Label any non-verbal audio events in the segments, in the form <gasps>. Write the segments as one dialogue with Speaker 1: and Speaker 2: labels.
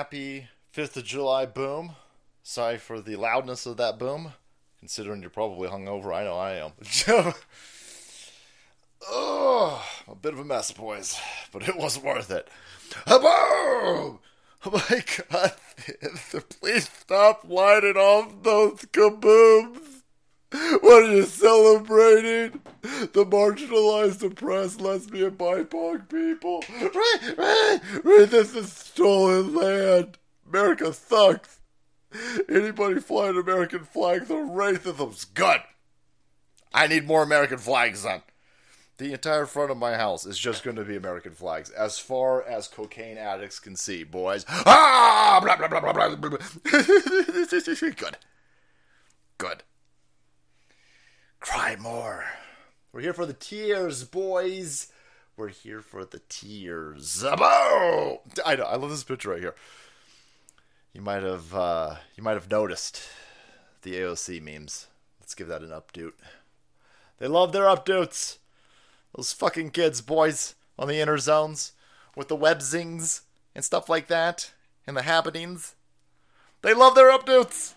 Speaker 1: happy 5th of July boom. Sorry for the loudness of that boom, considering you're probably hungover. I know I am. <laughs> oh, a bit of a mess, boys, but it was worth it. Boom! <laughs> Oh my god, <laughs> please stop lighting off those kabooms. What are you celebrating? The marginalized, oppressed, lesbian, BIPOC people. This is stolen land. America sucks. Anybody flying American flags or racism's good. I need more American flags then. The entire front of my house is just going to be American flags, as far as cocaine addicts can see, boys. Ah, blah blah blah blah blah. blah. <laughs> good, good. Cry more. We're here for the tears, boys. We're here for the tears. Abo! I know. I love this picture right here. You might have uh, you might have noticed the AOC memes. Let's give that an update. They love their updates. Those fucking kids, boys, on the inner zones with the web zings and stuff like that, and the happenings. They love their updates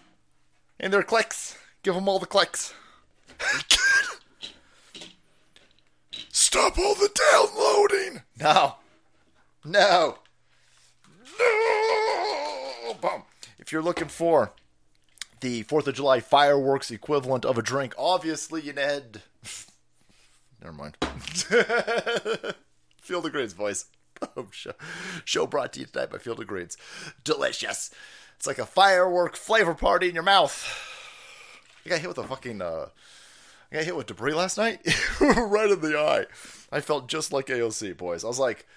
Speaker 1: and their clicks. Give them all the clicks. Stop all the downloading. No. No. No. Boom. If you're looking for the 4th of July fireworks equivalent of a drink, obviously you need. <laughs> Never mind. <laughs> Field of Greens voice. Oh, show. show brought to you tonight by Field of Greens. Delicious. It's like a firework flavor party in your mouth. You got hit with a fucking uh, I got hit with debris last night, <laughs> right in the eye. I felt just like AOC, boys. I was like,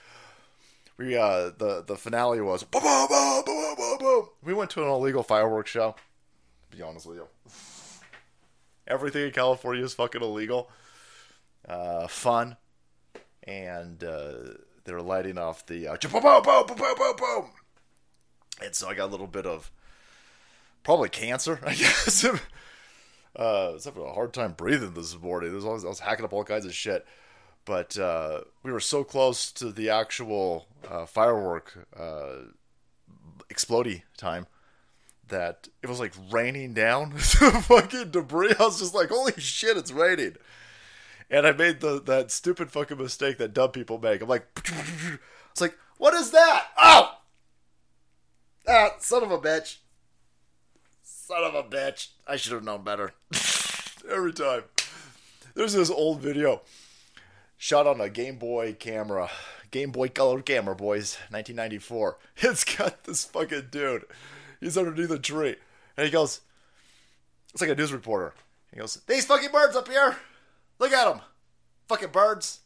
Speaker 1: we uh, the the finale was boom, boom, boom, boom, boom, boom. We went to an illegal fireworks show. To be honest with you, everything in California is fucking illegal. Uh, fun, and uh, they're lighting off the uh, boom, boom, boom, boom, boom, boom. And so I got a little bit of probably cancer, <laughs> I guess. Uh, I was having a hard time breathing this morning. Was I was hacking up all kinds of shit. But uh, we were so close to the actual uh, firework uh, exploding time that it was like raining down <laughs> fucking debris. I was just like, holy shit, it's raining. And I made the that stupid fucking mistake that dumb people make. I'm like, <laughs> it's like, what is that? Oh! Ah, son of a bitch. Son of a bitch. I should have known better. <laughs> Every time. There's this old video shot on a Game Boy camera. Game Boy Color camera, boys. 1994. <laughs> It's got this fucking dude. He's underneath a tree. And he goes, it's like a news reporter. He goes, These fucking birds up here. Look at them. Fucking birds.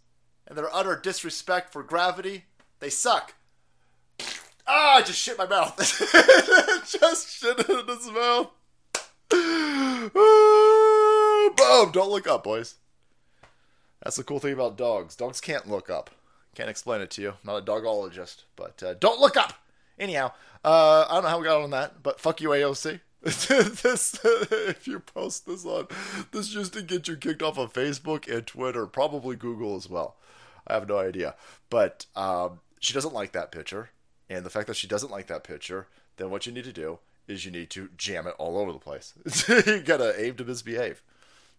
Speaker 1: And their utter disrespect for gravity. They suck. Ah, I just shit my mouth. <laughs> just shit in his mouth. <sighs> Boom! Don't look up, boys. That's the cool thing about dogs. Dogs can't look up. Can't explain it to you. I'm not a dogologist, but uh, don't look up. Anyhow, uh, I don't know how we got on that, but fuck you, AOC. <laughs> this, if you post this on, this just to get you kicked off of Facebook and Twitter, probably Google as well. I have no idea, but um, she doesn't like that picture, and the fact that she doesn't like that picture, then what you need to do is you need to jam it all over the place. <laughs> you gotta aim to misbehave.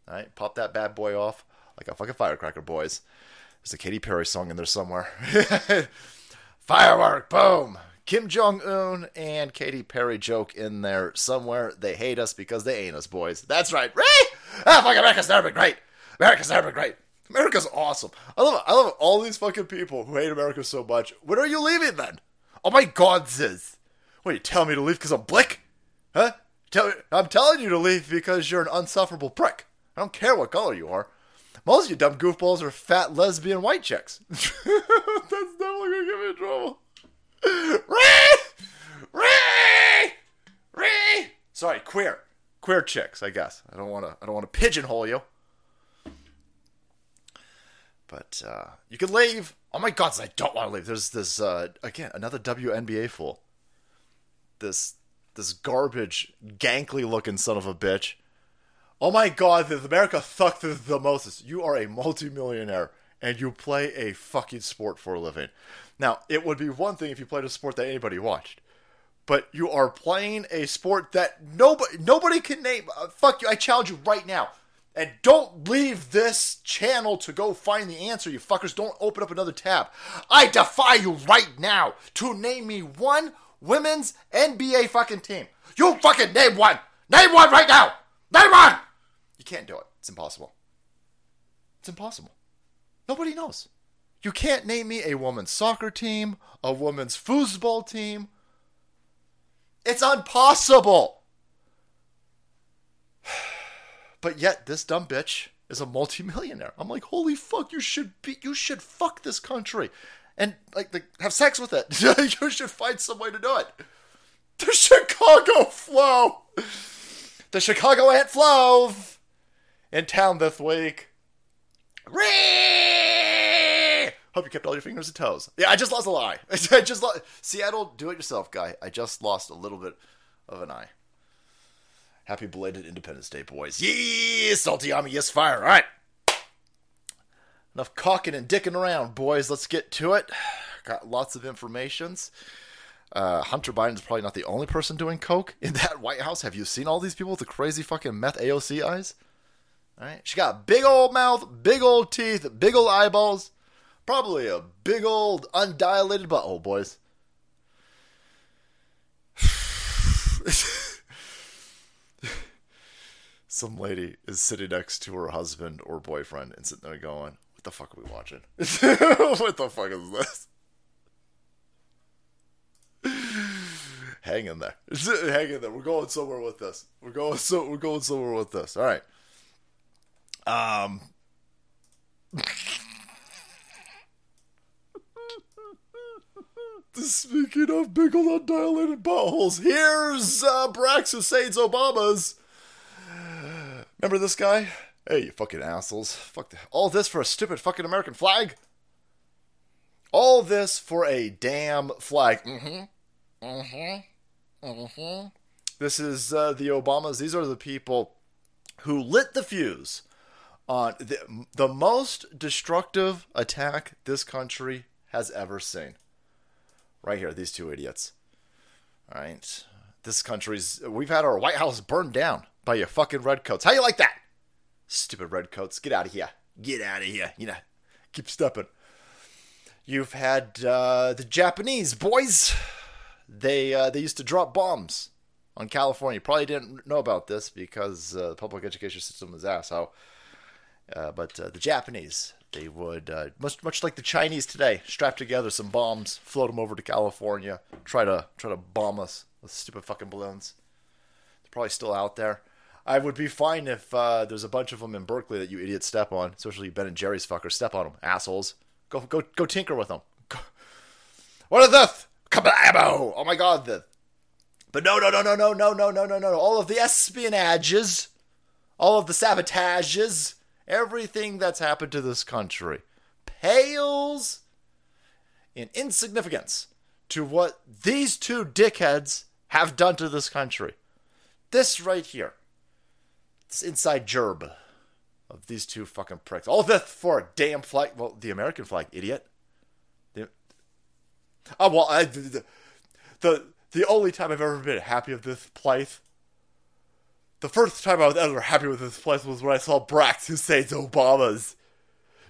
Speaker 1: All right, pop that bad boy off like a fucking firecracker, boys. There's a Katy Perry song in there somewhere. <laughs> Firework, boom. Kim Jong Un and Katy Perry joke in there somewhere. They hate us because they ain't us, boys. That's right. Ray! Ah, fuck America's never been great. America's never been great. America's awesome. I love. I love all these fucking people who hate America so much. When are you leaving then? Oh my God, Ziz. What, you tell me to leave because I'm blick? Huh? Tell, I'm telling you to leave because you're an unsufferable prick. I don't care what color you are. Most of you dumb goofballs are fat lesbian white chicks. <laughs> That's definitely gonna get me in trouble. Ray! Ray! Ray! Sorry, queer. Queer chicks, I guess. I don't wanna I don't wanna pigeonhole you. But uh, you can leave. Oh my god, I don't want to leave. There's this uh, again another WNBA fool. This this garbage, gankly looking son of a bitch. Oh my god, America sucks the most. You are a multimillionaire and you play a fucking sport for a living. Now, it would be one thing if you played a sport that anybody watched, but you are playing a sport that nobody nobody can name. Uh, fuck you! I challenge you right now. And don't leave this channel to go find the answer, you fuckers. Don't open up another tab. I defy you right now to name me one women's NBA fucking team. You fucking name one. Name one right now. Name one. You can't do it. It's impossible. It's impossible. Nobody knows. You can't name me a women's soccer team, a women's foosball team. It's impossible. But yet this dumb bitch is a multimillionaire. I'm like, holy fuck, you should be you should fuck this country. And like, like have sex with it. <laughs> you should find some way to do it. The Chicago Flow. The Chicago Ant Flow in town this week. Hope you kept all your fingers and toes. Yeah, I just lost a eye. <laughs> I just lost Seattle. Do it yourself, guy. I just lost a little bit of an eye. Happy belated Independence Day, boys. Yes, salty army, yes, fire. All right. Enough cocking and dicking around, boys. Let's get to it. <sighs> Got lots of informations. Uh, Hunter Biden's probably not the only person doing coke <laughs> in that White House. Have you seen all these people with the crazy fucking meth AOC eyes? All right, she got big old mouth, big old teeth, big old eyeballs, probably a big old undilated butthole, boys. <sighs> <laughs> Some lady is sitting next to her husband or boyfriend and sitting there going, "What the fuck are we watching? <laughs> what the fuck is this?" hang in there. <laughs> hang in there. We're going somewhere with this. We're going so we're going somewhere with this. All right. Um <laughs> Speaking of big old undilated buttholes, here's uh, Barack Hussein's Obama's. Remember this guy? Hey, you fucking assholes. Fuck the, all this for a stupid fucking American flag? All this for a damn flag. Mm-hmm. Mm-hmm. Mm-hmm. This is uh, the Obamas. These are the people who lit the fuse on the, the most destructive attack this country has ever seen. Right here, these two idiots. All right. This country's. We've had our White House burned down by your fucking redcoats. How you like that? Stupid redcoats. Get out of here. Get out of here. You know, keep stepping. You've had uh, the Japanese boys. They uh, they used to drop bombs on California. You probably didn't know about this because uh, the public education system is asshole. Uh, but uh, the Japanese, they would uh, much much like the Chinese today, strap together some bombs, float them over to California, try to try to bomb us with stupid fucking balloons. They're probably still out there. I would be fine if uh, there's a bunch of them in Berkeley that you idiots step on, especially Ben and Jerry's fuckers. Step on them, assholes. Go go go tinker with them. Go. What is this? Kablamo! Oh my god, this. But no, no, no, no, no, no, no, no, no, no. All of the espionages, all of the sabotages, everything that's happened to this country pales in insignificance to what these two dickheads have done to this country. This right here. This inside gerb of these two fucking pricks. All this for a damn flag. Well, the American flag, idiot. The, oh, well, I, the, the, the only time I've ever been happy with this place the first time I was ever happy with this place was when I saw Brax Hussein's Obama's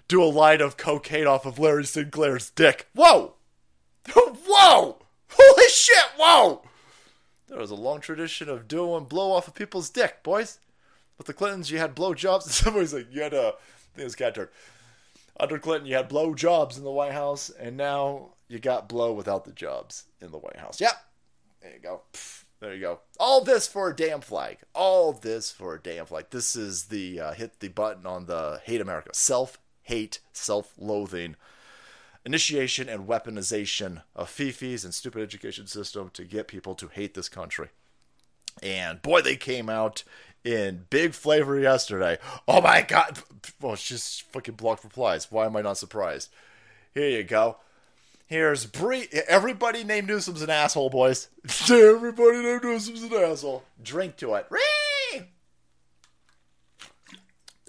Speaker 1: do a line of cocaine off of Larry Sinclair's dick. Whoa! <laughs> Whoa! Holy shit, whoa! There was a long tradition of doing blow off of people's dick, boys. With the Clintons, you had blow jobs, <laughs> and somebody's like, you had a, I think it was cat turd. Under Clinton, you had blow jobs in the White House, and now you got blow without the jobs in the White House. Yep. There you go. There you go. All this for a damn flag. All this for a damn flag. This is the uh, hit the button on the hate America. Self hate, self loathing, initiation and weaponization of fifis and stupid education system to get people to hate this country. And boy, they came out in big flavor yesterday. Oh my god. Well, it's just fucking blocked replies. Why am I not surprised? Here you go. Here's Bree. Everybody named Newsom's an asshole, boys. <laughs> Everybody named Newsom's an asshole. Drink to it. Ree!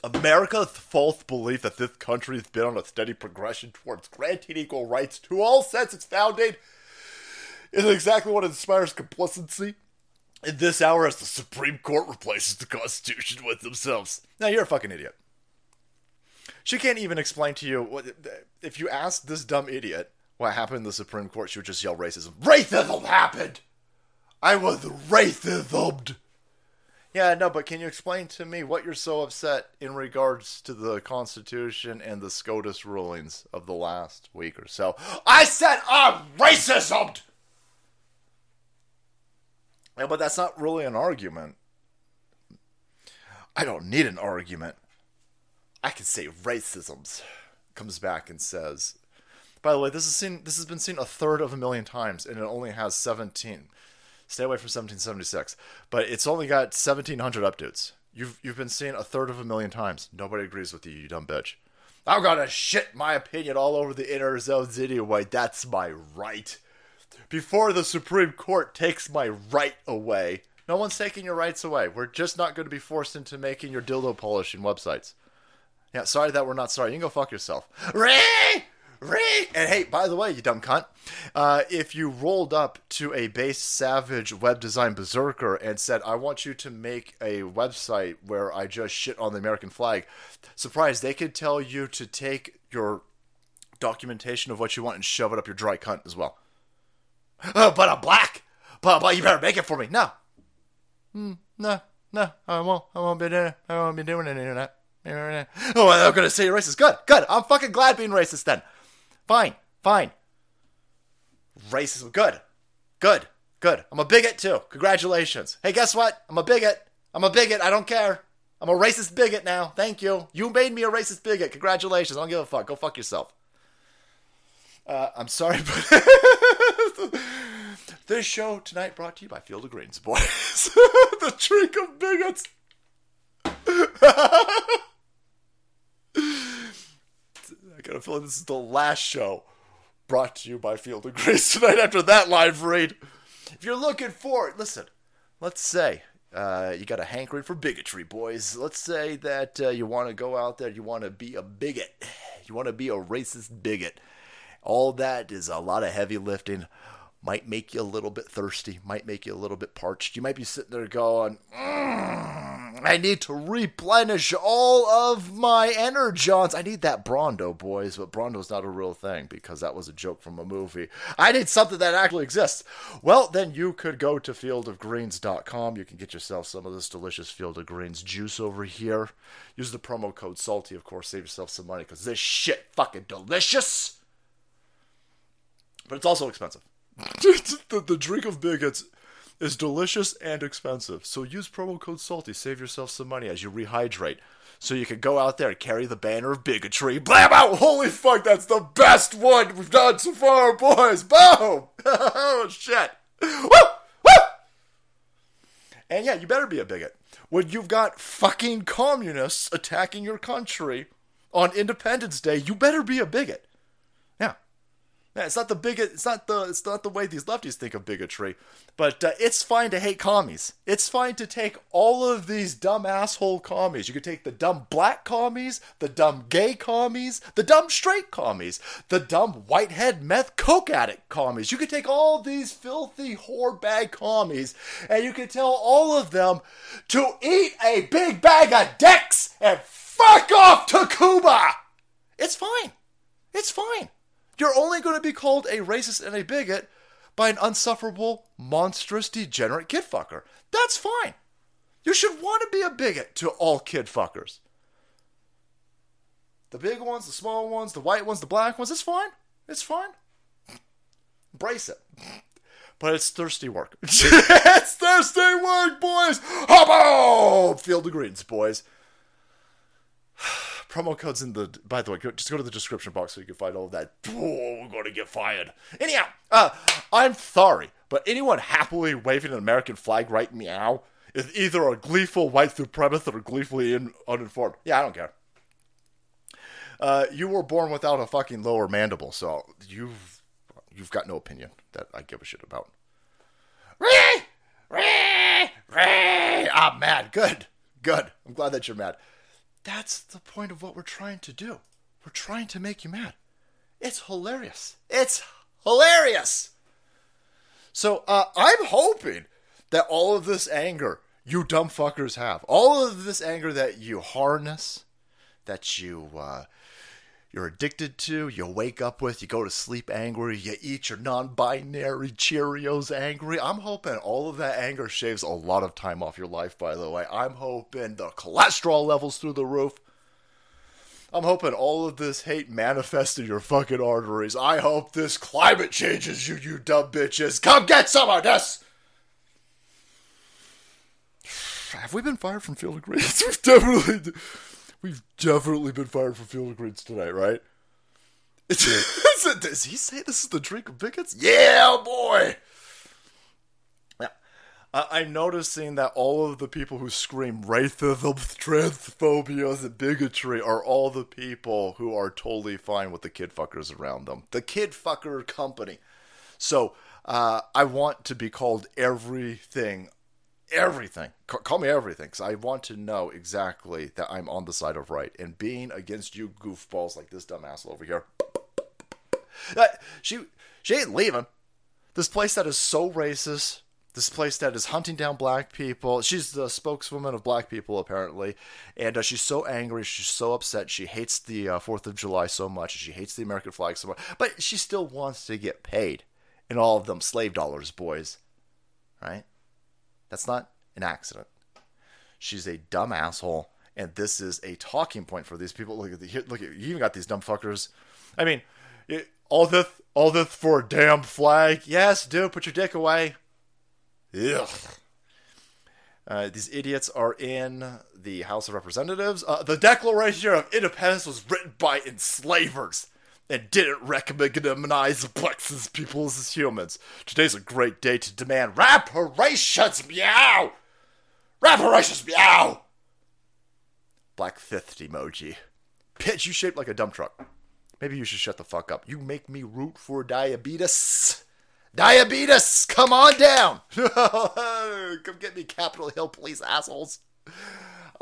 Speaker 1: America's false belief that this country has been on a steady progression towards granting equal rights to all since its founding is exactly what inspires complacency in this hour as the Supreme Court replaces the Constitution with themselves. Now, you're a fucking idiot. She can't even explain to you what. If you ask this dumb idiot what happened in the Supreme Court, she would just yell racism. Racism happened! I was racismed! Yeah, no, but can you explain to me what you're so upset in regards to the Constitution and the SCOTUS rulings of the last week or so? I said I'm racism! But that's not really an argument. I don't need an argument. I can say racisms. Comes back and says, by the way, this is seen. This has been seen a third of a million times, and it only has 17. Stay away from 1776, but it's only got 1,700 updates. You've you've been seen a third of a million times. Nobody agrees with you, you dumb bitch. I'm gonna shit my opinion all over the inner zones anyway. That's my right. Before the Supreme Court takes my right away, no one's taking your rights away. We're just not going to be forced into making your dildo polishing websites. Yeah, sorry that we're not sorry. You can go fuck yourself. Ray! Ray! And hey, by the way, you dumb cunt, uh, if you rolled up to a base savage web design berserker and said, I want you to make a website where I just shit on the American flag, surprise, they could tell you to take your documentation of what you want and shove it up your dry cunt as well. Oh, but I'm black! But, but you better make it for me. No. Mm, no, no, I won't. I won't be doing it. I won't be doing any of that. Oh, I'm gonna say you're racist. Good, good. I'm fucking glad being racist then. Fine, fine. Racism, good, good, good. I'm a bigot too. Congratulations. Hey, guess what? I'm a bigot. I'm a bigot. I don't care. I'm a racist bigot now. Thank you. You made me a racist bigot. Congratulations. I don't give a fuck. Go fuck yourself. Uh, I'm sorry, but <laughs> <laughs> this show tonight brought to you by Field of Greens, boys. <laughs> the trick of bigots. <laughs> I got a feeling this is the last show brought to you by Field of Greens tonight after that live read. If you're looking for it, listen, let's say uh, you got a hankering for bigotry, boys. Let's say that uh, you want to go out there, you want to be a bigot, you want to be a racist bigot. All that is a lot of heavy lifting. Might make you a little bit thirsty, might make you a little bit parched. You might be sitting there going, mm, I need to replenish all of my energons. I need that Brawndo, boys, but Brawndo's not a real thing because that was a joke from a movie. I need something that actually exists. Well, then you could go to fieldofgreens.com. You can get yourself some of this delicious Field of Greens juice over here. Use the promo code SALTY, of course, save yourself some money because this shit fucking delicious. But it's also expensive. the, the drink of bigots is delicious and expensive. So use promo code SALTY, save yourself some money as you rehydrate. So you can go out there and carry the banner of bigotry. Blam out! Holy fuck, that's the best one we've done so far, boys! Boom! <laughs> oh, shit! Woo! Woo! And yeah, you better be a bigot. When you've got fucking communists attacking your country on Independence Day, you better be a bigot. Yeah. It's not the bigot. It's not the. It's not the way these lefties think of bigotry. But uh, it's fine to hate commies. It's fine to take all of these dumb asshole commies. You could take the dumb black commies, the dumb gay commies, the dumb straight commies, the dumb whitehead meth coke addict commies. You could take all these filthy whore bag commies, and you could tell all of them to eat a big bag of dicks and fuck off to Cuba. It's fine. It's fine. You're only going to be called a racist and a bigot by an unsufferable, monstrous, degenerate kid fucker. That's fine. You should want to be a bigot to all kid fuckers. The big ones, the small ones, the white ones, the black ones, it's fine. It's fine. Brace it. But it's thirsty work. <laughs> it's thirsty work, boys! Hop on! Field of Greens, boys promo codes in the by the way just go to the description box so you can find all of that. Oh we're going to get fired. Anyhow uh i'm sorry but anyone happily waving an american flag right meow is either a gleeful white supremacist or gleefully in, uninformed. Yeah i don't care. Uh you were born without a fucking lower mandible so you've you've got no opinion that i give a shit about. Ray! Ray! Ray! i'm mad. Good. Good. I'm glad that you're mad that's the point of what we're trying to do. We're trying to make you mad. It's hilarious. It's hilarious. So uh, I'm hoping that all of this anger you dumb fuckers have, all of this anger that you harness, that you uh, you're addicted to, you wake up with, you go to sleep angry, you eat your non-binary Cheerios angry. I'm hoping all of that anger shaves a lot of time off your life. By the way, I'm hoping the cholesterol levels through the roof. I'm hoping all of this hate manifests in your fucking arteries. I hope this climate changes you, you dumb bitches. Come get some of this! <sighs> Have we been fired from Field of Greens? <laughs> We've definitely, we've definitely been fired from Field of Greens tonight, right? <laughs> Does he say this is the drink of bigots? Yeah, boy! I'm noticing that all of the people who scream racism, transphobia, and bigotry are all the people who are totally fine with the kid fuckers around them. The kid fucker company. So uh, I want to be called everything. Everything. C- call me everything, because I want to know exactly that I'm on the side of right. And being against you goofballs like this dumb asshole over here. Uh, she, she ain't leaving. This place that is so racist this place that is hunting down black people. She's the spokeswoman of black people, apparently, and uh, she's so angry. She's so upset. She hates the uh, Fourth of July so much. She hates the American flag so much, but she still wants to get paid in all of them slave dollars, boys. Right? That's not an accident. She's a dumb asshole, and this is a talking point for these people. Look at the look at you even got these dumb fuckers. I mean, it, all this all this for a damn flag. Yes, dude, put your dick away. Ugh. Uh, these idiots are in the House of Representatives. Uh, the Declaration of Independence was written by enslavers and didn't recognize Plexus peoples as humans. Today's a great day to demand reparations, meow! Reparations, meow! Black fifth emoji. Pitch, you shaped like a dump truck. Maybe you should shut the fuck up. You make me root for diabetes. Diabetes, come on down. <laughs> come get me, Capitol Hill police assholes.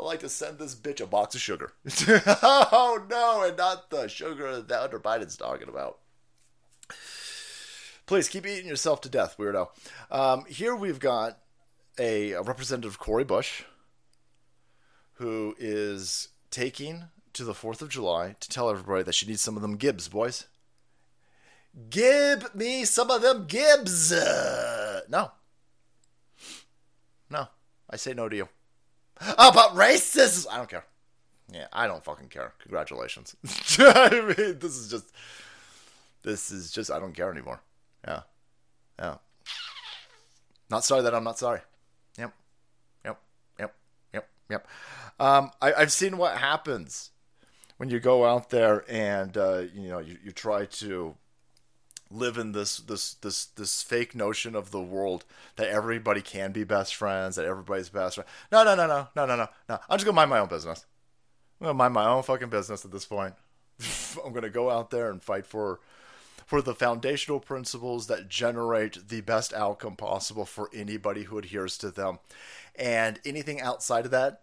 Speaker 1: I like to send this bitch a box of sugar. <laughs> oh no, and not the sugar that Hunter Biden's talking about. Please keep eating yourself to death, weirdo. Um, here we've got a, a Representative Cori Bush who is taking to the 4th of July to tell everybody that she needs some of them Gibbs, boys. Give me some of them Gibbs. Uh, no. No. I say no to you. Oh, but racist. I don't care. Yeah, I don't fucking care. Congratulations. <laughs> I mean, this is just. This is just. I don't care anymore. Yeah. Yeah. Not sorry that I'm not sorry. Yep. Yep. Yep. Yep. Yep. Um, I, I've seen what happens when you go out there and uh, you know you, you try to live in this this this this fake notion of the world that everybody can be best friends, that everybody's best friend. No, no, no, no, no, no, no, no. I'm just gonna mind my own business. I'm gonna mind my own fucking business at this point. <laughs> I'm gonna go out there and fight for for the foundational principles that generate the best outcome possible for anybody who adheres to them. And anything outside of that,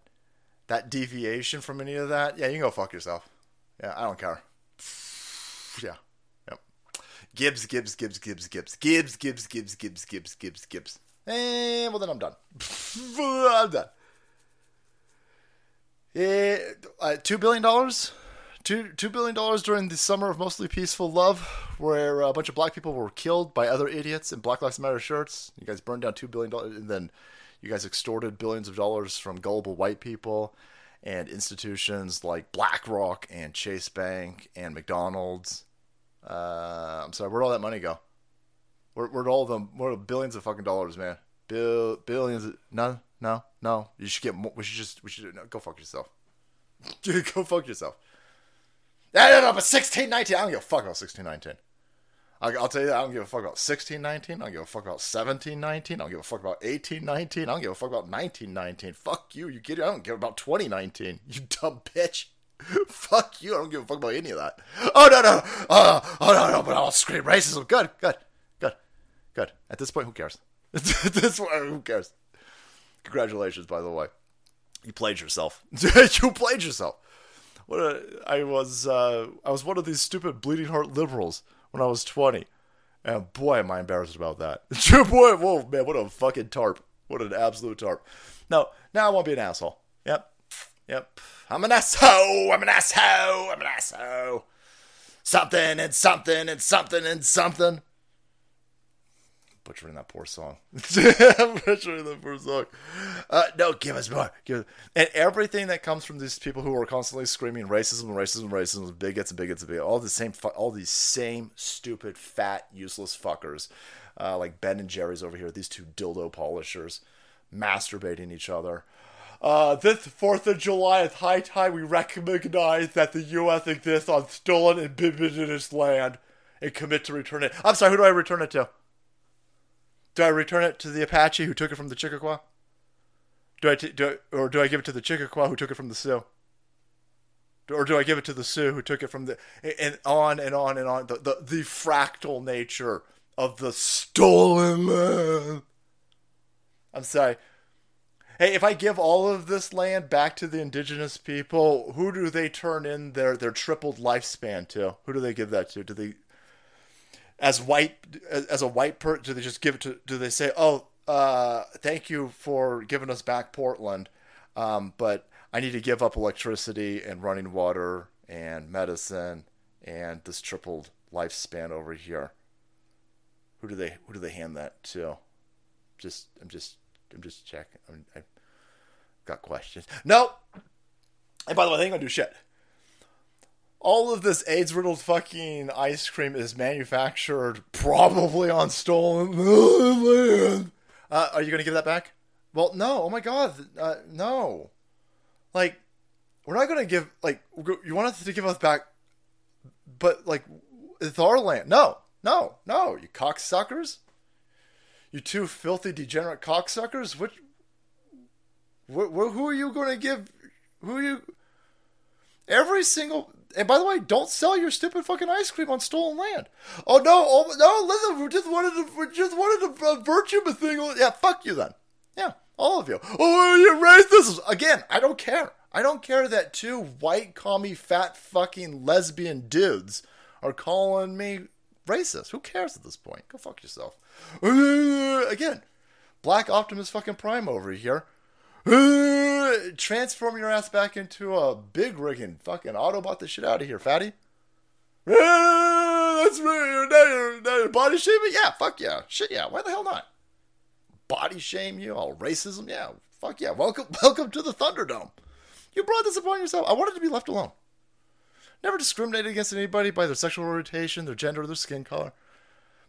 Speaker 1: that deviation from any of that, yeah, you can go fuck yourself. Yeah, I don't care. <sighs> Yeah. Gibbs, Gibbs, Gibbs, Gibbs, Gibbs, Gibbs, Gibbs, Gibbs, Gibbs, Gibbs, Gibbs, Gibbs. And well, then I'm done. I'm done. Uh, two billion dollars, two two billion dollars during the summer of mostly peaceful love, where a bunch of black people were killed by other idiots in Black Lives Matter shirts. You guys burned down two billion dollars, and then you guys extorted billions of dollars from gullible white people and institutions like BlackRock and Chase Bank and McDonald's uh, I'm sorry. Where'd all that money go? Where, where'd all the where billions of fucking dollars, man? Bill, billions. Of, no, no, no. You should get. More, we should just. We should no, go fuck yourself. <laughs> Dude, go fuck yourself. I don't know, but sixteen, nineteen. I don't give a fuck about sixteen, nineteen. I'll, I'll tell you that. I don't give a fuck about sixteen, nineteen. I don't give a fuck about seventeen, nineteen. I don't give a fuck about eighteen, nineteen. I don't give a fuck about nineteen, nineteen. Fuck you. You get it? I don't give about twenty, nineteen. You dumb bitch. <laughs> Fuck you. I don't give a fuck about any of that. Oh, no, no. Oh, oh no, no. But I'll scream racism. Good, good, good, good. At this point, who cares? <laughs> At this point, who cares? Congratulations, by the way. You played yourself. <laughs> you played yourself. What a, I was, uh, I was one of these stupid bleeding heart liberals when I was 20. And boy, am I embarrassed about that. boy, whoa, man, what a fucking tarp. What an absolute tarp. No, now I won't be an asshole. Yep. Yep. I'm an asshole. I'm an asshole. I'm an asshole. Something and something and something and something butchering that poor song. <laughs> butchering that poor song. Uh, no, give us more. Give us. And everything that comes from these people who are constantly screaming racism, racism, racism, bigots, bigots, bigots, all the same, all these same stupid, fat, useless fuckers, uh, like Ben and Jerry's over here. These two dildo polishers, masturbating each other. Uh, this 4th of July is high time we recognize that the U.S. exists on stolen and indigenous land and commit to return it. I'm sorry, who do I return it to? Do I return it to the Apache who took it from the Chickasaw? Do I, t- do I, or do I give it to the Chickasaw who took it from the Sioux? Or do I give it to the Sioux who took it from the and on and on and on the the, the fractal nature of the stolen land? I'm sorry. Hey, if I give all of this land back to the indigenous people, who do they turn in their their tripled lifespan to? Who do they give that to? Do they as white as a white person do they just give it to do they say oh uh, thank you for giving us back portland um, but i need to give up electricity and running water and medicine and this tripled lifespan over here who do they who do they hand that to just i'm just i'm just checking i i got questions no and by the way they ain't gonna do shit all of this AIDS riddled fucking ice cream is manufactured probably on stolen land. Uh, are you to give that back? Well, no. Oh my god. Uh, no. Like, we're not to give, like, you want us to give us back, but, like, it's our land. No. No. No. You cocksuckers. You two filthy, degenerate cocksuckers. Which, wh- wh- who are you going to give, who are you, every single and by the way, don't sell your stupid fucking ice cream on stolen land. Oh no, oh no, listen, we just wanted to, we just wanted to avert you thing. Yeah, fuck you then. Yeah, all of you. Oh, you racist again. I don't care. I don't care that two white, commie, fat, fucking lesbian dudes are calling me racist. Who cares at this point? Go fuck yourself. Uh, again, Black Optimus fucking Prime over here uh, transform your ass back into a big rigging fucking Autobot the shit out of here, fatty. Uh, that's right. Now you're, now you're body shaming? Yeah, fuck yeah. Shit yeah. Why the hell not? Body shame you? All racism? Yeah. Fuck yeah. Welcome, <laughs> welcome to the Thunderdome. You brought this upon yourself. I wanted to be left alone. Never discriminated against anybody by their sexual orientation, their gender, or their skin color.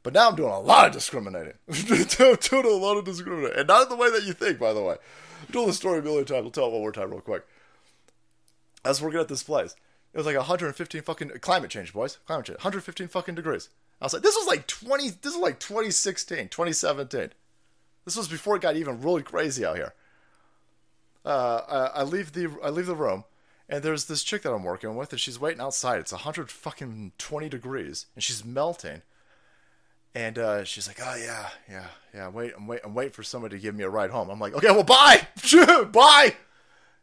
Speaker 1: But now I'm doing a lot of discriminating. <laughs> I'm doing a lot of discriminating. And not in the way that you think, by the way. I told the story a million times. I'll tell it one more time real quick. I was working at this place. It was like 115 fucking climate change, boys. Climate change. 115 fucking degrees. I was like, this was like 20. This was like 2016, 2017. This was before it got even really crazy out here. Uh, I, I leave the I leave the room, and there's this chick that I'm working with, and she's waiting outside. It's 100 fucking 20 degrees, and she's melting. And uh, she's like, "Oh yeah, yeah, yeah. Wait, I'm wait, I'm waiting for somebody to give me a ride home." I'm like, "Okay, well, bye, <laughs> bye."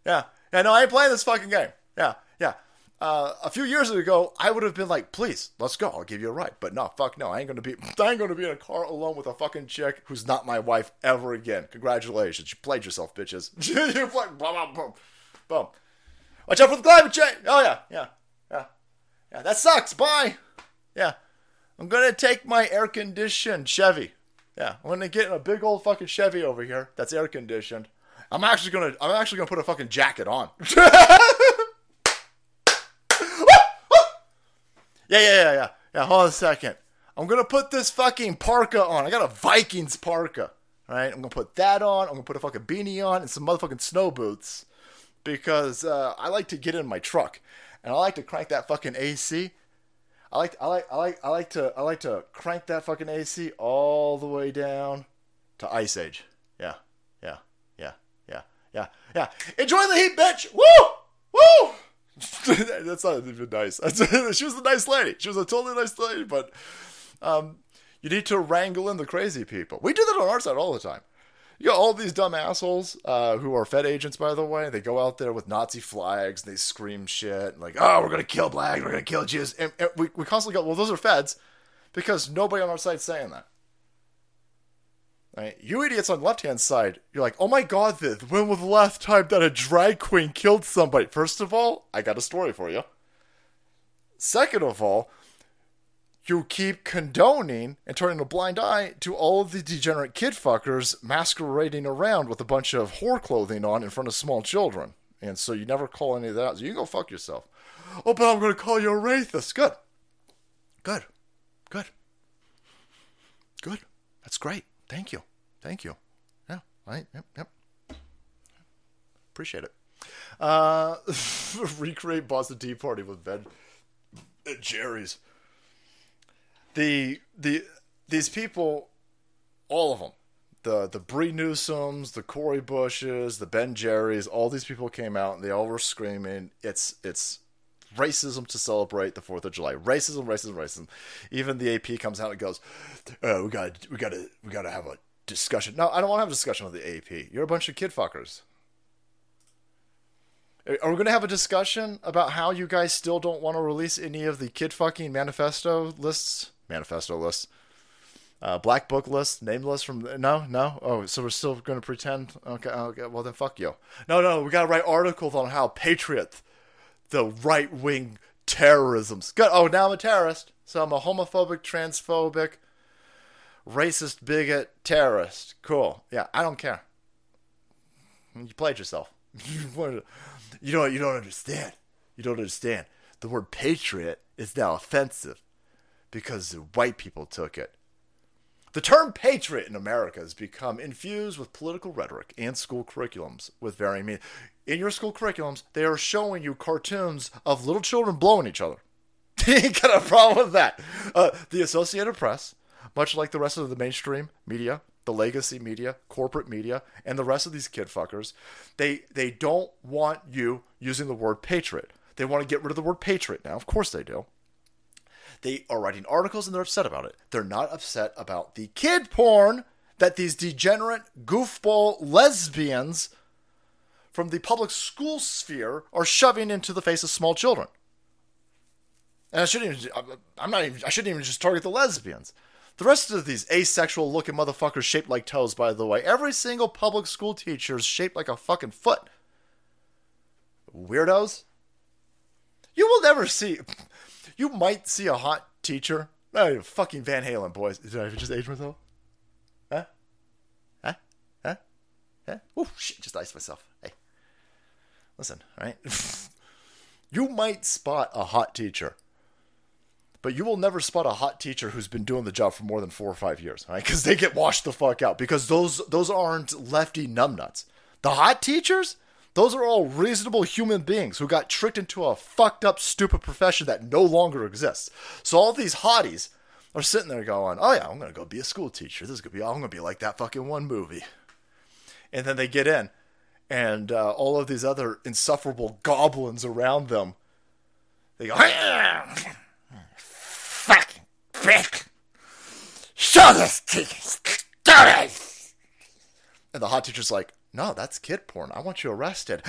Speaker 1: Yeah, yeah. No, I ain't playing this fucking game. Yeah, yeah. Uh, a few years ago, I would have been like, "Please, let's go. I'll give you a ride." But no, fuck no. I ain't gonna be. <laughs> I ain't gonna be in a car alone with a fucking chick who's not my wife ever again. Congratulations, you played yourself, bitches. <laughs> you played. Boom, boom, boom, boom. Watch out for the climate change. Oh yeah, yeah, yeah, yeah. That sucks. Bye. Yeah. I'm gonna take my air conditioned Chevy. Yeah, I'm gonna get in a big old fucking Chevy over here that's air conditioned. I'm actually gonna I'm actually gonna put a fucking jacket on. <laughs> yeah, yeah, yeah, yeah. Yeah, hold on a second. I'm gonna put this fucking parka on. I got a Vikings parka. Right? I'm gonna put that on. I'm gonna put a fucking beanie on and some motherfucking snow boots because uh, I like to get in my truck and I like to crank that fucking AC I like I like I like I like to I like to crank that fucking AC all the way down to Ice Age. Yeah, yeah, yeah, yeah, yeah, yeah. Enjoy the heat, bitch. Woo, woo. <laughs> That's not even nice. <laughs> she was a nice lady. She was a totally nice lady, but um, you need to wrangle in the crazy people. We do that on our side all the time you all these dumb assholes uh, who are Fed agents, by the way. They go out there with Nazi flags and they scream shit like, "Oh, we're gonna kill blacks, we're gonna kill Jews," and, and we we constantly go, "Well, those are Feds." because nobody on our side's saying that. Right? You idiots on the left hand side, you're like, oh my god, this, when was the last time that a drag queen killed somebody? First of all, I got a story for you. Second of all, you keep condoning and turning a blind eye to all of the degenerate kid fuckers masquerading around with a bunch of whore clothing on in front of small children. And so you never call any of that out. So you can go fuck yourself. Oh, but I'm going to call you a racist. Good. Good. Good. Good. That's great. Thank you. Thank you. Yeah. Right. Yep. Yep. Appreciate it. Uh, <laughs> recreate Boston Tea Party with Ben Jerry's. The the these people, all of them, the the Bree Newsoms, the Cori Bushes, the Ben Jerry's, all these people came out and they all were screaming, "It's it's racism to celebrate the Fourth of July. Racism, racism, racism." Even the AP comes out and goes, uh, "We got we got to we got to have a discussion." No, I don't want to have a discussion with the AP. You're a bunch of kid fuckers. Are we going to have a discussion about how you guys still don't want to release any of the kid fucking manifesto lists? Manifesto list. Uh, black book list, name list from no, no. Oh, so we're still going to pretend? Okay, okay. Well then, fuck you. No, no. We got to write articles on how patriot, the right wing terrorism's good. Oh, now I'm a terrorist. So I'm a homophobic, transphobic, racist, bigot, terrorist. Cool. Yeah, I don't care. You played yourself. <laughs> you don't. You don't understand. You don't understand. The word patriot is now offensive because the white people took it. The term patriot in America has become infused with political rhetoric and school curriculums with varying. In your school curriculums, they are showing you cartoons of little children blowing each other. <laughs> ain't got a problem with that. Uh, the Associated Press, much like the rest of the mainstream media, the legacy media, corporate media, and the rest of these kid fuckers, they they don't want you using the word patriot. They want to get rid of the word patriot now. Of course they do. They are writing articles and they're upset about it. They're not upset about the kid porn that these degenerate goofball lesbians from the public school sphere are shoving into the face of small children. And I shouldn't even, I'm not even, I shouldn't even just target the lesbians. The rest of these asexual looking motherfuckers shaped like toes, by the way, every single public school teacher is shaped like a fucking foot. Weirdos. You will never see, you might see a hot teacher. Oh, no, fucking Van Halen, boys. Did I just age myself? Huh? Huh? Huh? Huh? Oh, shit, just iced myself. Hey. Listen, right? <laughs> you might spot a hot teacher, but you will never spot a hot teacher who's been doing the job for more than four or five years, right? Because they get washed the fuck out. Because those those aren't lefty numbnuts. The hot teachers, those are all reasonable human beings who got tricked into a fucked up, stupid profession that no longer exists. So all these hotties are sitting there going, "Oh yeah, I'm gonna go be a school teacher. This is gonna be, I'm gonna be like that fucking one movie." And then they get in, and uh, all of these other insufferable goblins around them, they go, "Fucking prick! Show this teacher, And the hot teacher's like, no, that's kid porn. I want you arrested.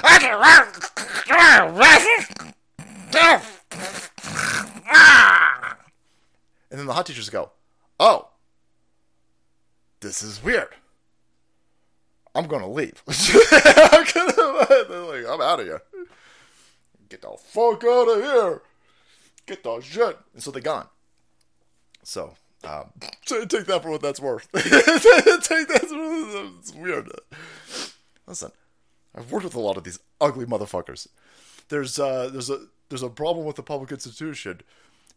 Speaker 1: And then the hot teachers go, oh, this is weird. I'm going to leave. <laughs> I'm, like, I'm out of here. Get the fuck out of here. Get the shit. And so they're gone. So, um, <laughs> take that for what that's worth. <laughs> take that for it's weird. Listen, I've worked with a lot of these ugly motherfuckers. There's uh, there's a there's a problem with the public institution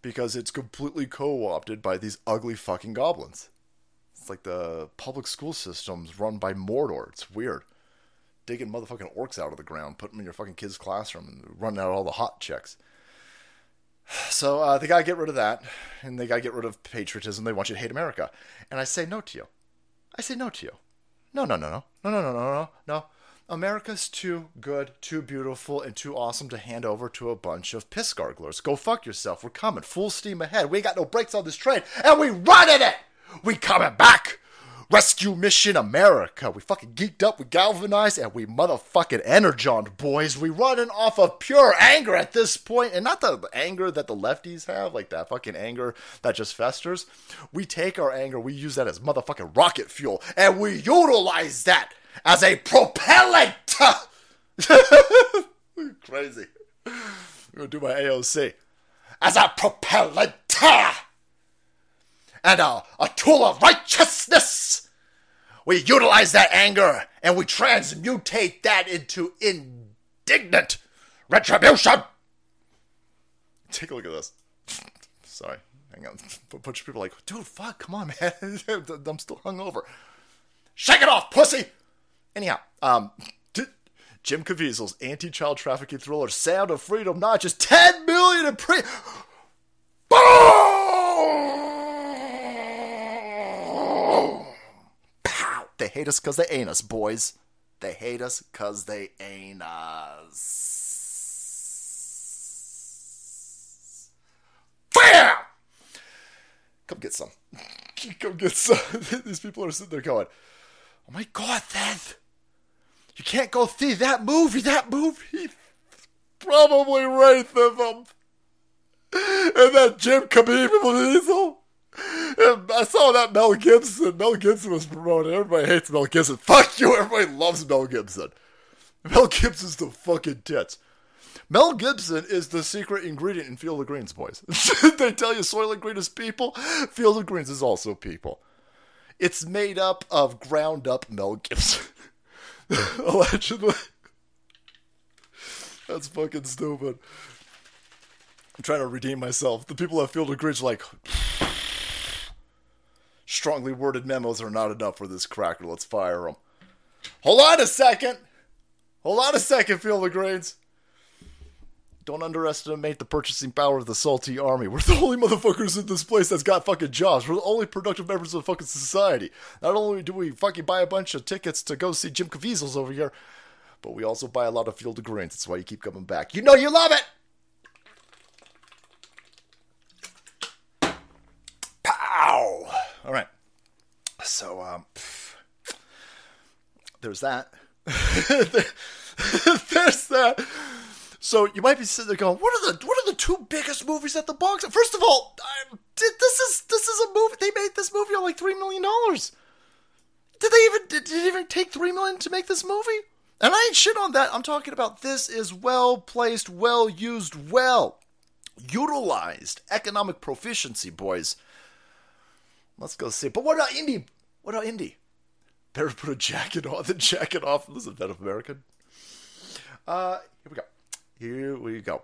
Speaker 1: because it's completely co-opted by these ugly fucking goblins. It's like the public school system's run by Mordor. It's weird. Digging motherfucking orcs out of the ground, putting them in your fucking kid's classroom, and running out all the hot chicks. <sighs> So uh, they gotta get rid of that, and they gotta get rid of patriotism. They want you to hate America, and I say no to you. I say no to you. No, no, no, no, no, no, no, no, no, no. America's too good, too beautiful, and too awesome to hand over to a bunch of piss garglers. Go fuck yourself. We're coming full steam ahead. We ain't got no brakes on this train, and we running it. We coming back. Rescue Mission America. We fucking geeked up, we galvanized, and we motherfucking energoned, boys. We running off of pure anger at this point, and not the anger that the lefties have, like that fucking anger that just festers. We take our anger, we use that as motherfucking rocket fuel, and we utilize that as a propellant. <laughs> Crazy. I'm gonna do my AOC. As a propellant and a, a tool of righteousness. We utilize that anger and we transmutate that into indignant retribution. Take a look at this. Sorry. Hang on. A bunch of people are like, dude, fuck, come on, <laughs> man. <laughs> I'm still hungover. Shake it off, pussy! Anyhow, um, Jim Caviezel's anti-child trafficking thriller Sound of Freedom notches 10 million in pre. <gasps> Boom! They hate us because they ain't us, boys. They hate us because they ain't us. Bam! Come get some. <laughs> Come get some. <laughs> These people are sitting there going, "Oh my god, Theth! You can't go see that movie. That movie, probably of them." And that Jim Caviezel. And I saw that Mel Gibson. Mel Gibson was promoted. Everybody hates Mel Gibson. <laughs> Fuck you. Everybody loves Mel Gibson. Mel Gibson's the fucking tits. Mel Gibson is the secret ingredient in Field of Greens, boys. <laughs> they tell you Soylent Green is people. Field of Greens is also people. It's made up of ground up Mel Gibson. <laughs> Allegedly. That's fucking stupid. I'm trying to redeem myself. The people at Field of Greens are like, strongly worded memos are not enough for this cracker. Let's fire him. Hold on a second. Hold on a second, Field of Greens. Don't underestimate the purchasing power of the salty army. We're the only motherfuckers in this place that's got fucking jobs. We're the only productive members of fucking society. Not only do we fucking buy a bunch of tickets to go see Jim Caviezel's over here, but we also buy a lot of Field of Greens. That's why you keep coming back. You know you love it! All right. So, um, there's that. <laughs> there's that. So you might be sitting there going, "What are the what are the two biggest movies at the box?" First of all, I, this is this is a movie. They made this movie on like three million dollars. Did they even did, did it even take three million to make this movie? And I ain't shit on that. I'm talking about this is well placed, well used, well utilized economic proficiency, boys. Let's go see. But what about Indy? What about Indy? Better put a jacket on than jacket off. Listen, that of American. Uh, here we go. Here we go.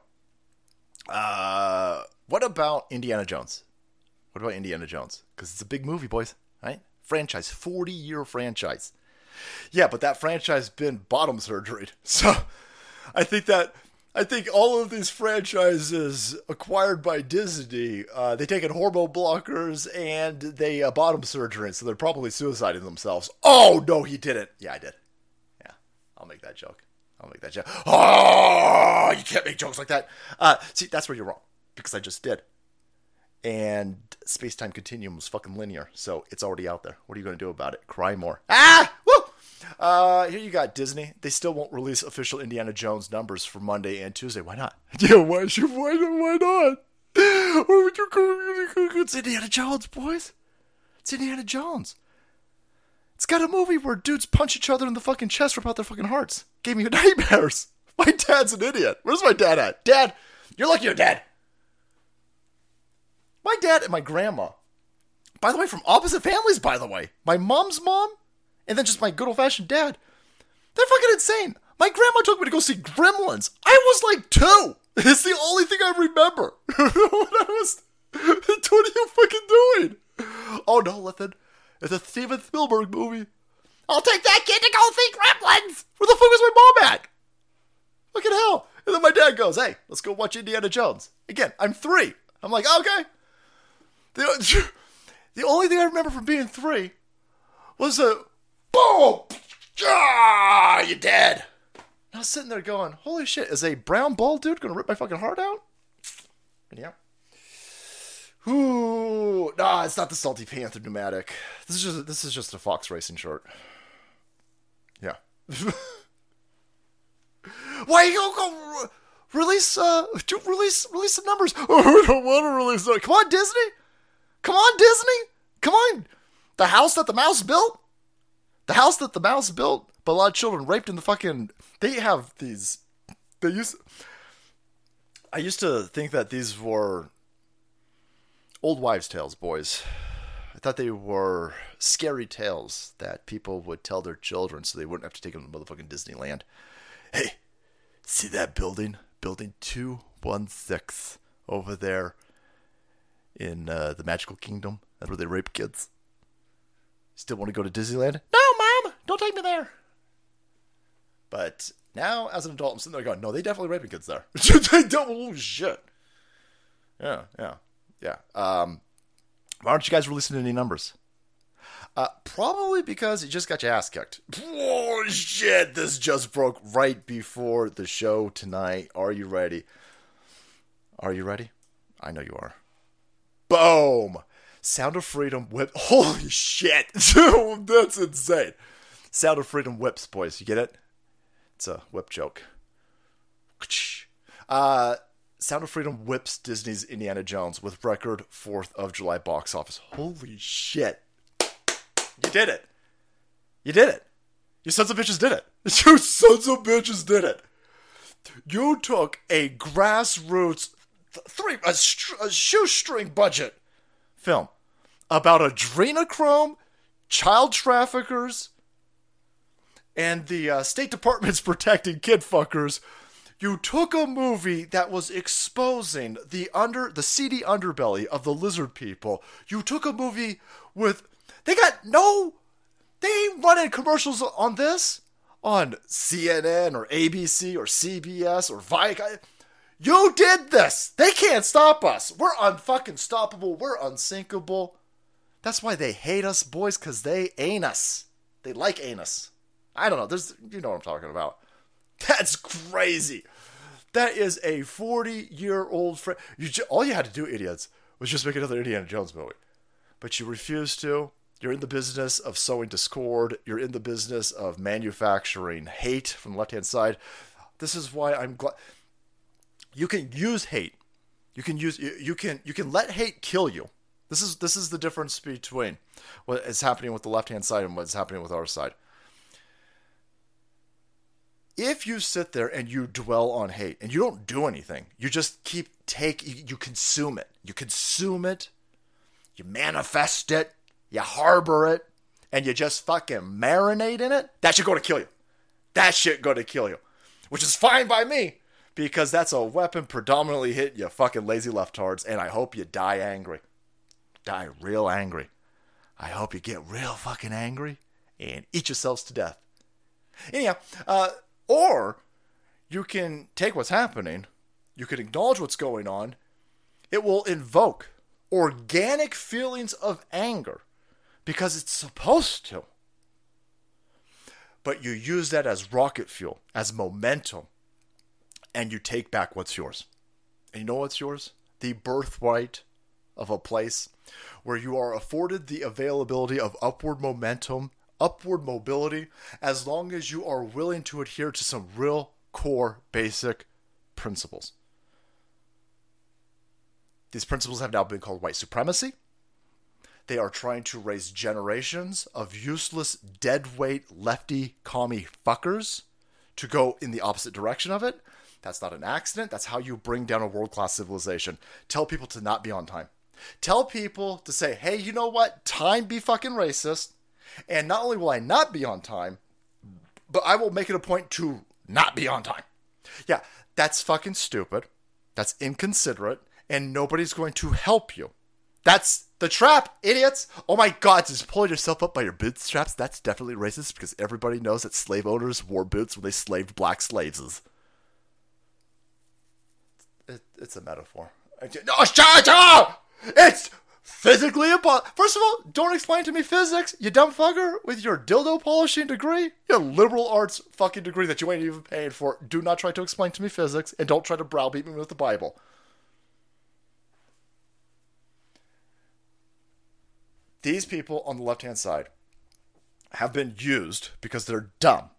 Speaker 1: Uh, what about Indiana Jones? What about Indiana Jones? Because it's a big movie, boys. Right? Franchise, forty-year franchise. Yeah, but that franchise been bottom surgery. <laughs> So, I think that I think all of these franchises acquired by Disney, uh, they taken hormone blockers and they uh, bottom surgery, so they're probably suiciding themselves. Oh no, he didn't. Yeah, I did. Yeah, I'll make that joke. I'll make that joke. Oh, you can't make jokes like that. Uh, see, that's where you're wrong because I just did. And space time continuum is fucking linear, so it's already out there. What are you going to do about it? Cry more. Ah! Uh, here you got Disney. They still won't release official Indiana Jones numbers for Monday and Tuesday. Why not? <laughs> Yeah, why why why not? It's Indiana Jones, boys. It's Indiana Jones. It's got a movie where dudes punch each other in the fucking chest, rip out their fucking hearts. Gave me <laughs> nightmares. My dad's an idiot. Where's my dad at? Dad, you're lucky you're dead. My dad and my grandma. By the way, from opposite families, by the way. My mom's mom and then just my good old fashioned dad. They're fucking insane. My grandma took me to go see Gremlins. I was like two. <laughs> It's the only thing I remember. <laughs> what I was. <laughs> What are you fucking doing? Oh no, listen. It's a Steven Spielberg movie. I'll take that kid to go see Gremlins. Where the fuck was my mom at? Fucking hell. And then my dad goes, hey, let's go watch Indiana Jones. Again, I'm three. I'm like, okay. The, the only thing I remember from being three was a boom! Ah, you're dead. I was sitting there going, holy shit, is a brown bald dude gonna rip my fucking heart out? Yeah. Ooh, nah, it's not the Salty Panther pneumatic. This is just this is just a Fox Racing shirt. Yeah. <laughs> Why you go go release uh release release some numbers? Oh, <laughs> I don't want to release that. Come on, Disney. Come on, Disney. Come on. The house that the mouse built. The house that the mouse built, but a lot of children raped in the fucking. They have these. They used. I used to think that these were old wives' tales, boys. I thought they were scary tales that people would tell their children so they wouldn't have to take them to motherfucking Disneyland. Hey, see that building? Building 216 over there in uh, the Magical Kingdom. That's where they rape kids. Still want to go to Disneyland? No, Mom! Don't take me there! But now, as an adult, I'm sitting there going, no, they definitely raping kids there. <laughs> they don't. Oh, shit. Yeah, yeah, yeah. Um, why aren't you guys releasing any numbers? Uh, probably because you just got your ass kicked. Oh, shit. This just broke right before the show tonight. Are you ready? Are you ready? I know you are. Boom! Sound of Freedom whip. <laughs> Holy shit! <laughs> That's insane. Sound of Freedom whips, boys. You get it? It's a whip joke. <laughs> Uh, Sound of Freedom whips Disney's Indiana Jones with record 4th of July box office. Holy shit. You did it. You did it. You sons of bitches did it. You sons of bitches did it. You took a grassroots, th- three, a, a shoestring budget film about adrenochrome, child traffickers, and the uh, State Department's <laughs> protecting kid fuckers. You took a movie that was exposing the under the seedy underbelly of the lizard people. You took a movie with they got no they ain't running commercials on this on CNN or ABC or CBS or Viacom. You did this. They can't stop us. We're unfucking stoppable. We're unsinkable. That's why they hate us, boys, because they ain't us. They like anus. I don't know. There's, you know what I'm talking about. <laughs> That's crazy. That is a 40 year old friend. You ju- all you had to do, idiots, was just make another Indiana Jones movie. But you refused to. You're in the business of sowing discord. You're in the business of manufacturing hate from the left hand side. This is why I'm glad. You can use hate. You can use you, you can you can let hate kill you. This is this is the difference between what is happening with the left hand side and what's happening with our side if you sit there and you dwell on hate and you don't do anything, you just keep take you, you, consume it. You consume it, you manifest it, you harbor it, and you just fucking marinate in it, that shit gonna kill you. That shit gonna kill you. Which is fine by me, because that's a weapon predominantly hit you fucking lazy leftards, and I hope you die angry. Die real angry. I hope you get real fucking angry and eat yourselves to death. Anyhow, uh, or you can take what's happening, you can acknowledge what's going on. It will invoke organic feelings of anger because it's supposed to. But you use that as rocket fuel, as momentum, and you take back what's yours. And you know what's yours? The birthright of a place where you are afforded the availability of upward momentum upward mobility as long as you are willing to adhere to some real core basic principles. These principles have now been called white supremacy. They are trying to raise generations of useless, deadweight, lefty, commie fuckers to go in the opposite direction of it. That's not an accident. That's how you bring down a world class civilization. Tell people to not be on time. Tell people to say, hey, you know what? Time be fucking racist. And not only will I not be on time, but I will make it a point to not be on time. Yeah, that's fucking stupid. That's inconsiderate. And nobody's going to help you. That's the trap, idiots. Oh my god, just pulling yourself up by your bootstraps. That's definitely racist because everybody knows that slave owners wore boots when they slaved black slaves. It, it's a metaphor. No, oh, shut up! It's physically impossible. First of all, don't explain to me physics, you dumb fucker, with your dildo polishing degree, your liberal arts fucking degree that you ain't even paid for. Do not try to explain to me physics, and don't try to browbeat me with the Bible. these people on the left hand side have been used because they're dumb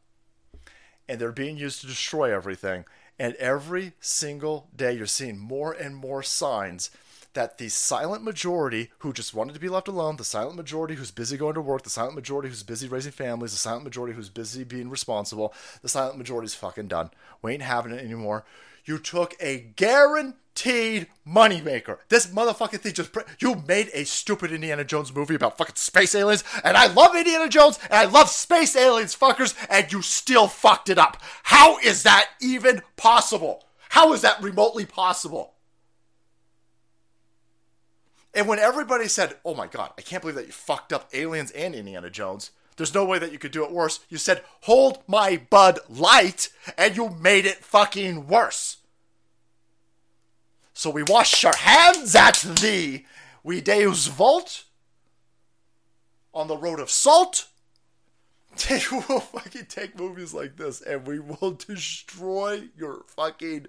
Speaker 1: and they're being used to destroy everything. And every single day, you're seeing more and more signs that the silent majority who just wanted to be left alone, the silent majority who's busy going to work, the silent majority who's busy raising families, the silent majority who's busy being responsible, the silent majority's fucking done. We ain't having it anymore. You took a guaranteed moneymaker. This motherfucking thing just. You made a stupid Indiana Jones movie about fucking space aliens, and I love Indiana Jones, and I love space aliens, fuckers, and you still fucked it up. How is that even possible? How is that remotely possible? And when everybody said, oh my god, I can't believe that you fucked up aliens and Indiana Jones, there's no way that you could do it worse. You said, hold my Bud Light, and you made it fucking worse. So we wash our hands at thee. We Deus Vult on the road of salt. <laughs> Take, we'll fucking take movies like this and we will destroy your fucking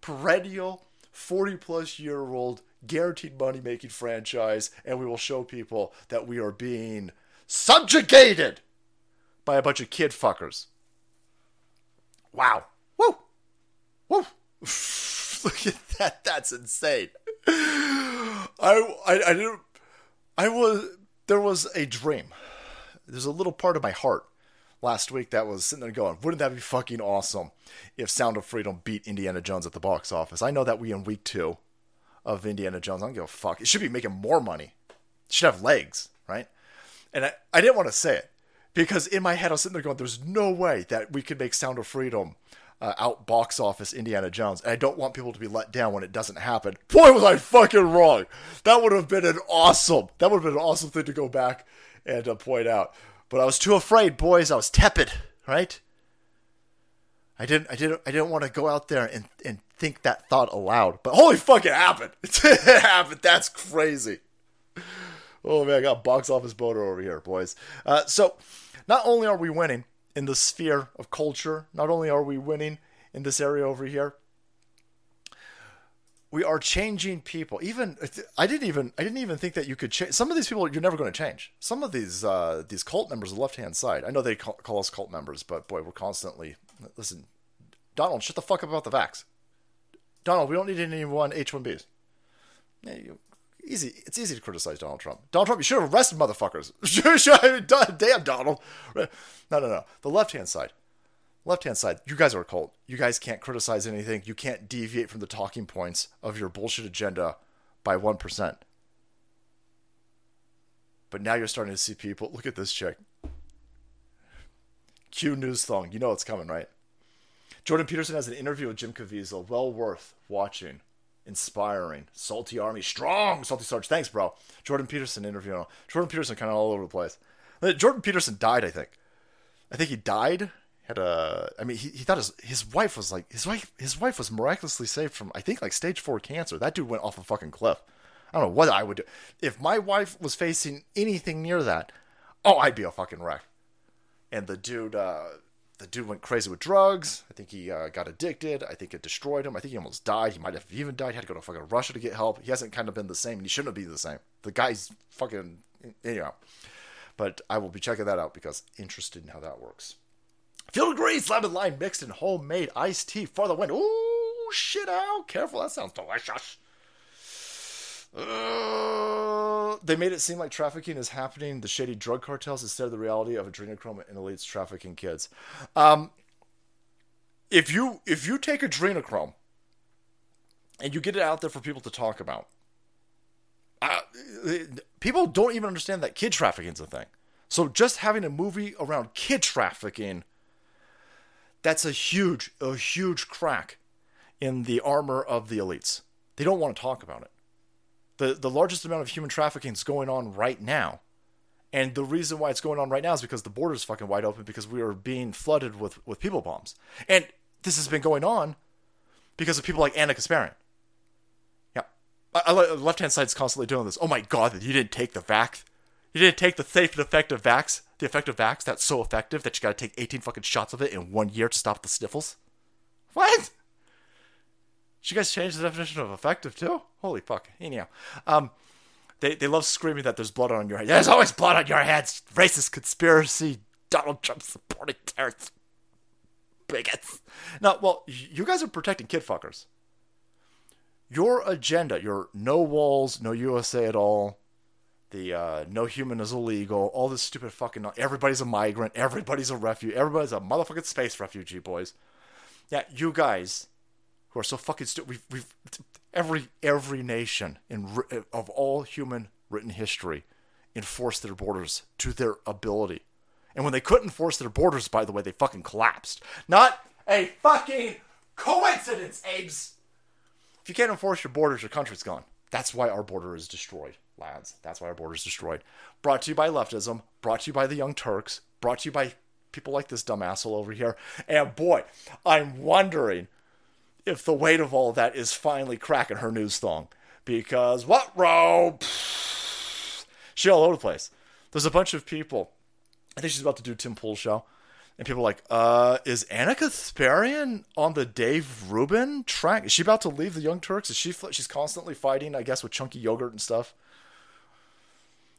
Speaker 1: perennial 40 plus year old guaranteed money making franchise and we will show people that we are being subjugated by a bunch of kid fuckers. Wow. Woo! Woo! <laughs> Look at that. That's insane. I, I, I didn't. I was. There was a dream. There's a little part of my heart last week that was sitting there going, wouldn't that be fucking awesome if Sound of Freedom beat Indiana Jones at the box office? I know that we in week two of Indiana Jones. I don't give a fuck. It should be making more money. It should have legs, right? And I, I didn't want to say it because in my head I was sitting there going, there's no way that we could make Sound of Freedom uh, out box office Indiana Jones. And I don't want people to be let down when it doesn't happen. Boy, was I fucking wrong. That would have been an awesome, that would have been an awesome thing to go back and uh, point out. But I was too afraid, boys. I was tepid, right? I didn't, I didn't, I didn't want to go out there and, and think that thought aloud. But holy fuck, it happened. <laughs> it happened. That's crazy. Oh man, I got box office boner over here, boys. Uh, so, not only are we winning in the sphere of culture, not only are we winning in this area over here, we are changing people. Even I didn't even I didn't even think that you could change. Some of these people you're never going to change. Some of these uh, these cult members, the left hand side. I know they call, call, us cult members, but boy, we're constantly listen. Donald, shut the fuck up about the vax. Donald, we don't need anyone H1Bs. Yeah, you, easy. It's easy to criticize Donald Trump. Donald Trump, you should have arrested motherfuckers. <laughs> Damn, Donald. No, no, no. The left hand side. Left hand side. You guys are a cult. You guys can't criticize anything. You can't deviate from the talking points of your bullshit agenda by 1%. But now you're starting to see people. Look at this chick. Q News Thong. You know it's coming, right? Jordan Peterson has an interview with Jim Caviezel. Well worth watching inspiring. Salty Army, strong. Salty Sarge, thanks, bro. Jordan Peterson interview. Jordan Peterson kind of all over the place. Uh, Jordan Peterson died, I think. I think he died. Had a, I mean, he, he thought his his wife was like his wife his wife was miraculously saved from I think like stage four cancer. That dude went off a fucking cliff. I don't know what I would do if my wife was facing anything near that. Oh, I'd be a fucking wreck. And the dude, uh, the dude went crazy with drugs. I think he uh, got addicted. I think it destroyed him. I think he almost died. He might have even died. He had to go to fucking Russia to get help. He hasn't kind of been the same, and he shouldn't be the same. The guy's fucking anyhow. But I will be checking that out because interested in how that works. Field Greens lemon lime mixed in homemade iced tea for the win. Ooh, shit out. Careful, that sounds delicious. Uh, they made it seem like trafficking is happening, the shady drug cartels, instead of the reality of adrenochrome and elites trafficking kids. Um, if you if you take adrenochrome and you get it out there for people to talk about, uh, people don't even understand that kid trafficking is a thing. So just having a movie around kid trafficking, that's a huge, a huge crack in the armor of the elites. They don't want to talk about it the, the largest amount of human trafficking is going on right now. And the reason why it's going on right now is because the border is fucking wide open because we are being flooded with, with people bombs. And this has been going on because of people like Ana Kasparian. Yeah. Left hand side is constantly doing this. Oh my god, you didn't take the vax. You didn't take the safe and effective vax. The effective vax that's so effective that you gotta take 18 fucking shots of it in one year to stop the sniffles. What? Did you guys change the definition of effective too? Holy fuck. Anyhow. Um, They they love screaming that there's blood on your head. There's always blood on your heads. Racist conspiracy. Donald Trump supporting terrorists. Bigots. Now, well, you guys are protecting kid fuckers. Your agenda, your no walls, no USA at all, the uh, no human is illegal, all this stupid fucking. Everybody's a migrant. Everybody's a refugee. Everybody's a motherfucking space refugee, boys. Yeah, you guys who are so fucking stupid. We've, we've every every nation in of all human written history enforced their borders to their ability. And when they couldn't enforce their borders, by the way, they fucking collapsed. Not a fucking coincidence, Abes. If you can't enforce your borders, your country's gone. That's why our border is destroyed, lads. That's why our border is destroyed. Brought to you by leftism, brought to you by the Young Turks, brought to you by people like this dumb asshole over here. And boy, I'm wondering if the weight of all that is finally cracking her news thong. Because what, bro? She all over the place. There's a bunch of people. I think she's about to do Tim Pool's show. And people are like, uh, is Ana Kasparian on the Dave Rubin track? Is she about to leave the Young Turks? Is she? She's constantly fighting, I guess, with chunky yogurt and stuff.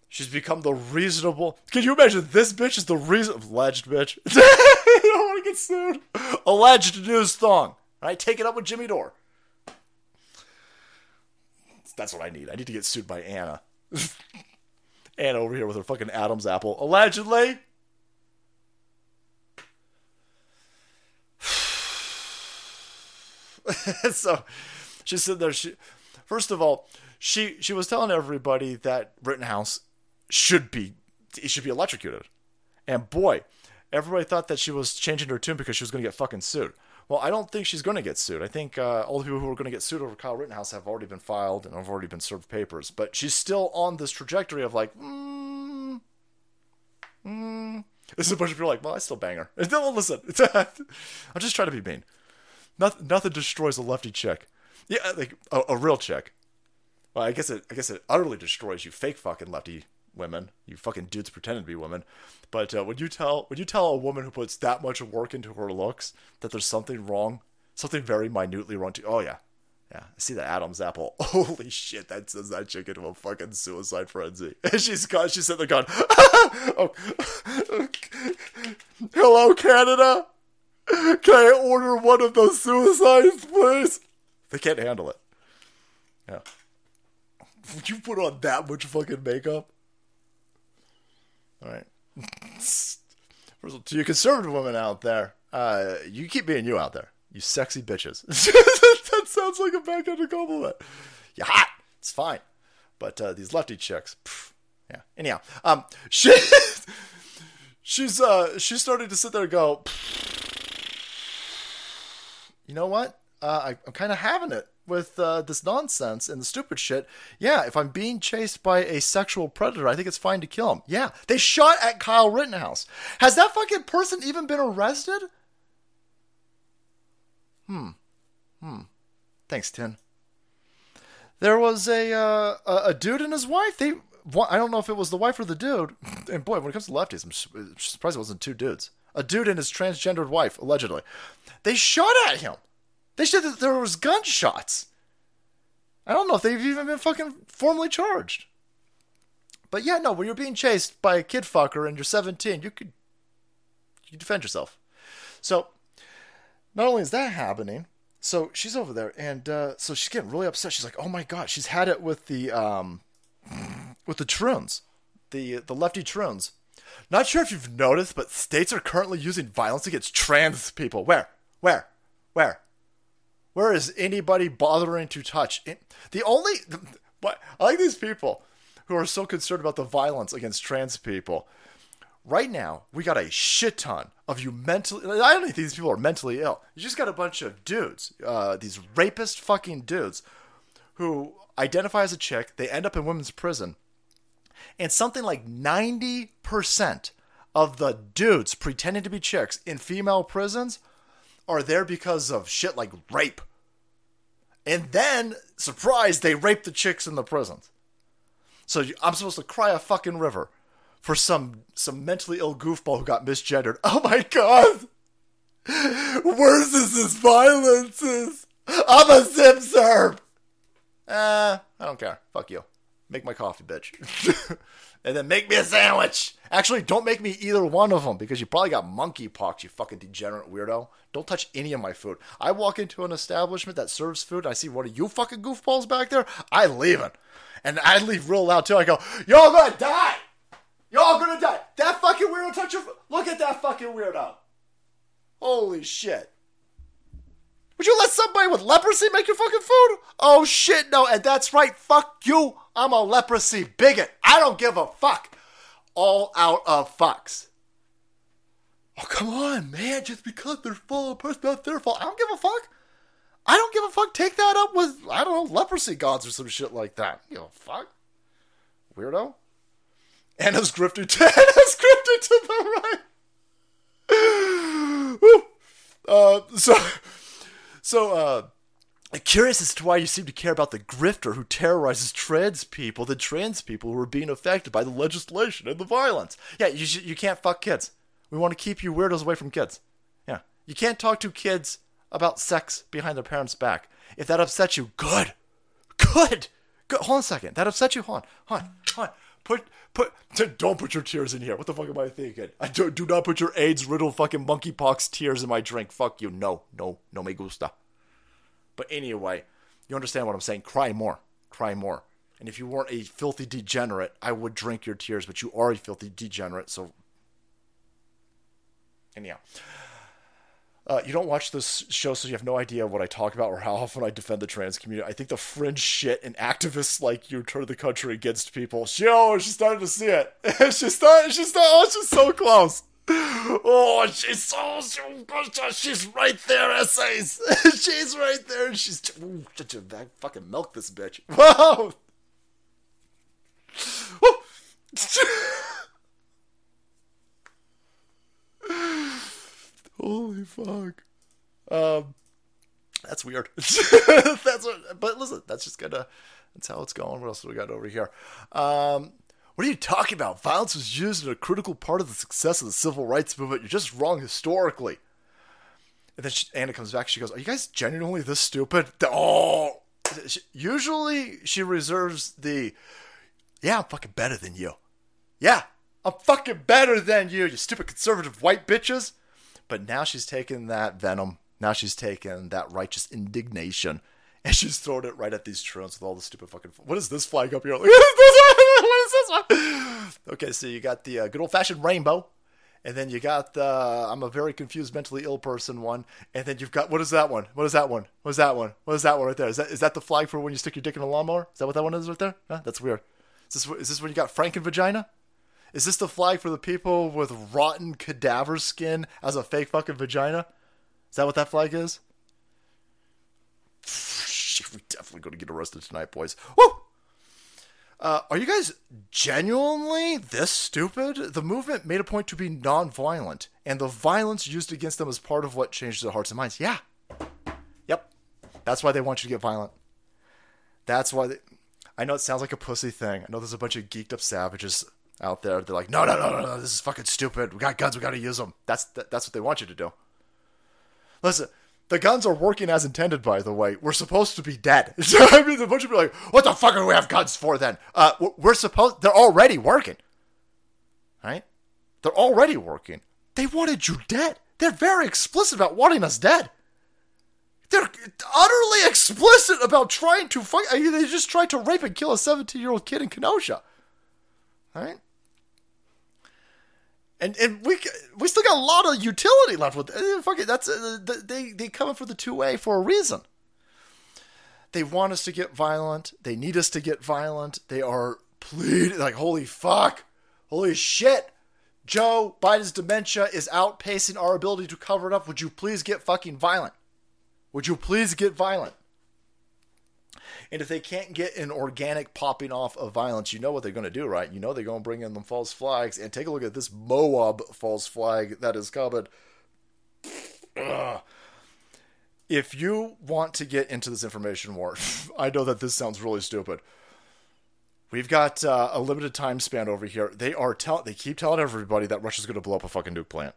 Speaker 1: She's become the reasonable. Can you imagine this bitch is the reason alleged bitch? <laughs> I don't want to get sued. Alleged news thong. Right? Take it up with Jimmy Dore. That's what I need. I need to get sued by Anna. <laughs> Anna over here with her fucking Adam's apple. Allegedly. <sighs> so she's sitting there. She, first of all, she she was telling everybody that Rittenhouse should be he should be electrocuted, and boy, everybody thought that she was changing her tune because she was going to get fucking sued. Well, I don't think she's going to get sued. I think uh, all the people who are going to get sued over Kyle Rittenhouse have already been filed and have already been served papers. But she's still on this trajectory of like, mm, mm. This is a bunch of people like, well, I still bang her. <laughs> Don't listen. <laughs> I'm just trying to be mean. Nothing, nothing destroys a lefty chick. Yeah, like a, a real chick. Well, I guess it. I guess it utterly destroys you, fake fucking lefty women. You fucking dudes pretending to be women. But uh, would you tell would you tell a woman who puts that much work into her looks that there's something wrong, something very minutely wrong? To oh yeah, yeah. I see the Adam's apple. <laughs> Holy shit, that sends that chick into a fucking suicide frenzy. <laughs> She's got she's sitting there going, <laughs> oh, hello Canada. Can I order one of those suicides, please? They can't handle it. Yeah. You put on that much fucking makeup? <laughs> All right. To you conservative women out there, uh, you keep being you out there. You sexy bitches. <laughs> that sounds like a backhanded compliment. You're hot. It's fine. But uh, these lefty chicks, pff, yeah. Anyhow, um, <laughs> she, she's uh, she's starting to sit there and go. You know what? Uh, I, I'm kind of having it with uh, this nonsense and the stupid shit. Yeah, if I'm being chased by a sexual predator, I think it's fine to kill him. Yeah, they shot at Kyle Rittenhouse. Has that fucking person even been arrested? Hmm. Hmm. Thanks, Tin. There was a uh, a dude and his wife. They I don't know if it was the wife or the dude. <laughs> And boy, when it comes to lefties, I'm surprised it wasn't two dudes. A dude and his transgendered wife, allegedly. They shot at him. They said that there was gunshots. I don't know if they've even been fucking formally charged. But yeah, no, when you're being chased by a kid fucker and you're 17, you could you defend yourself. So not only is that happening, so she's over there and uh, so she's getting really upset. She's like, "Oh my god, she's had it with the um <sniffs> with the Troons, the the lefty Troons." Not sure if you've noticed, but states are currently using violence against trans people. Where? Where? Where? Where is anybody bothering to touch? The only, but I like these people who are so concerned about the violence against trans people. Right now, we got a shit ton of you mentally. I don't think these people are mentally ill. You just got a bunch of dudes, uh, these rapist fucking dudes, who identify as a chick. They end up in women's prison, and something like ninety percent of the dudes pretending to be chicks in female prisons are there because of shit like rape. And then, surprise, they rape the chicks in the prisons. So I'm supposed to cry a fucking river for some some mentally ill goofball who got misgendered. <laughs> Oh my god! Worse is this violence. I'm a sim serve. Uh, I don't care. Fuck you. make my coffee, bitch. <laughs> and then make me a sandwich. Actually, don't make me either one of them because you probably got monkeypox, you fucking degenerate weirdo. Don't touch any of my food. I walk into an establishment that serves food, and I see one of you fucking goofballs back there, I leave it. And I leave real loud too. I go, y'all gonna die. Y'all gonna die. That fucking weirdo touch your. Look at that fucking weirdo. Holy shit. Would you let somebody with leprosy make your fucking food? Oh shit, no. And that's right. Fuck you. I'm a leprosy bigot. I don't give a fuck. All out of fucks. Oh, come on, man. Just because they're full of person, not their fault. I don't give a fuck. I don't give a fuck. Take that up with, I don't know, leprosy gods or some shit like that. You know, fuck. Weirdo. Anna's grifted to, <laughs> Anna's grifted to the right. <gasps> Uh, so, so, uh, curious as to why you seem to care about the grifter who terrorizes trans people, the trans people who are being affected by the legislation and the violence. Yeah, you, you can't fuck kids. We want to keep you weirdos away from kids. Yeah. You can't talk to kids about sex behind their parents' back. If that upsets you, good. Good. Good. Hold on a second. That upsets you? Hold on. Hold on. Hold on. Put, put, don't put your tears in here. What the fuck am I thinking? I do, do not put your AIDS riddled fucking monkeypox tears in my drink. Fuck you. No, no, no me gusta. But anyway, you understand what I'm saying. Cry more. Cry more. And if you weren't a filthy degenerate, I would drink your tears, but you are a filthy degenerate, so. Anyhow. Uh, you don't watch this show, so you have no idea what I talk about or how often I defend the trans community. I think the fringe shit and activists like you turn the country against people. She, oh, she's starting to see it. <laughs> she's starting. She's starting. Oh, she's so close. Oh, she's so, so she's right there, essays. <laughs> she's right there. She's ooh, fucking milk this bitch. <laughs> Whoa. Holy fuck. Um, that's weird. <laughs> that's what, but listen, that's just gonna. That's how it's going. What else do we got over here? Um, what are you talking about? Violence was used in a critical part of the success of the civil rights movement. You're just wrong historically. And then she, Anna comes back. She goes, "Are you guys genuinely this stupid?" Oh, usually she reserves the, "Yeah, I'm fucking better than you." Yeah, I'm fucking better than you, you stupid conservative white bitches. But now she's taken that venom. Now she's taken that righteous indignation. <laughs> And she's throwing it right at these drones with all the stupid fucking. What is this flag up here? <laughs> what is this <laughs> one? Okay, so you got the uh, good old fashioned rainbow. And then you got the I'm a very confused mentally ill person one. And then you've got what is that one? What is that one? What is that one? What is that one right there? Is that is that the flag for when you stick your dick in a lawnmower? Is that what that one is right there? Huh? That's weird. Is this is this when you got Franken vagina? Is this the flag for the people with rotten cadaver skin as a fake fucking vagina? Is that what that flag is? <sighs> We're definitely going to get arrested tonight, boys. Woo! Uh, are you guys genuinely this stupid? The movement made a point to be non-violent, and the violence used against them is part of what changed their hearts and minds. Yeah. Yep. That's why they want you to get violent. That's why they. I know it sounds like a pussy thing. I know there's a bunch of geeked up savages out there. They're like, no, no, no, no, no, this is fucking stupid. We got guns. We got to use them. That's that, that's what they want you to do. Listen, the guns are working as intended. By the way, we're supposed to be dead. <laughs> I mean, the bunch of people are like, what the fuck do we have guns for then? Uh, we're supposed. They're already working. Right? They're already working. They wanted you dead. They're very explicit about wanting us dead. They're utterly explicit about trying to fight. I mean, they just tried to rape and kill a 17 year old kid in Kenosha. Right? And and we we still got a lot of utility left with uh, fuck it. That's uh, they they coming for the two way for a reason. They want us to get violent. They need us to get violent. They are pleading like holy fuck, holy shit. Joe Biden's dementia is outpacing our ability to cover it up. Would you please get fucking violent? Would you please get violent? And if they can't get an organic popping off of violence, you know what they're going to do, right? You know they're going to bring in them false flags. And take a look at this Moab false flag that is coming. If you want to get into this information war, <laughs> I know that this sounds really stupid. We've got uh, a limited time span over here. They are tell they keep telling everybody that Russia's going to blow up a fucking nuke plant.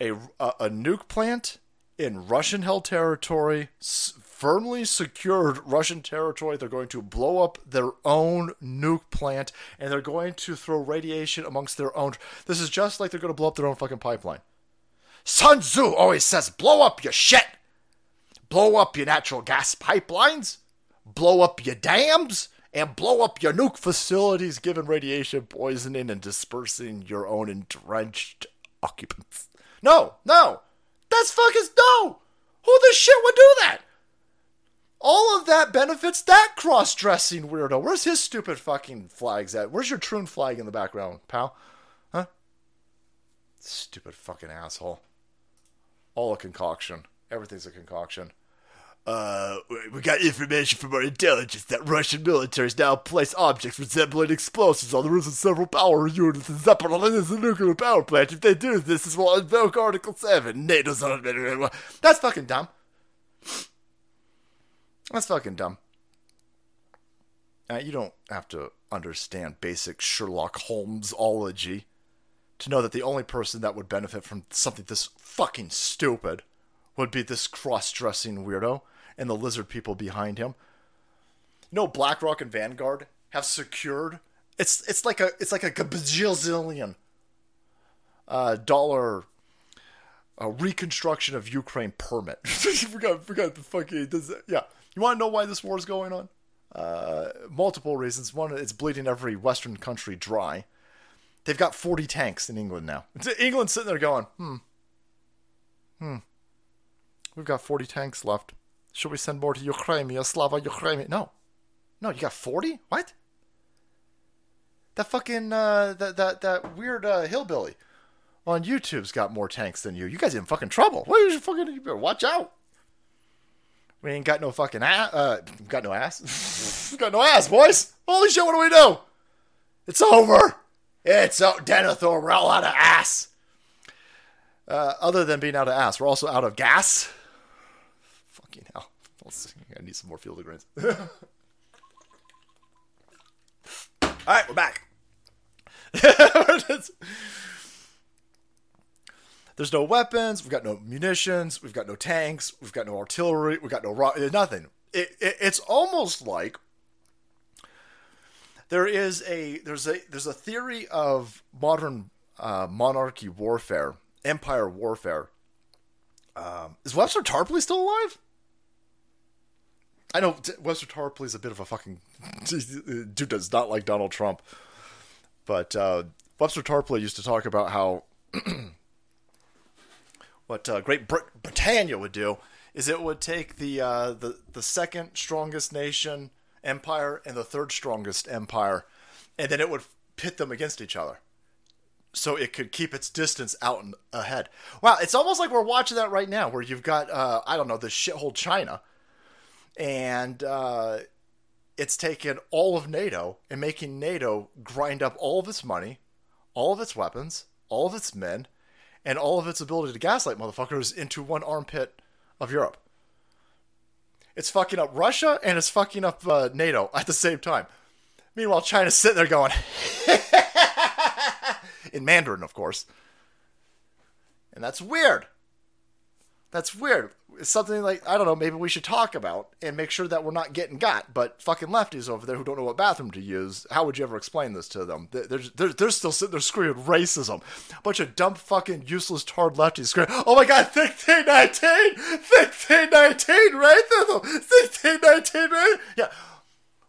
Speaker 1: A, a, a nuke plant in Russian held territory, firmly secured Russian territory. They're going to blow up their own nuke plant and they're going to throw radiation amongst their own. This is just like they're going to blow up their own fucking pipeline. Sun Tzu always says, blow up your shit. Blow up your natural gas pipelines, blow up your dams, and blow up your nuke facilities, giving radiation poisoning and dispersing your own entrenched occupants. No, no. That's fucking no. Who the shit would do that? All of that benefits that cross-dressing weirdo. Where's his stupid fucking flags at? Where's your Troon flag in the background, pal? Huh? Stupid fucking asshole. All a concoction. Everything's a concoction. Uh, we got information from our intelligence that Russian militaries now place objects resembling explosives on the roofs of several power units in Zaporizhzhia nuclear power plant. If they do this, this will invoke Article 7. NATO's on That's fucking dumb. That's fucking dumb. You don't have to understand basic Sherlock Holmesology to know that the only person that would benefit from something this fucking stupid would be this cross-dressing weirdo and the lizard people behind him. You know, BlackRock and Vanguard have secured it's it's like a it's like a bajillion uh, dollar uh, reconstruction of Ukraine permit. <laughs> forgot forgot the fucking does yeah. You want to know why this war is going on? Uh, multiple reasons. One, it's bleeding every Western country dry. They've got 40 tanks in England now. England's sitting there going, hmm, hmm. We've got 40 tanks left. Should we send more to Ukraine? Slava Ukraine? No. No, you got 40? What? That fucking, uh, that, that, that weird, uh, hillbilly on YouTube's got more tanks than you. You guys in fucking trouble. What is you fucking, you better watch out. We ain't got no fucking ass, uh, got no ass. <laughs> got no ass, boys. Holy shit, what do we do? It's over. It's, oh, Denethor, we're all out of ass. Uh, other than being out of ass, we're also out of gas. Fucking hell. I need some more Field of Greens. <laughs> All right, we're back. <laughs> There's no weapons. We've got no munitions. We've got no tanks. We've got no artillery. We've got no nothing. It, it, it's almost like there is a there's a there's a theory of modern uh, monarchy warfare, empire warfare. Um, is Webster Tarpley still alive? I know Webster Tarpley's a bit of a fucking <laughs> dude does not like Donald Trump, but uh, Webster Tarpley used to talk about how <clears throat> what uh, Great Brit- Britannia would do is it would take the uh, the the second strongest nation empire and the third strongest empire, and then it would pit them against each other, so it could keep its distance out and ahead. Wow, it's almost like we're watching that right now, where you've got uh, I don't know the shithole China and uh, it's taken all of NATO and making NATO grind up all of its money, all of its weapons, all of its men, and all of its ability to gaslight motherfuckers into one armpit of Europe. It's fucking up Russia and it's fucking up uh, NATO at the same time. Meanwhile, China's sitting there going, <laughs> in Mandarin, of course. And that's weird. That's weird. It's something like I don't know. Maybe we should talk about and make sure that we're not getting got. But fucking lefties over there who don't know what bathroom to use. How would you ever explain this to them? They're they're, they're still sitting there screaming racism. A bunch of dumb fucking useless tard lefties screaming. Oh my god, sixteen nineteen, sixteen nineteen, racism, sixteen nineteen, right? Yeah,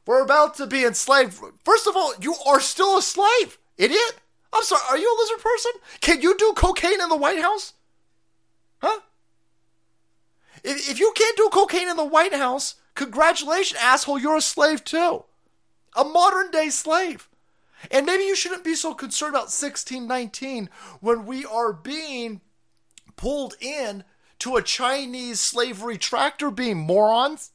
Speaker 1: we're about to be enslaved. First of all, you are still a slave, idiot. I'm sorry. Are you a lizard person? Can you do cocaine in the White House? Huh? If, if you can't do cocaine in the White House, congratulations, asshole, you're a slave too. A modern day slave. And maybe you shouldn't be so concerned about 1619 when we are being pulled in to a Chinese slavery tractor beam, morons.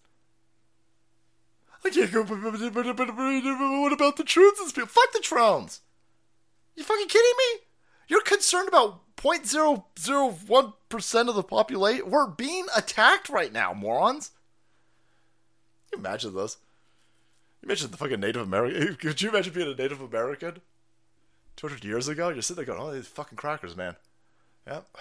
Speaker 1: I can't go. What about the Troons? Fuck the Troons. You fucking kidding me? You're concerned about 0.001% of the population. We're being attacked right now, morons. Can you imagine this? You imagine the fucking Native American. <laughs> Could you imagine being a Native American 200 years ago? You're sitting there going, oh, these fucking crackers, man. Yep. <sighs>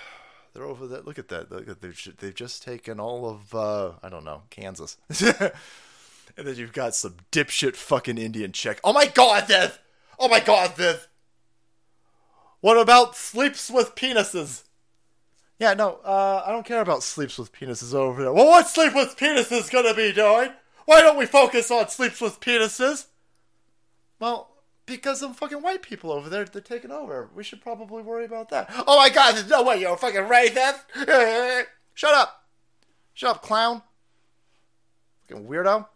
Speaker 1: they're over there. Look at that. Look at they've they've just taken all of uh, I don't know Kansas, <laughs> and then you've got some dipshit fucking Indian chick. Oh my god, this! Oh my god, Viv! What about sleeps with penises? Yeah, no, uh, I don't care about sleeps with penises over there. Well, what sleep with penises gonna be doing? Why don't we focus on sleeps with penises? Well, because some fucking white people over there, they're taking over. We should probably worry about that. Oh my god, there's no way you're a fucking rapist! <laughs> Shut up! Shut up, clown! Fucking weirdo.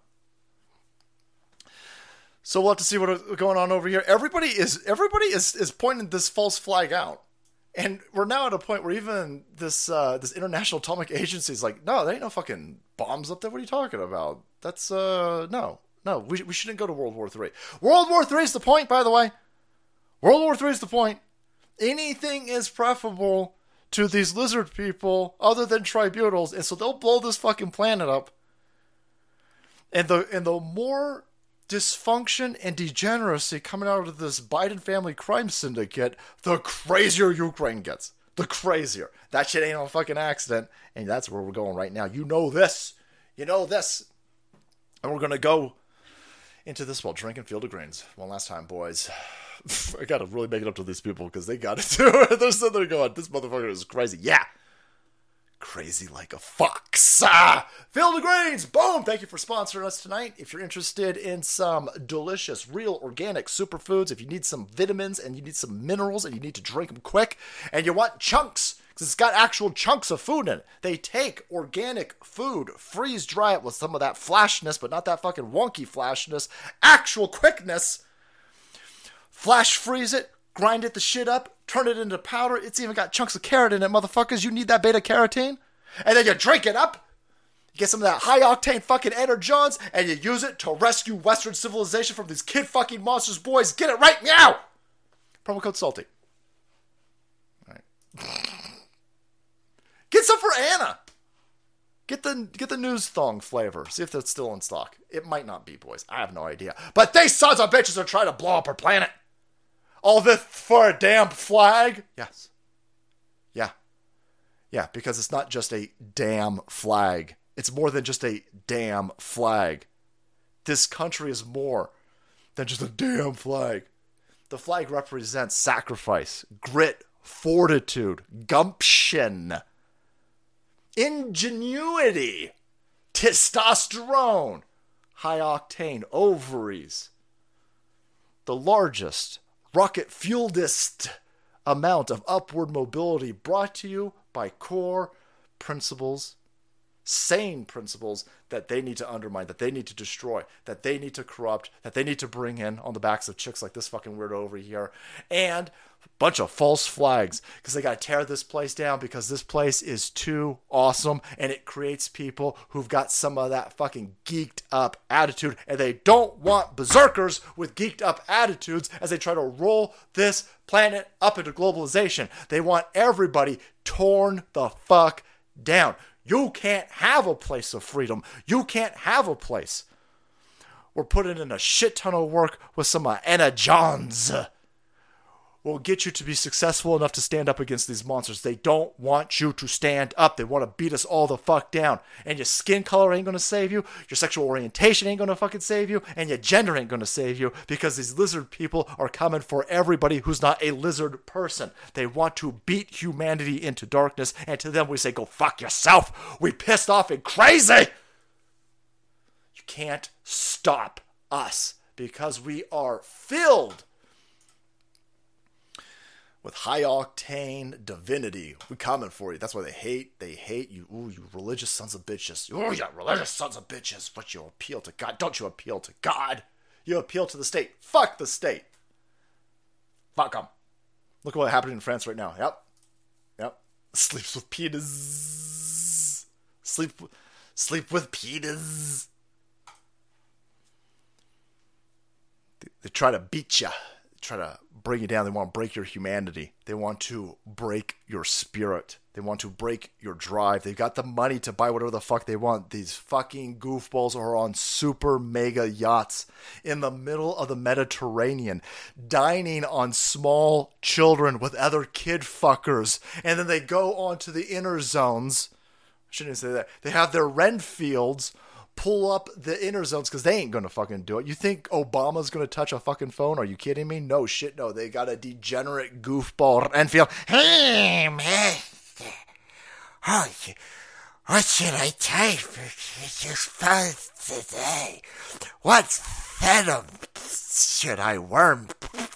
Speaker 1: So we'll have to see what's going on over here. Everybody is everybody is is pointing this false flag out, and we're now at a point where even this uh, this international atomic agency is like, no, there ain't no fucking bombs up there. What are you talking about? That's uh no no. We we shouldn't go to World War Three. World War Three is the point, by the way. World War Three is the point. Anything is preferable to these lizard people other than tribunals, and so they'll blow this fucking planet up. And the and the more dysfunction and degeneracy coming out of this Biden family crime syndicate, the crazier Ukraine gets. The crazier. That shit ain't a fucking accident. And that's where we're going right now. You know this. You know this. And we're going to go into this while drinking Field of Greens. One last time, boys. <sighs> I got to really make it up to these people because they got <laughs> it too. They're sitting there going, this motherfucker is crazy. Yeah crazy like a fox. Ah, of Greens, boom! Thank you for sponsoring us tonight. If you're interested in some delicious, real organic superfoods, if you need some vitamins and you need some minerals and you need to drink them quick, and you want chunks, because it's got actual chunks of food in it. They take organic food, freeze dry it with some of that flashness, but not that fucking wonky flashness, actual quickness, flash freeze it, grind it the shit up, turn it into powder. It's even got chunks of carrot in it, motherfuckers. You need that beta carotene. And then you drink it up. You get some of that high octane fucking energens, and you use it to rescue Western civilization from these kid fucking monsters, boys. Get it right, now! Promo code salty. <laughs> Get some for Anna. Get the get the news thong flavor. See if that's still in stock. It might not be, boys. I have no idea. But these sons of bitches are trying to blow up our planet. All this for a damn flag? Yes. Yeah. Yeah, because it's not just a damn flag. It's more than just a damn flag. This country is more than just a damn flag. The flag represents sacrifice, grit, fortitude, gumption, ingenuity, testosterone, high octane ovaries. The largest rocket fueledest amount of upward mobility brought to you by core principles, sane principles that they need to undermine, that they need to destroy, that they need to corrupt, that they need to bring in on the backs of chicks like this fucking weirdo over here, and a bunch of false flags because they got to tear this place down because this place is too awesome and it creates people who've got some of that fucking geeked up attitude and they don't want berserkers with geeked up attitudes as they try to roll this planet up into globalization. They want everybody torn the fuck down. You can't have a place of freedom. You can't have a place. We're putting in a shit ton of work with some uh, Anna Johns. Will get you to be successful enough to stand up against these monsters. They don't want you to stand up. They want to beat us all the fuck down. And your skin color ain't gonna save you. Your sexual orientation ain't gonna fucking save you. And your gender ain't gonna save you because these lizard people are coming for everybody who's not a lizard person. They want to beat humanity into darkness. And to them, we say, go fuck yourself. We pissed off and crazy. You can't stop us because we are filled with high octane divinity. We comment for you. That's why they hate. They hate you. Ooh, you religious sons of bitches. Ooh, you religious sons of bitches. But you appeal to God. Don't you appeal to God? You appeal to the state. Fuck the state. Fuck them. Look at what happened in France right now. Yep. Yep. Sleeps with penis. Sleep. Sleep with penis. They, they try to beat you try to bring you down. They want to break your humanity. They want to break your spirit. They want to break your drive. They've got the money to buy whatever the fuck they want. These fucking goofballs are on super mega yachts in the middle of the Mediterranean, dining on small children with other kid fuckers. And then they go on to the inner zones. I shouldn't say that. They have their Renfields pull up the inner zones because they ain't gonna fucking do it. You think Obama's gonna touch a fucking phone? Are you kidding me? No shit, no. They got a degenerate goofball Renfield. Hey, man.
Speaker 2: Oh, what should I type? Just found today. What venom should I worm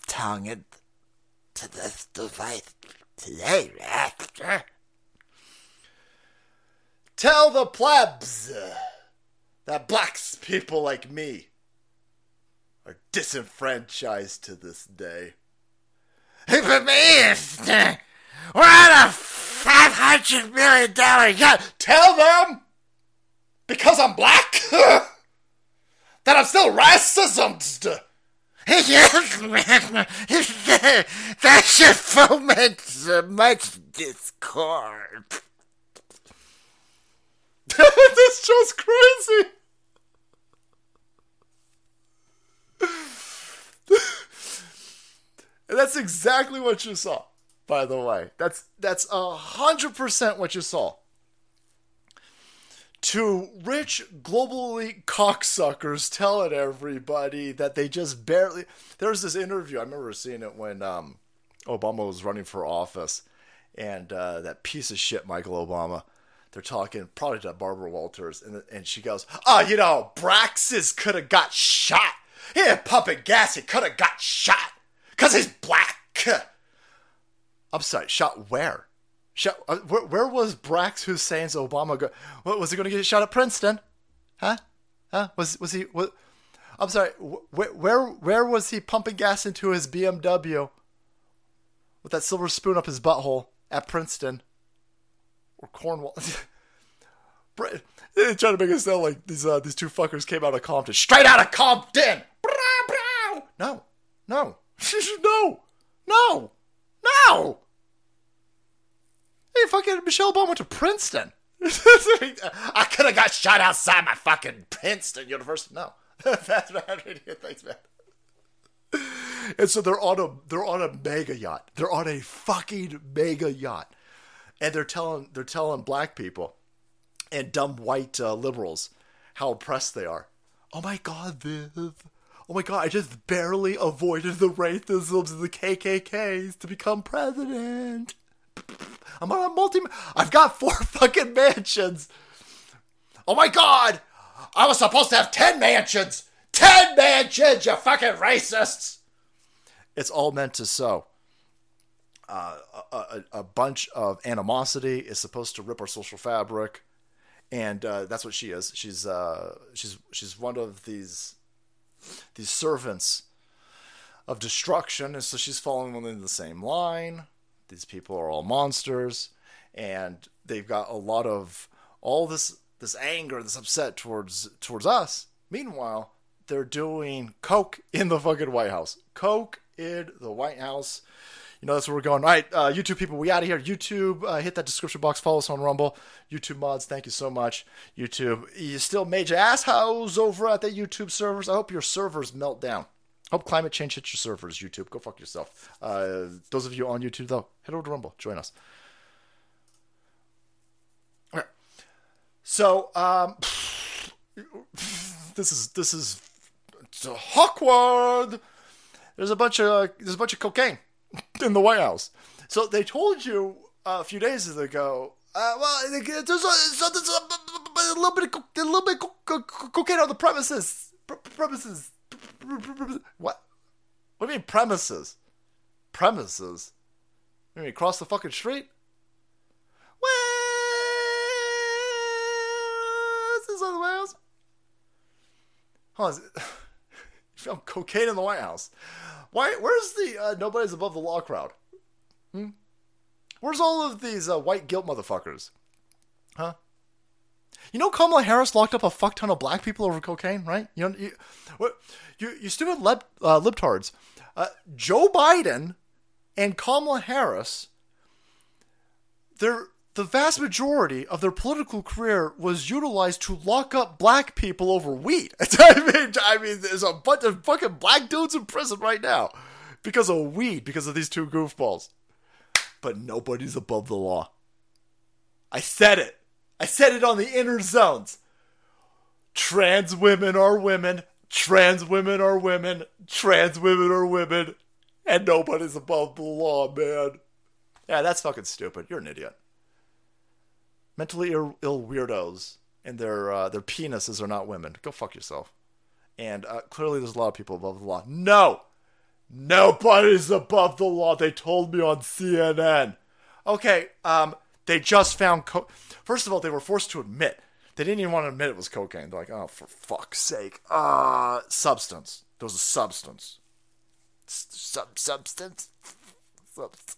Speaker 2: tongue into this device today, Master?
Speaker 1: Tell the plebs that blacks people like me are disenfranchised to this day.
Speaker 2: But me, we're on a five hundred million dollar yacht.
Speaker 1: Tell them, because I'm black, <laughs> that I'm still racism.
Speaker 2: Yes, <laughs> man. That should foment much discord. <laughs>
Speaker 1: this show's crazy. And that's exactly what you saw, by the way. That's that's a hundred percent what you saw. To rich global elite cocksuckers telling everybody that they just barely. there's this interview. I remember seeing it when um, Obama was running for office, and uh, that piece of shit Michael Obama they're talking probably to Barbara Walters, and and she goes, "Oh, you know, Braxis could have got shot. Had pumping gas. He could have got shot because he's black." <laughs> I'm sorry, shot where? Shot uh, where, where was Brax Hussein's Obama? Go, what, was he going to get shot at Princeton? Huh? Huh? Was was he? What, I'm sorry. Where where where was he pumping gas into his BMW with that silver spoon up his butthole at Princeton? or Cornwall. <laughs> They're trying to make it sound like these uh, these two fuckers came out of Compton, straight out of Compton. No, no, <laughs> no, no, no. Hey, fucking Michelle Obama went to Princeton. <laughs> I could have got shot outside my fucking Princeton University. No, <laughs> that's bad. Thanks, man. And so they're on a they're on a mega yacht. They're on a fucking mega yacht and they're telling they're telling black people and dumb white uh, liberals how oppressed they are. Oh my God, Viv! Oh my God, I just barely avoided the racisms of the KKKs to become president. I'm on a multi. I've got four <laughs> fucking mansions. Oh my God, I was supposed to have ten mansions. Ten mansions, you fucking racists. It's all meant to sow uh, a, a, bunch of animosity is supposed to rip our social fabric, and uh, that's what she is. She's uh, she's she's one of these these servants of destruction, and so she's following within the same line. These people are all monsters, and they've got a lot of all this this anger, this upset towards towards us. Meanwhile, they're doing coke in the fucking White House. Coke in the White House you know that's where we're going. All right, uh, YouTube people, we out of here. YouTube, uh, hit that description box. Follow us on Rumble. YouTube mods, thank you so much. YouTube, you still major assholes over at the YouTube servers. I hope your servers melt down. Hope climate change hits your servers. YouTube, go fuck yourself. Uh, those of you on YouTube though, head over to Rumble. Join us. So, um, <laughs> this is this is awkward. There's a bunch of there's a bunch of cocaine <laughs> in the White House. So they told you uh, a few days ago. Uh, well, there's a, there's a, a, little bit of a little bit of cocaine on the premises. premises. What? What do you mean premises? Premises? You mean across the fucking street? Well, is this on the House? Hold on. <laughs> You found cocaine in the White House. Why? Where's the uh, nobody's above the law crowd? Hmm? Where's all of these uh, white guilt motherfuckers? Huh? You know Kamala Harris locked up a fuck ton of black people over cocaine, right? You know, you, you, you stupid lib, uh, libtards. Uh, Joe Biden and Kamala Harris, their the vast majority of their political career was utilized to lock up black people over weed. <laughs> I mean, I mean, there's a bunch of fucking black dudes in prison right now because of weed, because of these two goofballs. But nobody's above the law. I said it. I said it on the inner zones. Trans women are women. Trans women are women. Trans women are women. And nobody's above the law, man. Yeah, that's fucking stupid. You're an idiot. Mentally Ill, Ill weirdos and their uh, their penises are not women. Go fuck yourself. And uh, clearly, there's a lot of people above the law. No, nobody's above the law. They told me on CNN. Okay, um, they just found. Co- First of all, they were forced to admit they didn't even want to admit it was cocaine. They're like, oh, for fuck's sake. Uh, substance. There was a substance. Sub substance. Substance.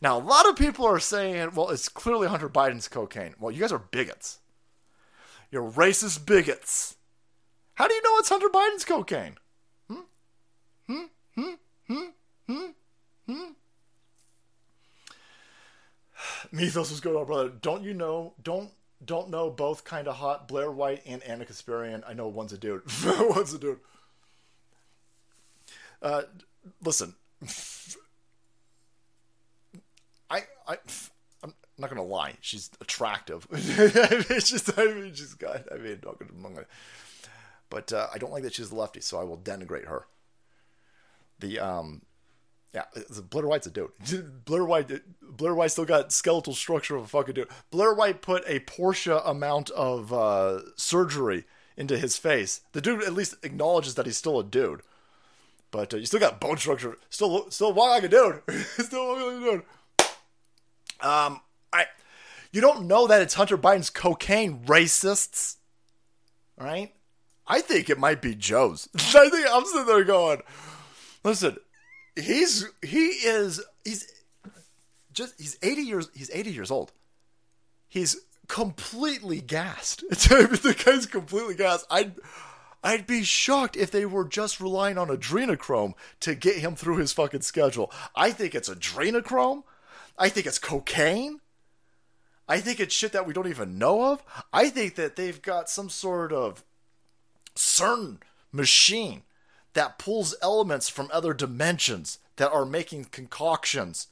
Speaker 1: Now, a lot of people are saying, well, it's clearly Hunter Biden's cocaine. Well, you guys are bigots. You're racist bigots. How do you know it's Hunter Biden's cocaine? Hmm? Hmm? Hmm? Hmm? Hmm? Hmm? <sighs> Mythos was going on, brother. Don't you know? Don't don't know both kind of hot Blair White and Ana Kasparian. I know one's a dude. <laughs> one's a dude. Uh, listen, <laughs> I <sighs> I'm not gonna lie. She's attractive. <laughs> it's just I mean she's got. I mean not gonna, not gonna but uh, I don't like that she's a lefty, so I will denigrate her. The um yeah, Blair White's a dude. <laughs> Blair White, Blair White still got skeletal structure of a fucking dude. Blair White put a Porsche amount of uh, surgery into his face. The dude at least acknowledges that he's still a dude, but uh, you still got bone structure. Still, still walk like a dude. <laughs> still walk like a dude. Um, I, you don't know that it's Hunter Biden's cocaine, racists. right? I think it might be Joe's. <laughs> I think I'm sitting there going, listen he's he is he's just he's 80 years he's 80 years old he's completely gassed <laughs> the guy's completely gassed i'd i'd be shocked if they were just relying on adrenochrome to get him through his fucking schedule i think it's adrenochrome i think it's cocaine i think it's shit that we don't even know of i think that they've got some sort of CERN machine that pulls elements from other dimensions that are making concoctions,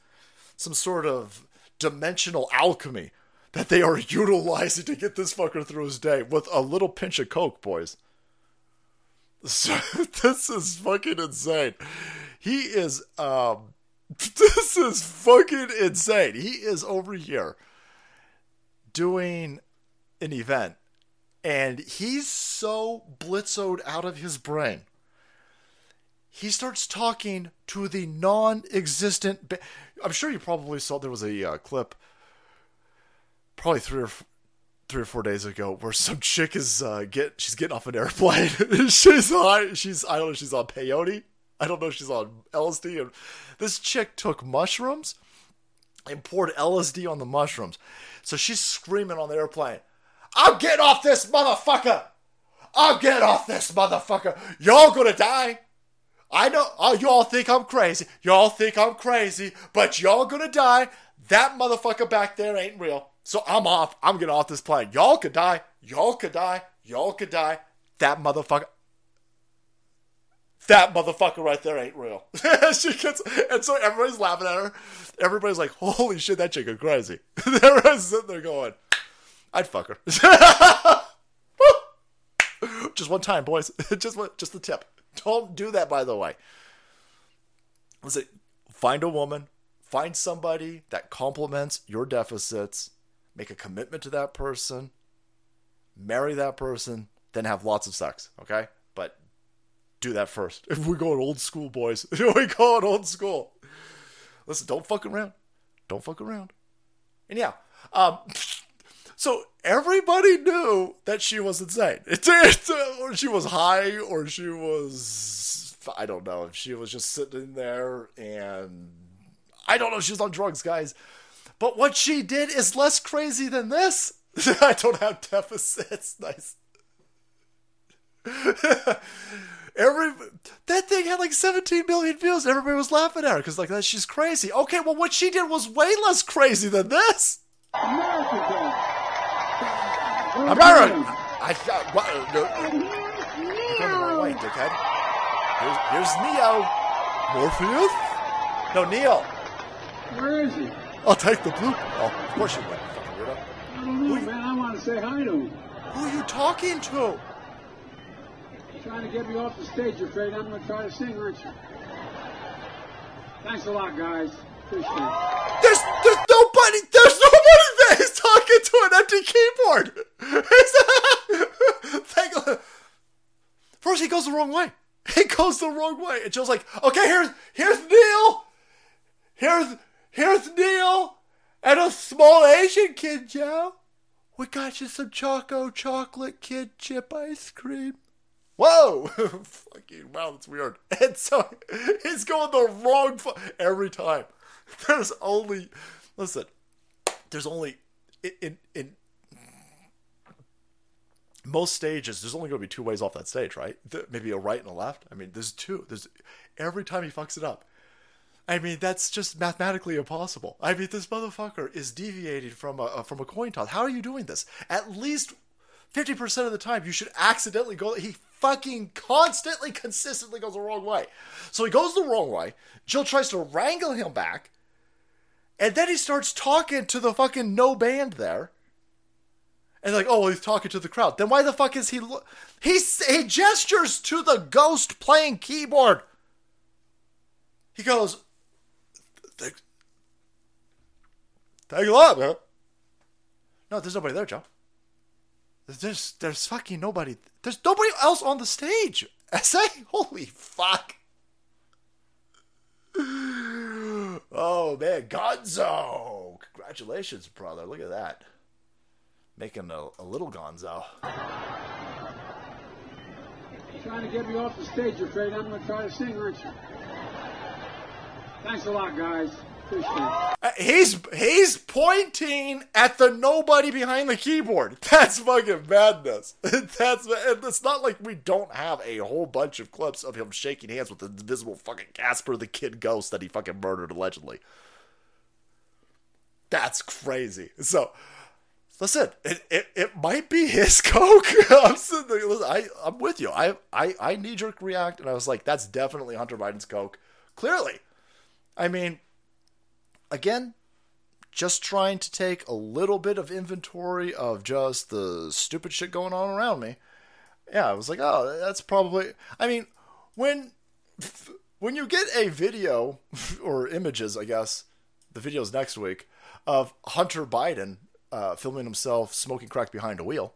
Speaker 1: some sort of dimensional alchemy that they are <laughs> utilizing to get this fucker through his day with a little pinch of coke, boys. <laughs> So, this is fucking insane. He is um <laughs> this is fucking insane. He is over here doing an event and he's so blitzoed out of his brain he starts talking to the non-existent. Ba- I'm sure you probably saw there was a uh, clip, probably three or f- three or four days ago, where some chick is uh, get she's getting off an airplane. <laughs> she's on she's I don't know she's on peyote. <laughs> I don't know she's on LSD. And this chick took mushrooms and poured LSD on the mushrooms. So she's screaming on the airplane, "I'm getting off this motherfucker! I'm getting off this motherfucker! Y'all gonna die!" I know, oh, y'all think I'm crazy. Y'all think I'm crazy, but y'all gonna die. That motherfucker back there ain't real. So I'm off. I'm getting off this plane. Y'all could die. Y'all could die. Y'all could die. That motherfucker. That motherfucker right there ain't real. <laughs> she gets, and so everybody's laughing at her. Everybody's like, "Holy shit, that chick is crazy." <laughs> Everyone's sitting there going, "I'd fuck her." <laughs> just one time, boys. just one, just the tip. Don't do that, by the way. Listen, find a woman, find somebody that complements your deficits, make a commitment to that person, marry that person, then have lots of sex, okay? Do that first. If we're going old school, boys, <laughs> If we going old school. Listen, don't fuck around. Don't fuck around. And yeah, um, <laughs> so everybody knew that she was insane. <laughs> It's, it's, or she was high, or she was I don't know she was just sitting there and I don't know. She was on drugs, guys. But what she did is less crazy than this. I don't have deficits. Nice. Every that thing had like 17 million views. Everybody was laughing at her because like that she's crazy. Okay, well what she did was way less crazy than this.
Speaker 3: America.
Speaker 1: America. I got what? Uh, no, the wrong way, dickhead. Here's, here's Neo. Morpheus? No, Neo.
Speaker 3: Where is he?
Speaker 1: I'll take the blue. Oh, of course you would. Fucking weirdo.
Speaker 3: I don't know, man. I want to say hi to him.
Speaker 1: Who are you talking to?
Speaker 3: Trying to get me off the stage. You're afraid I'm going to try to sing, aren't you? Thanks a lot, guys. Appreciate it.
Speaker 1: There's there's nobody there's nobody there. He's talking to an empty keyboard. <laughs> First he goes the wrong way. He goes the wrong way. And Joe's like, okay, here's here's Neil. Here's here's Neil and a small Asian kid, Joe. We got you some Choco chocolate kid chip ice cream. Whoa! <laughs> Fucking wow, that's weird. <laughs> And so he's going the wrong fu- every time. <laughs> There's only listen. There's only in in, most stages. There's only going to be two ways off that stage, right? Maybe a right and a left. I mean, there's two. There's every time he fucks it up. I mean, that's just mathematically impossible. I mean, this motherfucker is deviating from a from a coin toss. How are you doing this? At least fifty percent of the time, you should accidentally go. He fucking constantly, consistently goes the wrong way. So he goes the wrong way. Jill tries to wrangle him back, and then he starts talking to the fucking no band there. And like, oh, he's talking to the crowd. Then why the fuck is he? Lo- he he gestures to the ghost playing keyboard. He goes, "Thanks, thanks a lot, man." No, there's nobody there, Joe. There's there's fucking nobody. There's nobody else on the stage. <laughs> SA, holy fuck. Oh man, Gonzo! Congratulations, brother. Look at that. Making a, a little Gonzo.
Speaker 3: Trying to get me off the stage. You're afraid I'm going to try to sing, aren't you? Thanks a lot, guys.
Speaker 1: Uh, He's he's pointing at the nobody behind the keyboard. <laughs> That's fucking madness. <laughs> That's and it's not like we don't have a whole bunch of clips of him shaking hands with the invisible fucking Casper the Kid ghost that he fucking murdered allegedly. That's crazy. So listen, it, it, it might be his <laughs> coke. I'm sitting there, listen, I I'm with you. I I I knee jerk react, and I was like, that's definitely Hunter Biden's coke. Clearly, I mean, again, just trying to take a little bit of inventory of just the stupid shit going on around me. Yeah, I was like, oh, that's probably. I mean, when when you get a video <laughs> or images, I guess the video's next week of Hunter Biden uh, filming himself smoking crack behind a wheel,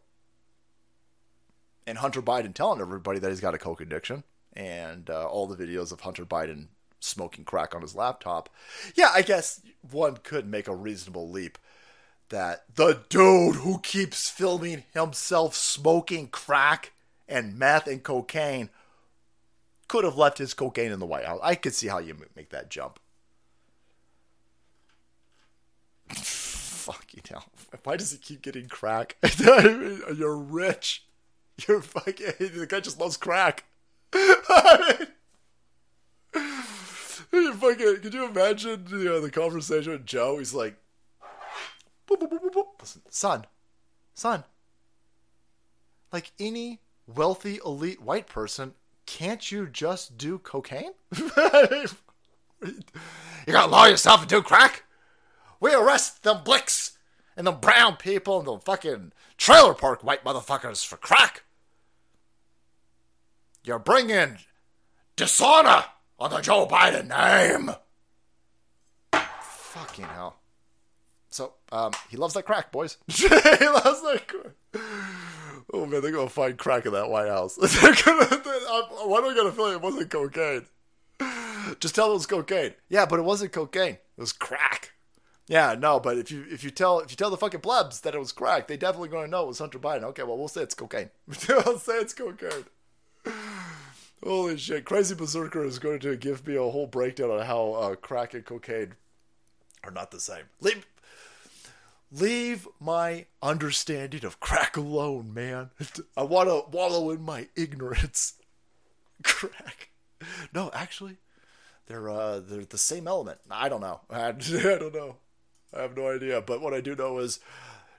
Speaker 1: and Hunter Biden telling everybody that he's got a coke addiction, and uh, all the videos of Hunter Biden smoking crack on his laptop. Yeah, I guess one could make a reasonable leap that the dude who keeps filming himself smoking crack and meth and cocaine could have left his cocaine in the White House. I could see how you make that jump. <laughs> Fucking hell. Why does he keep getting crack? <laughs> You're rich. You're fucking. The guy just loves crack. <laughs> Fucking, could you imagine you know, the conversation with Joe? He's like, boop, boop, boop. Listen, son, son, like any wealthy elite white person, can't you just do cocaine? <laughs> you gotta law yourself and do crack? We arrest them blicks and them brown people and the fucking trailer park white motherfuckers for crack. You're bringing dishonor on the Joe Biden name. Fucking hell. So, um, he loves that crack, boys. <laughs> he loves that crack. Oh man, they're gonna find crack in that White House. <laughs> why do I get a feeling it wasn't cocaine? Just tell them it was cocaine. Yeah, but it wasn't cocaine. It was crack. Yeah, no, but if you if you tell if you tell the fucking plebs that it was crack, they definitely gonna know it was Hunter Biden. Okay, well we'll say it's cocaine. <laughs> we'll say it's cocaine. Holy shit! Crazy Berserker is going to give me a whole breakdown on how uh, crack and cocaine are not the same. Leave, leave my understanding of crack alone, man. <laughs> I want to wallow in my ignorance. <laughs> crack. No, actually, they're uh they're the same element. I don't know. I, <laughs> I don't know. I have no idea. But what I do know is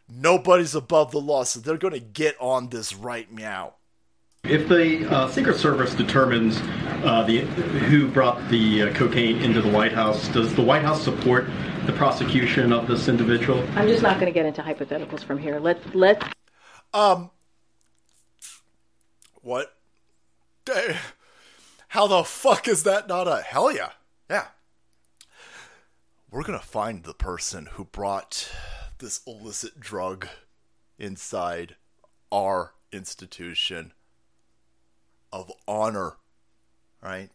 Speaker 1: nobody's above the law, so they're gonna get on this right meow.
Speaker 4: If the uh, Secret Service determines uh, the who brought the uh, cocaine into the White House, does the White House support the prosecution of this individual?
Speaker 5: I'm just not going to get into hypotheticals from here. Let let
Speaker 1: What? Eh, How the fuck is that not a hell yeah? Yeah. We're gonna find the person who brought this illicit drug inside our institution of honor, right?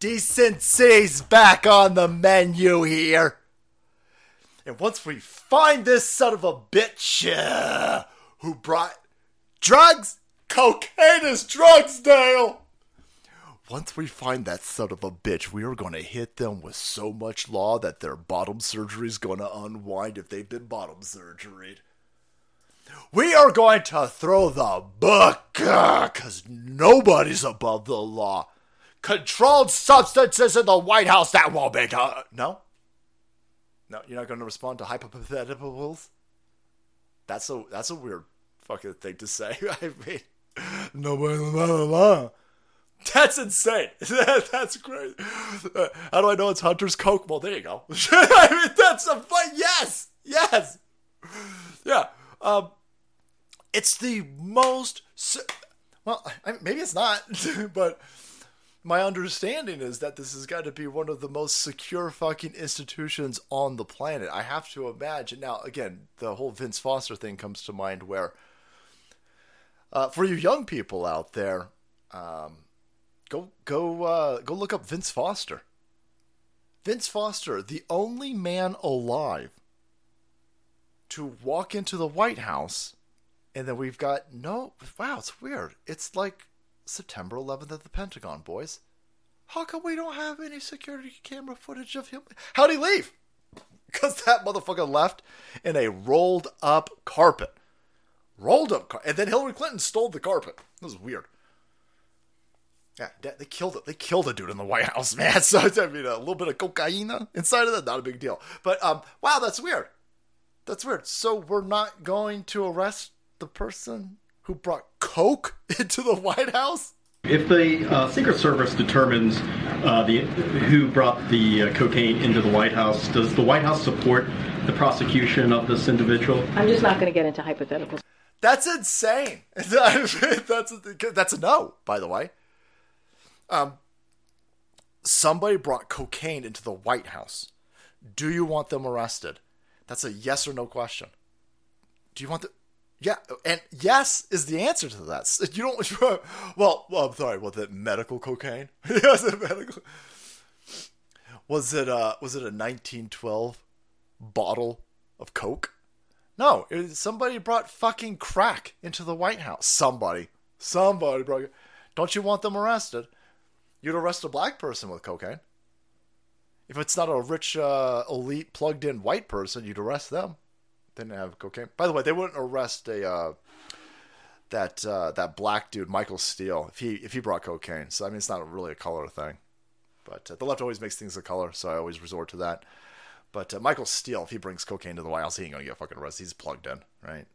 Speaker 1: Decency's back on the menu here. And once we find this son of a bitch uh, who brought drugs, cocaine is drugs, Dale. Once we find that son of a bitch, we are going to hit them with so much law that their bottom surgery is going to unwind if they've been bottom surgeried. We are going to throw the book because nobody's above the law. Controlled substances in the White House that won't be. No? No, you're not going to respond to hypotheticals? That's a that's a weird fucking thing to say. <laughs> I mean, nobody's above the law. That's insane. <laughs> that's crazy. Uh, how do I know it's Hunter's Coke? Well, there you go. <laughs> I mean, that's a fun. Yes, yes, yeah. Um, it's the most. Well, maybe it's not, <laughs> but my understanding is that this has got to be one of the most secure fucking institutions on the planet. I have to imagine. Now, again, the whole Vince Foster thing comes to mind where, uh, for you young people out there, um, go go uh, go look up Vince Foster. Vince Foster, the only man alive to walk into the White House, and then we've got no. Wow, it's weird. It's like September 11th at the Pentagon, boys. How come we don't have any security camera footage of him? How'd he leave? <laughs> Because that motherfucker left in a rolled up carpet. Rolled up, car- and then Hillary Clinton stole the carpet. This is weird. Yeah, they killed it. They killed a dude in the White House, <laughs> man. So I mean, a little bit of cocaine inside of that, not a big deal. But um, wow, that's weird. That's weird. So we're not going to arrest the person who brought coke <laughs> into the White House.
Speaker 4: If the uh, Secret Service determines uh, the who brought the uh, cocaine into the White House, does the White House support the prosecution of this individual?
Speaker 5: I'm just not going to get into hypotheticals.
Speaker 1: That's insane. <laughs> that's a, that's a no, by the way. Um, somebody brought cocaine into the White House. Do you want them arrested? That's a yes or no question. Do you want the yeah, and yes is the answer to that. <laughs> You don't. <laughs> Well, well I'm sorry. Was it medical cocaine? <laughs> was it medical? Was it uh? Was it a 1912 bottle of coke? No, was somebody brought fucking crack into the White House. Somebody, somebody brought. Don't you want them arrested? You'd arrest a black person with cocaine. If it's not a rich, uh, elite, plugged-in white person, you'd arrest them. They didn't have cocaine. By the way, they wouldn't arrest a uh, that uh, that black dude, Michael Steele, if he if he brought cocaine. So I mean, it's not really a color thing. But uh, the left always makes things a color, so I always resort to that. But uh, Michael Steele, if he brings cocaine to the White House, he ain't gonna get fucking arrested. He's plugged in, right?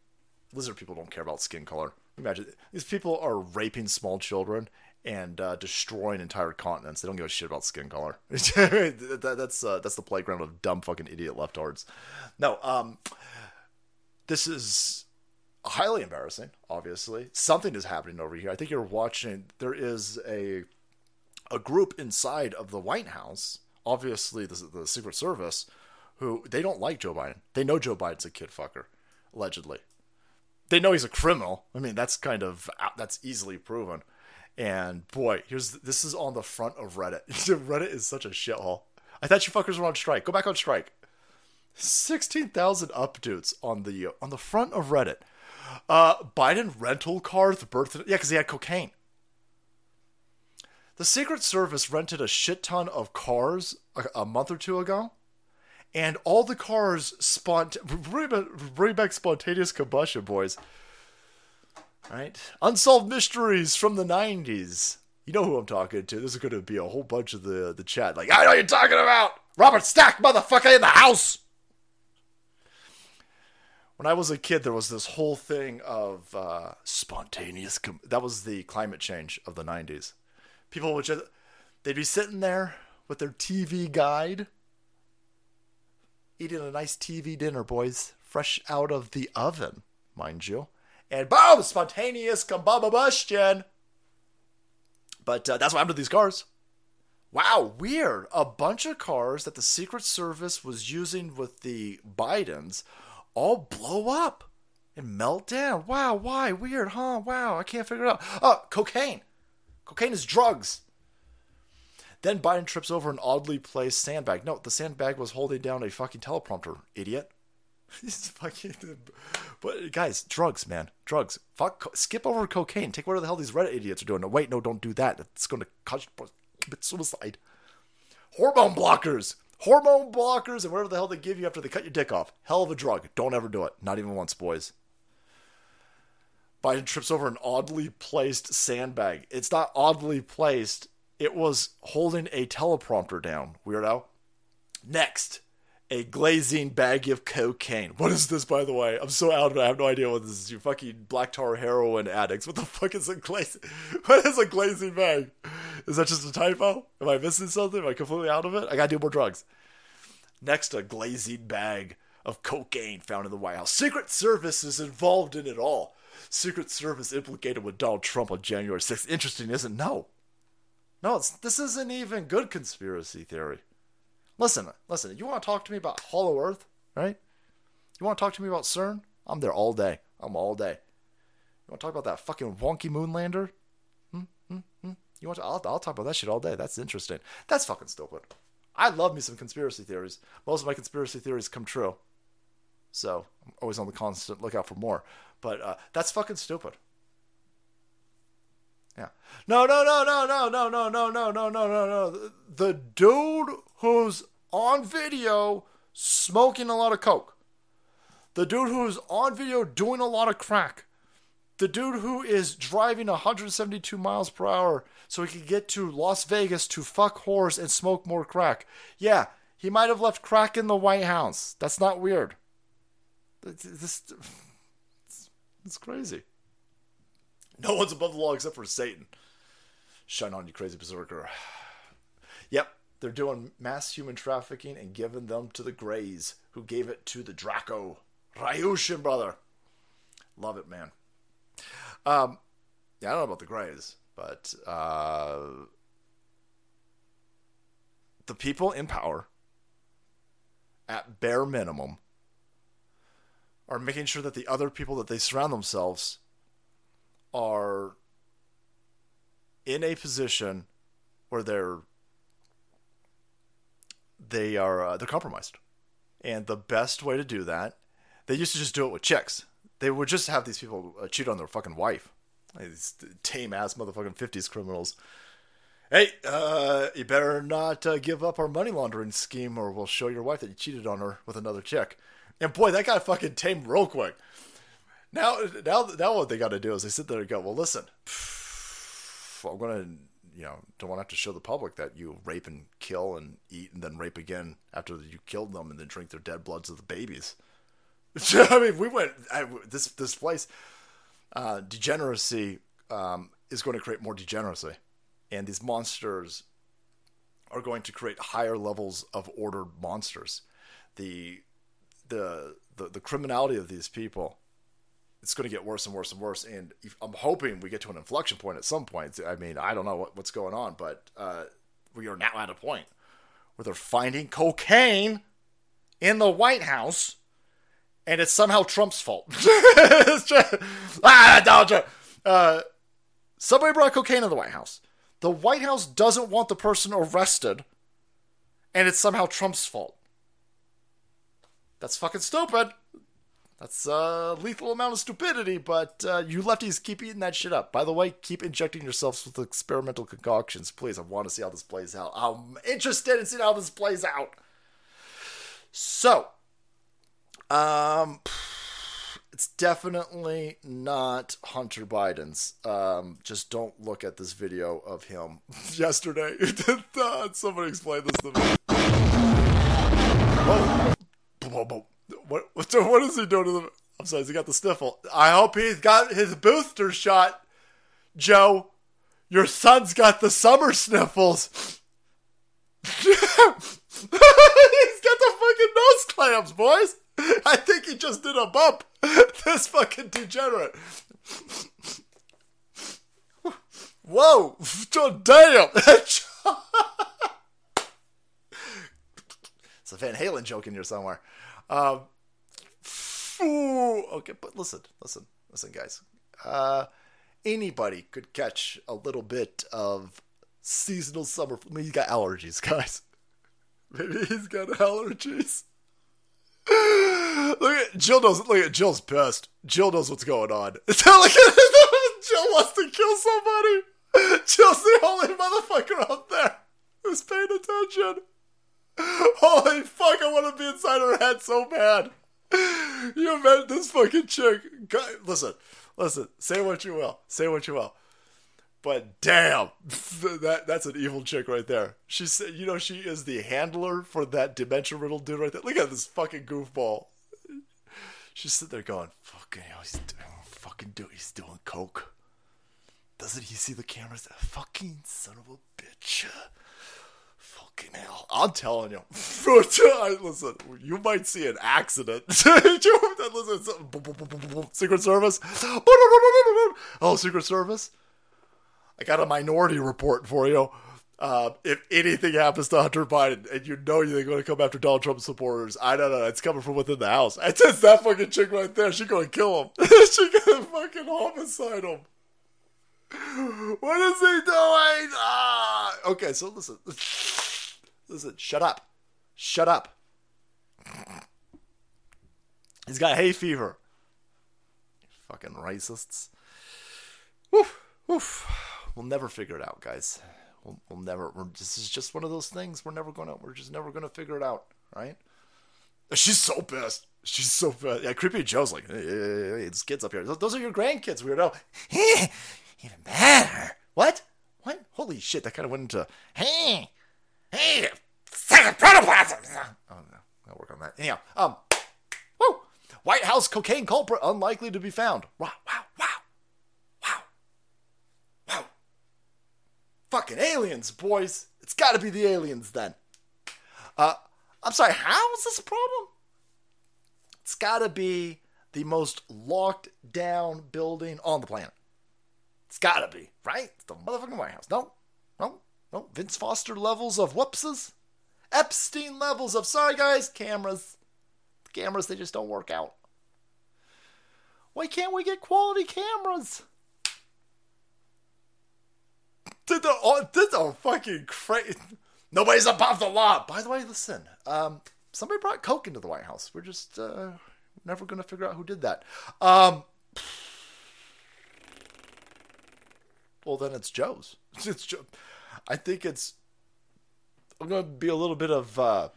Speaker 1: Lizard people don't care about skin color. Imagine these people are raping small children and uh, destroying entire continents. They don't give a shit about skin color. <laughs> that, that's uh, that's the playground of dumb fucking idiot leftards. No, um, this is highly embarrassing. Obviously, something is happening over here. I think you're watching. There is a a group inside of the White House, obviously the, the Secret Service, who they don't like Joe Biden. They know Joe Biden's a kid fucker, allegedly. They know he's a criminal. I mean, that's kind of uh, that's easily proven. And boy, here's this is on the front of Reddit. <laughs> Reddit is such a shithole. I thought you fuckers were on strike. Go back on strike. Sixteen thousand updates on the on the front of Reddit. Uh, Biden rental car the birth. Yeah, because he had cocaine. The Secret Service rented a shit ton of cars a, a month or two ago, and all the cars spont bring back, bring back spontaneous combustion, boys. Right? Unsolved mysteries from the 90s. You know who I'm talking to. This is going to be a whole bunch of the, the chat. Like, I know you're talking about. Robert Stack, motherfucker, in the house. When I was a kid, there was this whole thing of uh, spontaneous. Com- that was the climate change of the 90s. People would just, they'd be sitting there with their TV guide, eating a nice TV dinner, boys, fresh out of the oven, mind you. And boom, spontaneous combustion. But uh, that's what happened to these cars. Wow, weird. A bunch of cars that the Secret Service was using with the Bidens all blow up and melt down. Wow, why? Weird, huh? Wow, I can't figure it out. Oh, cocaine. Cocaine is drugs. Then Biden trips over an oddly placed sandbag. No, the sandbag was holding down a fucking teleprompter, idiot. <laughs> He's fucking. But guys, drugs, man, drugs. Fuck, skip over cocaine. Take whatever the hell these Reddit idiots are doing. No, wait, no, don't do that. It's going to cause commit suicide. Hormone blockers, hormone blockers, and whatever the hell they give you after they cut your dick off. Hell of a drug. Don't ever do it. Not even once, boys. Biden trips over an oddly placed sandbag. It's not oddly placed. It was holding a teleprompter down. Weirdo. Next, a glazing bag of cocaine. What is this, by the way? I'm so out of it. I have no idea what this is. You fucking black tar heroin addicts. What the fuck is a glazing? <laughs> What is a glazing bag? Is that just a typo? Am I missing something? Am I completely out of it? I gotta do more drugs. Next, a glazing bag of cocaine found in the White House. Secret Service is involved in it all. Secret Service implicated with Donald Trump on January 6th. Interesting, isn't it? No. No, this isn't even good conspiracy theory. Listen, listen, you want to talk to me about Hollow Earth, right? You want to talk to me about CERN? I'm there all day. I'm all day. You want to talk about that fucking wonky moonlander? Hmm, hmm, hmm. You want to? I'll, I'll talk about that shit all day. That's interesting. That's fucking stupid. I love me some conspiracy theories. Most of my conspiracy theories come true. So I'm always on the constant lookout for more. But uh, that's fucking stupid. Yeah. No, no, no, no, no, no, no, no, no, no, no, no, no. The dude who's on video smoking a lot of coke. The dude who's on video doing a lot of crack. The dude who is driving 172 miles per hour so he can get to Las Vegas to fuck whores and smoke more crack. Yeah, he might have left crack in the White House. That's not weird. This it's crazy. No one's above the law except for Satan. Shine on, you crazy berserker. <sighs> Yep, they're doing mass human trafficking and giving them to the Greys, who gave it to the Draco. Ryushin, brother. Love it, man. Um, yeah, I don't know about the Greys, but uh, the people in power, at bare minimum, are making sure that the other people that they surround themselves are in a position where they're they are uh, they're compromised. And the best way to do that they used to just do it with chicks. They would just have these people uh, cheat on their fucking wife. Like these tame ass motherfucking 50s criminals. Hey uh, you better not uh, give up our money laundering scheme or we'll show your wife that you cheated on her with another chick. And boy that got fucking tamed real quick. Now, now, now, what they got to do is they sit there and go, "Well, listen, I'm gonna, you know, don't want to have to show the public that you rape and kill and eat and then rape again after you killed them and then drink their dead bloods of the babies." <laughs> I mean, we went I, this this place. Uh, degeneracy um, is going to create more degeneracy, and these monsters are going to create higher levels of ordered monsters. The the the, the criminality of these people it's going to get worse and worse and worse. And if, I'm hoping we get to an inflection point at some point. I mean, I don't know what, what's going on, but uh, we are now at a point where they're finding cocaine in the White House, and it's somehow Trump's fault. <laughs> just, ah, Donald Trump. Uh, somebody brought cocaine in the White House. The White House doesn't want the person arrested, and it's somehow Trump's fault. That's fucking stupid. That's a lethal amount of stupidity, but uh, you lefties keep eating that shit up. By the way, keep injecting yourselves with experimental concoctions, please. I want to see how this plays out. I'm interested in seeing how this plays out. So, um, It's definitely not Hunter Biden's. Um, just don't look at this video of him <laughs> yesterday. <laughs> Somebody explain this to me. Whoa. Whoa, whoa. What, <laughs> what, what is he doing to the. I'm sorry, he got the sniffle. I hope he's got his booster shot, Joe. Your son's got the summer sniffles. <laughs> he's got the fucking nose clamps, boys. I think he just did a bump. <laughs> This fucking degenerate. Whoa! Damn! it's a Van Halen joke in here somewhere. Um, ooh, okay, but listen, listen, listen, guys. Uh, anybody could catch a little bit of seasonal summer. I mean, he's got allergies, <laughs> guys. Maybe he's got allergies. look at Jill knows. Look at Jill's pissed. Jill knows what's going on. <laughs> at Jill wants to kill somebody. Jill's the only motherfucker out there who's paying attention. Holy fuck! I want to be inside her head so bad. <laughs> You met this fucking chick. God, listen, listen. Say what you will. Say what you will. But damn, <laughs> that that's an evil chick right there. She said, you know she is the handler for that dementia riddle dude right there. Look at this fucking goofball. She's sitting there going, "Fucking hell, he's doing, fucking do, he's doing coke." Doesn't he see the cameras? Fucking son of a bitch. Fucking hell. I'm telling you. <laughs> Listen, you might see an accident. <laughs> Listen, Secret Service. <laughs> Oh, Secret Service. I got a minority report for you. Uh, if anything happens to Hunter Biden and you know you're going to come after Donald Trump supporters, I don't know. It's coming from within the house. It's just that fucking chick right there. She's going to kill him. She's going to fucking homicide him. What is he doing? Ah! Okay, so listen. Listen, shut up. Shut up. He's got hay fever. Fucking racists. Woof, woof. We'll never figure it out, guys. We'll, we'll never. This is just one of those things. We're never gonna. We're just never gonna figure it out, right? She's so pissed. She's so pissed. Yeah, creepy Joe's like, hey, hey, hey, it's kids up here. Those are your grandkids, weirdo. <laughs>
Speaker 2: Even better.
Speaker 1: What? What? Holy shit! That kind of went into.
Speaker 2: Hey, hey, second protoplasm.
Speaker 1: Oh no, I'll work on that. Anyhow, um, woo! White House cocaine culprit unlikely to be found. Wow, wow, wow, wow, wow. Fucking aliens, boys! It's got to be the aliens then. Uh, I'm sorry. How is this a problem? It's got to be the most locked down building on the planet. It's got to be right. It's the motherfucking White House. No, no, no. Vince Foster levels of whoopses. Epstein levels of sorry guys, cameras. The cameras they just don't work out. Why can't we get quality cameras? Did the oh, this are fucking crazy. Nobody's above the law. By the way, listen. Um, somebody brought coke into the White House. We're just uh, never gonna figure out who did that. Um, well, then it's Joe's. <laughs> It's Joe. I think it's. I'm gonna be a little bit of uh,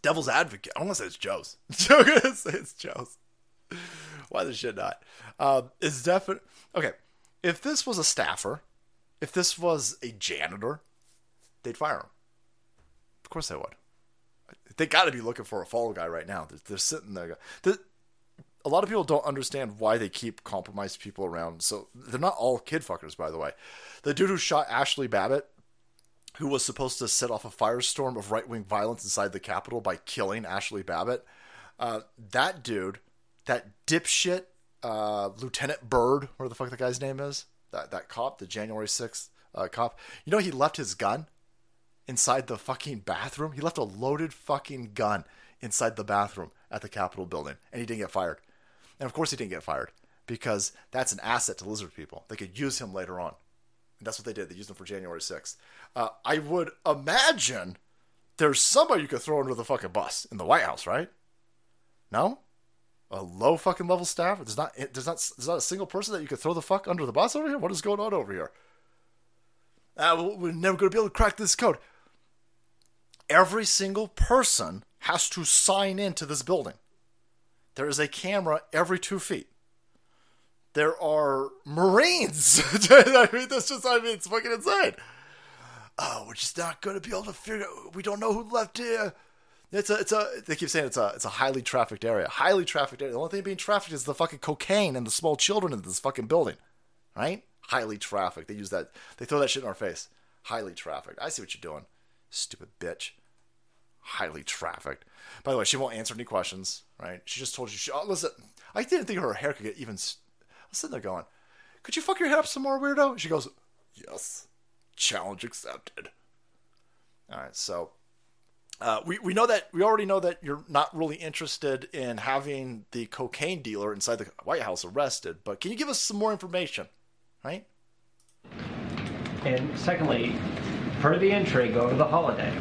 Speaker 1: devil's advocate. I want to say it's Joe's. <laughs> I'm gonna say it's Joe's. Why the shit not? Um, it's definite. Okay, if this was a staffer, if this was a janitor, they'd fire him. Of course they would. They got to be looking for a fall guy right now. They're, they're sitting there. The, a lot of people don't understand why they keep compromised people around. So they're not all kid fuckers, by the way. The dude who shot Ashli Babbitt, who was supposed to set off a firestorm of right wing violence inside the Capitol by killing Ashli Babbitt, uh, that dude, that dipshit, uh, Lieutenant Byrd, where the fuck the guy's name is, that that cop, the January sixth uh, cop. You know he left his gun inside the fucking bathroom. He left a loaded fucking gun inside the bathroom at the Capitol building, and he didn't get fired. And of course, he didn't get fired because that's an asset to lizard people. They could use him later on. And that's what they did. They used him for January 6th. Uh, I would imagine there's somebody you could throw under the fucking bus in the White House, right? No? A low fucking level staff? There's not, there's not, there's not a single person that you could throw the fuck under the bus over here? What is going on over here? Uh, we're never going to be able to crack this code. Every single person has to sign into this building. There is a camera every two feet. There are Marines. <laughs> I mean, that's just, I mean, it's fucking insane. Oh, we're just not going to be able to figure. We don't know who left here. It's a, it's a. They keep saying it's a, it's a highly trafficked area. Highly trafficked area. The only thing being trafficked is the fucking cocaine and the small children in this fucking building, right? Highly trafficked. They use that. They throw that shit in our face. Highly trafficked. I see what you're doing, stupid bitch. Highly trafficked. By the way, she won't answer any questions, right? She just told you. She, oh, listen, I didn't think her hair could get even. I was sitting there going, "Could you fuck your head up some more, weirdo?" She goes, "Yes." Challenge accepted. All right, so uh, we, we know that we already know that you're not really interested in having the cocaine dealer inside the White House arrested, but can you give us some more information, right?
Speaker 6: And secondly, per the entry, go to the holiday.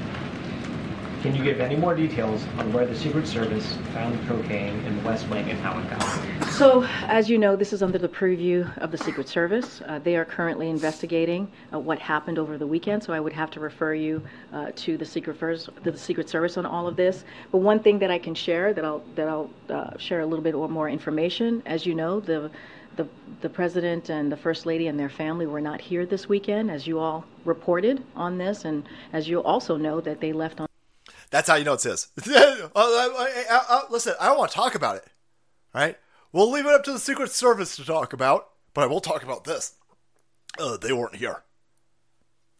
Speaker 6: Can you give any more details on where the Secret Service found cocaine in the West Wing and how it got there?
Speaker 5: So, as you know, this is under the purview of the Secret Service. Uh, they are currently investigating uh, what happened over the weekend, so I would have to refer you uh, to the Secret, First, the Secret Service on all of this. But one thing that I can share, that I'll that I'll uh, share a little bit more information. As you know, the the, the president and the first lady and their family were not here this weekend, as you all reported on this, and as you also know that they left on.
Speaker 1: That's how you know it's his. <laughs> Listen, I don't want to talk about it, right? We'll leave it up to the Secret Service to talk about, but I will talk about this. Uh, they weren't here.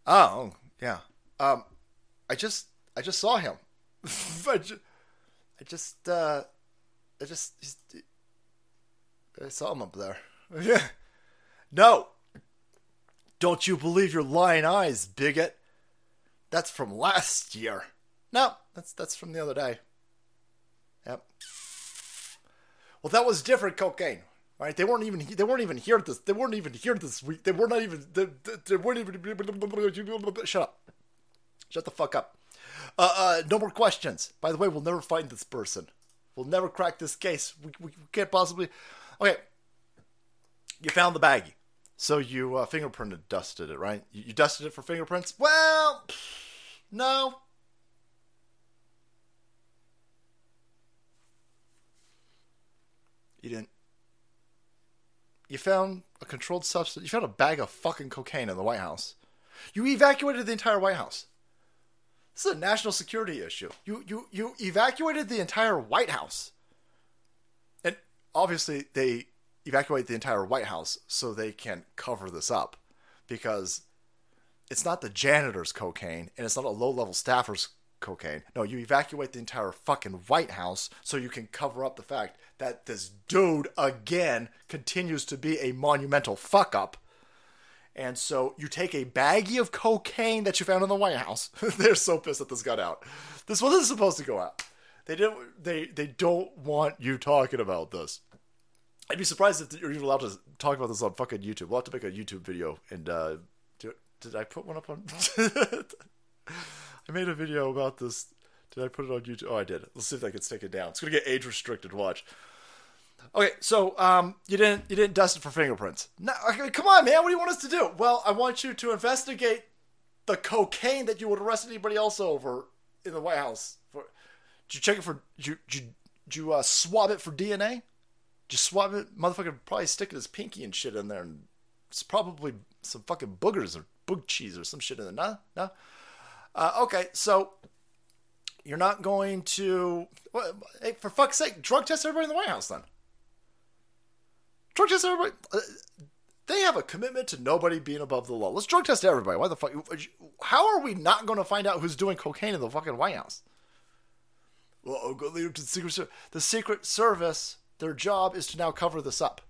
Speaker 1: Oh, yeah. Um, I just, I just saw him. <laughs> I just, I just, uh, I just, I saw him up there. Yeah. <laughs> No. Don't you believe your lying eyes, bigot? That's from last year. No, that's that's from the other day. Yep. Well, that was different cocaine, right? They weren't even they weren't even here this they weren't even here this week. They were not even they, they, weren't even. Shut up. Shut the fuck up. Uh, uh, no more questions. By the way, we'll never find this person. We'll never crack this case. We, we can't possibly. Okay. You found the baggie. So you uh, fingerprinted, dusted it, right? You, you dusted it for fingerprints? Well, no. Didn't. You found a controlled substance. You found a bag of fucking cocaine in the White House. You evacuated the entire White House. This is a national security issue. You you you evacuated the entire White House. And obviously they evacuate the entire White House so they can cover this up because it's not the janitor's cocaine and it's not a low-level staffer's cocaine. No, you evacuate the entire fucking White House so you can cover up the fact that this dude again continues to be a monumental fuck up. And so you take a baggie of cocaine that you found in the White House. <laughs> They're so pissed that this got out. This wasn't supposed to go out. They didn't. They they don't want you talking about this. I'd be surprised if you're even allowed to talk about this on fucking YouTube. We'll have to make a YouTube video. And uh, did, did I put one up on? <laughs> I made a video about this. Did I put it on YouTube? Oh, I did. Let's see if I can stick it down. It's gonna get age restricted. Watch. Okay, so um, you didn't you didn't dust it for fingerprints. No, okay, come on, man. What do you want us to do? Well, I want you to investigate the cocaine that you would arrest anybody else over in the White House. For, did you check it for? Did you did you, did you uh, swab it for DNA? Just swab it, motherfucker. Probably stick his pinky and shit in there, and it's probably some fucking boogers or boog cheese or some shit in there. No, no. Uh, okay, so you're not going to. Well, hey, for fuck's sake, drug test everybody in the White House then. Drug test everybody. Uh, they have a commitment to nobody being above the law. Let's drug test everybody. Why the fuck? How are we not going to find out who's doing cocaine in the fucking White House? Well, I'll go lead to the Secret Service. The Secret Service, their job is to now cover this up.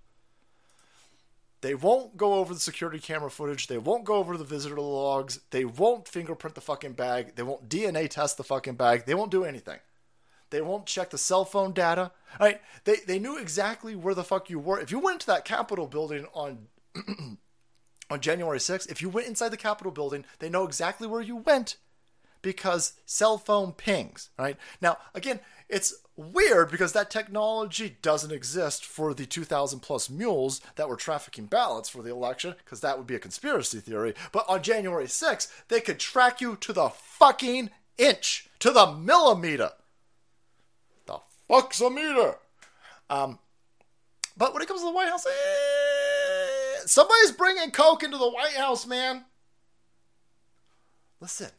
Speaker 1: They won't go over the security camera footage. They won't go over the visitor logs. They won't fingerprint the fucking bag. They won't DNA test the fucking bag. They won't do anything. They won't check the cell phone data. All right? They they knew exactly where the fuck you were. If you went into that Capitol building on <clears throat> on January 6th, if you went inside the Capitol building, they know exactly where you went because cell phone pings, right? Now, again, it's weird because that technology doesn't exist for the 2,000 plus mules that were trafficking ballots for the election because that would be a conspiracy theory. But on January 6th, they could track you to the fucking inch, to the millimeter. The fuck's a meter? Um, but when it comes to the White House, eh, somebody's bringing coke into the White House, man. Listen,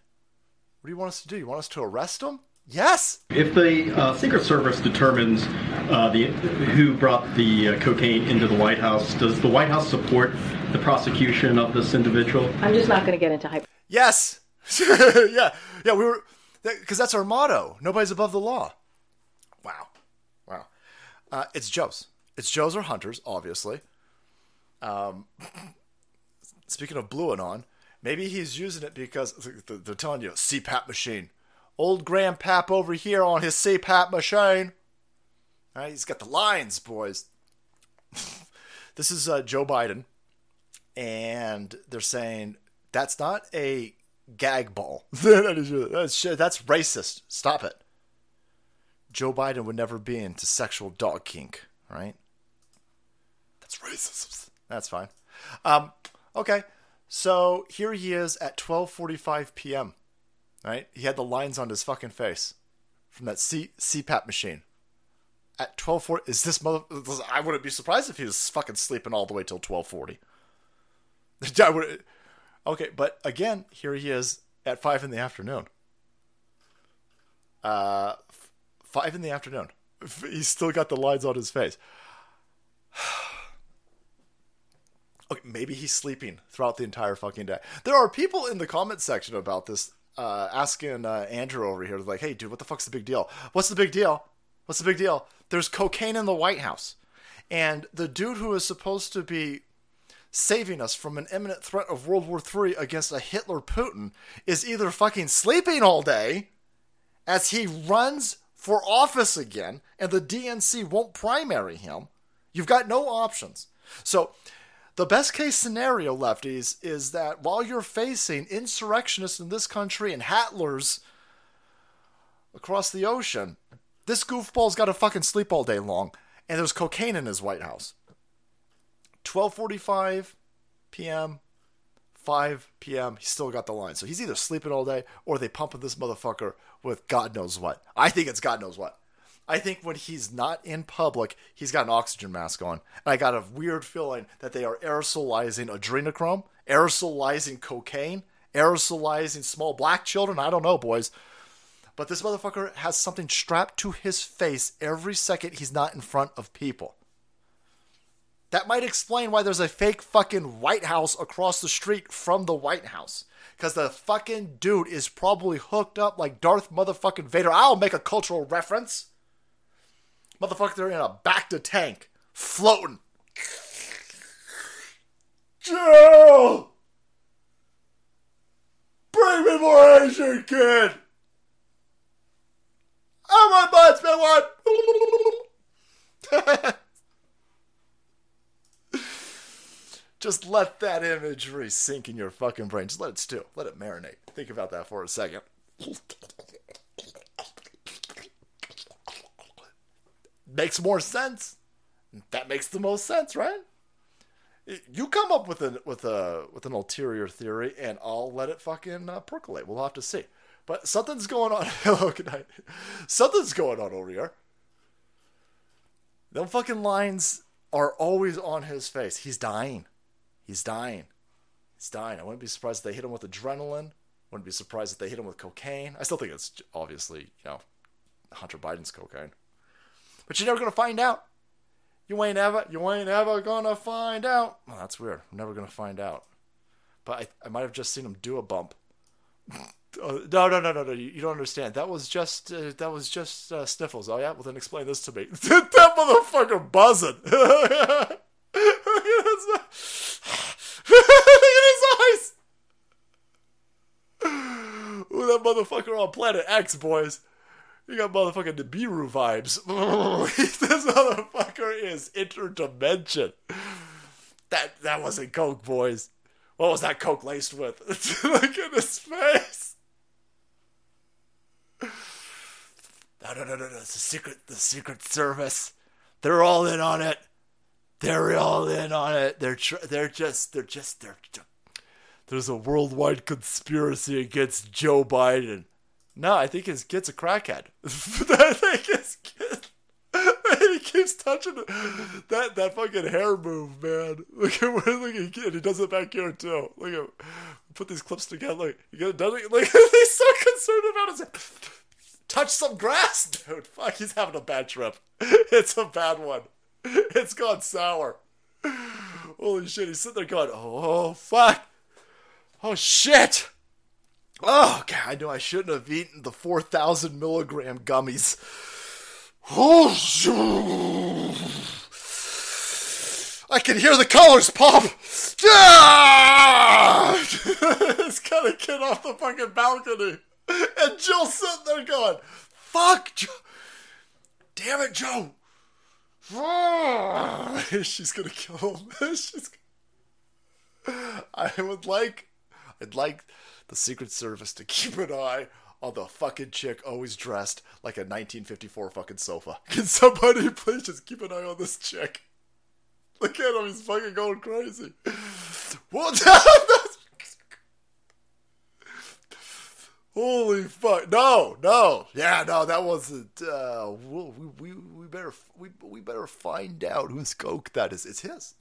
Speaker 1: what do you want us to do? You want us to arrest them? Yes.
Speaker 4: If the uh, Secret Service determines uh, the who brought the uh, cocaine into the White House, does the White House support the prosecution of this individual?
Speaker 5: I'm just not going to get into hyper.
Speaker 1: Yes. <laughs> yeah. Yeah. We were because that's our motto. Nobody's above the law. Wow. Wow. Uh, it's Joe's. It's Joe's or Hunter's, obviously. Um, <laughs> speaking of blue and on, maybe he's using it because they're telling you CPAP machine. Old Grandpap over here on his CPAP machine. All right, he's got the lines, boys. <laughs> this is uh, Joe Biden, and they're saying that's not a gag ball. <laughs> that is, that's, racist. Stop it. Joe Biden would never be into sexual dog kink, right? That's racist. <laughs> That's fine. Um, okay, so here he is at 12:45 p.m. Right? He had the lines on his fucking face from that C- CPAP machine. At 12:40, is this mother? I wouldn't be surprised if he was fucking sleeping all the way till 12:40. <laughs> I would. Okay, but again, here he is at five in the afternoon. Uh, f- five in the afternoon. <laughs> He's still got the lines on his face. <sighs> okay, maybe he's sleeping throughout the entire fucking day. There are people in the comment section about this, uh, asking uh, Andrew over here, like, "Hey, dude, what the fuck's the big deal? What's the big deal? What's the big deal? There's cocaine in the White House, and the dude who is supposed to be saving us from an imminent threat of World War III against a Hitler Putin is either fucking sleeping all day as he runs for office again and the DNC won't primary him. You've got no options. So, the best case scenario, lefties, is that while you're facing insurrectionists in this country and Hatlers across the ocean, this goofball's got to fucking sleep all day long, and there's cocaine in his White House. 12:45 p.m., 5 p.m. He's still got the line. So he's either sleeping all day or they pumping this motherfucker with God knows what. I think it's God knows what. I think when he's not in public, he's got an oxygen mask on. And I got a weird feeling that they are aerosolizing adrenochrome, aerosolizing cocaine, aerosolizing small black children. I don't know, boys. But this motherfucker has something strapped to his face every second he's not in front of people. That might explain why there's a fake fucking White House across the street from the White House. Because the fucking dude is probably hooked up like Darth motherfucking Vader. I'll make a cultural reference. Motherfucker, they're in a bacta tank, floating. Joe! Bring me more Asian kid! I want buds, man, one! <laughs> Just let that imagery sink in your fucking brain. Just let it stew. Let it marinate. Think about that for a second. <laughs> Makes more sense. That makes the most sense, right? You come up with an with a with an ulterior theory, and I'll let it fucking uh, percolate. We'll have to see. But something's going on. <laughs> Hello, good night. Something's going on over here. Them fucking lines are always on his face. He's dying. He's dying. He's dying. I wouldn't be surprised if they hit him with adrenaline. Wouldn't be surprised if they hit him with cocaine. I still think it's obviously, you know, Hunter Biden's cocaine. But you're never gonna find out. You ain't ever, you ain't ever gonna find out. Well, that's weird. I'm never gonna find out. But I, I might have just seen him do a bump. <laughs> Uh, no, no, no, no, no. You, you don't understand. That was just uh, that was just uh, sniffles. Oh yeah. Well then explain this to me. <laughs> that motherfucker buzzing. <laughs> Look at his eyes. Ooh, that motherfucker on Planet X, boys. You got motherfucking Nibiru vibes. <laughs> this motherfucker is interdimension. That that wasn't coke, boys. What was that coke laced with? <laughs> Look at his face. No, no, no, no, no. It's the secret, the Secret Service. They're all in on it. They're all in on it. They're tr- they're just they're just they're. There's a worldwide conspiracy against Joe Biden. No, I think his kid's a crackhead. <laughs> I think his kid. he keeps touching watching that that fucking hair move, man. Look at where look at kid. He does it back here too. Look at put these clips together. Look, you got done it. Like he's so concerned about his touch some grass, dude. Fuck, he's having a bad trip. <laughs> It's a bad one. It's gone sour. Holy shit, he's sitting there going, oh fuck. Oh shit. Oh god, I know I shouldn't have eaten the four thousand milligram gummies. Oh, I can hear the colors pop. Ah! <laughs> it's gonna get off the fucking balcony, and Jill's sitting there going, "Fuck, Joe. damn it, Joe." <laughs> She's gonna kill him. <laughs> She's. I would like, I'd like the Secret Service to <laughs> keep an eye on the fucking chick always dressed like a 1954 fucking sofa. <laughs> Can somebody <laughs> please just keep an eye on this chick? Look at him, he's fucking going crazy. What? Holy fuck! No, no, yeah, no, that wasn't. Uh, we, we, we better we, we better find out whose coke that is. It's his.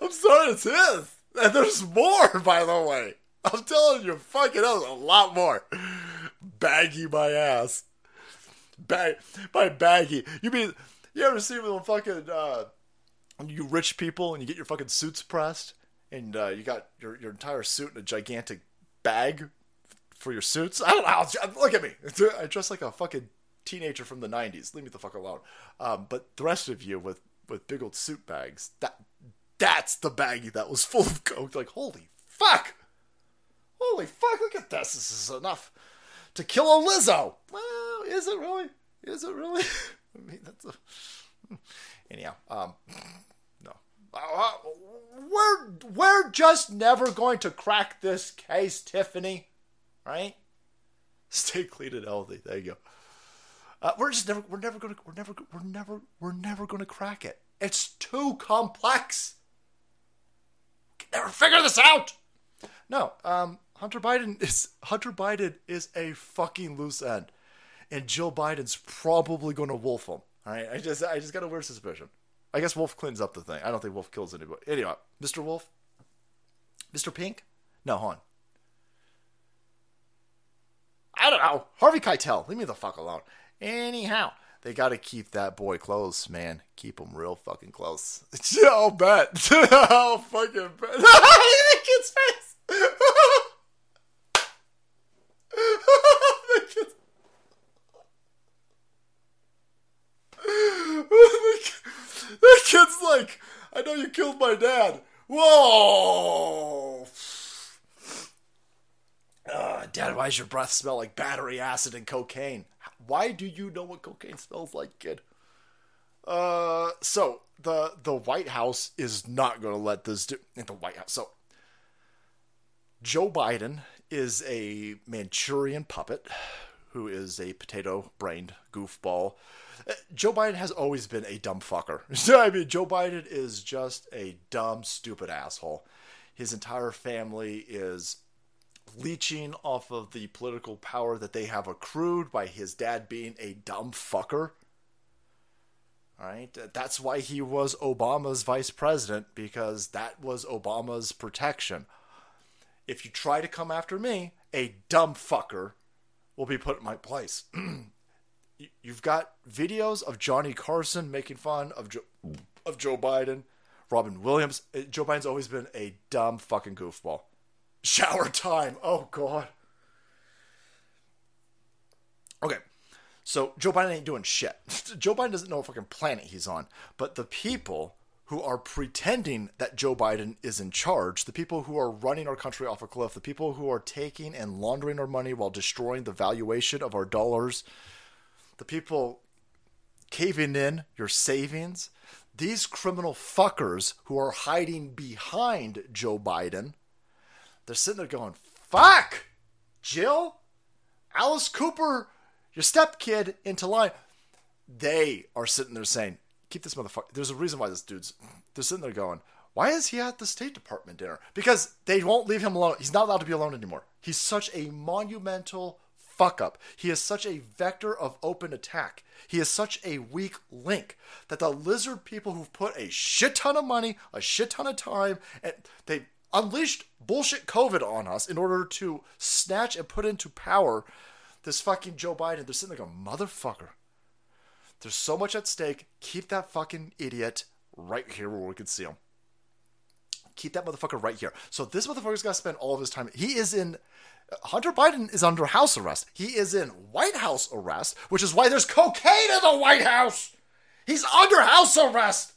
Speaker 1: I'm sorry, it's his. And there's more, by the way. I'm telling you, fucking hell, a lot more. Baggy my ass. Bag by baggy. You mean you ever see when fucking uh you rich people and you get your fucking suits pressed and uh, you got your your entire suit in a gigantic bag for your suits? I don't know. Look at me. I dress like a fucking teenager from the '90s. Leave me the fuck alone. Um, but the rest of you with with big old suit bags. That that's the baggie that was full of coke. Like holy fuck. Holy fuck, look at this. This is enough to kill a Lizzo. Well, is it really? Is it really? <laughs> I mean, that's a. Anyhow, um, no. Uh, we're, we're just never going to crack this case, Tiffany. Right? Stay clean and healthy. There you go. Uh, we're just never, we're never gonna, we're never, we're never, we're never gonna crack it. It's too complex. Never figure this out. No, um, Hunter Biden is Hunter Biden is a fucking loose end, and Jill Biden's probably going to wolf him. All right, I just I just got a weird suspicion. I guess Wolf cleans up the thing. I don't think Wolf kills anybody. Anyway, Mr. Wolf, Mr. Pink, no, hon. I don't know. Harvey Keitel, leave me the fuck alone. Anyhow, they got to keep that boy close, man. Keep him real fucking close. <laughs> I'll bet. <laughs> I'll fucking bet. <laughs> the kid's face. the kid's... the kid's like, I know you killed my dad. Whoa. Uh, Dad, why does your breath smell like battery acid and cocaine? Why do you know what cocaine smells like, kid? Uh, so the the White House is not going to let this do. The White House. So Joe Biden is a Manchurian puppet who is a potato-brained goofball. Uh, Joe Biden has always been a dumb fucker. <laughs> I mean, Joe Biden is just a dumb, stupid asshole. His entire family is leeching off of the political power that they have accrued by his dad being a dumb fucker. All right, that's why he was Obama's vice president because that was Obama's protection. If you try to come after me, a dumb fucker will be put in my place. <clears throat> You've got videos of Johnny Carson making fun of Joe, of Joe Biden, Robin Williams. Joe Biden's always been a dumb fucking goofball. Shower time. Oh god. Okay. So Joe Biden ain't doing shit. <laughs> Joe Biden doesn't know what fucking planet he's on. But the people who are pretending that Joe Biden is in charge, the people who are running our country off a cliff, the people who are taking and laundering our money while destroying the valuation of our dollars, the people caving in your savings, these criminal fuckers who are hiding behind Joe Biden they're sitting there going, fuck, Jill, Alice Cooper, your stepkid into line. They are sitting there saying, keep this motherfucker. There's a reason why this dude's, they're sitting there going, why is he at the State Department dinner? Because they won't leave him alone. He's not allowed to be alone anymore. He's such a monumental fuck up. He is such a vector of open attack. He is such a weak link that the lizard people who've put a shit ton of money, a shit ton of time, and they unleashed bullshit COVID on us in order to snatch and put into power this fucking Joe Biden. They're sitting like a motherfucker. There's so much at stake. Keep that fucking idiot right here where we can see him. Keep that motherfucker right here. So this motherfucker's got to spend all of his time. He is in. Hunter Biden is under house arrest. He is in White House arrest, which is why there's cocaine in the White House. He's under house arrest.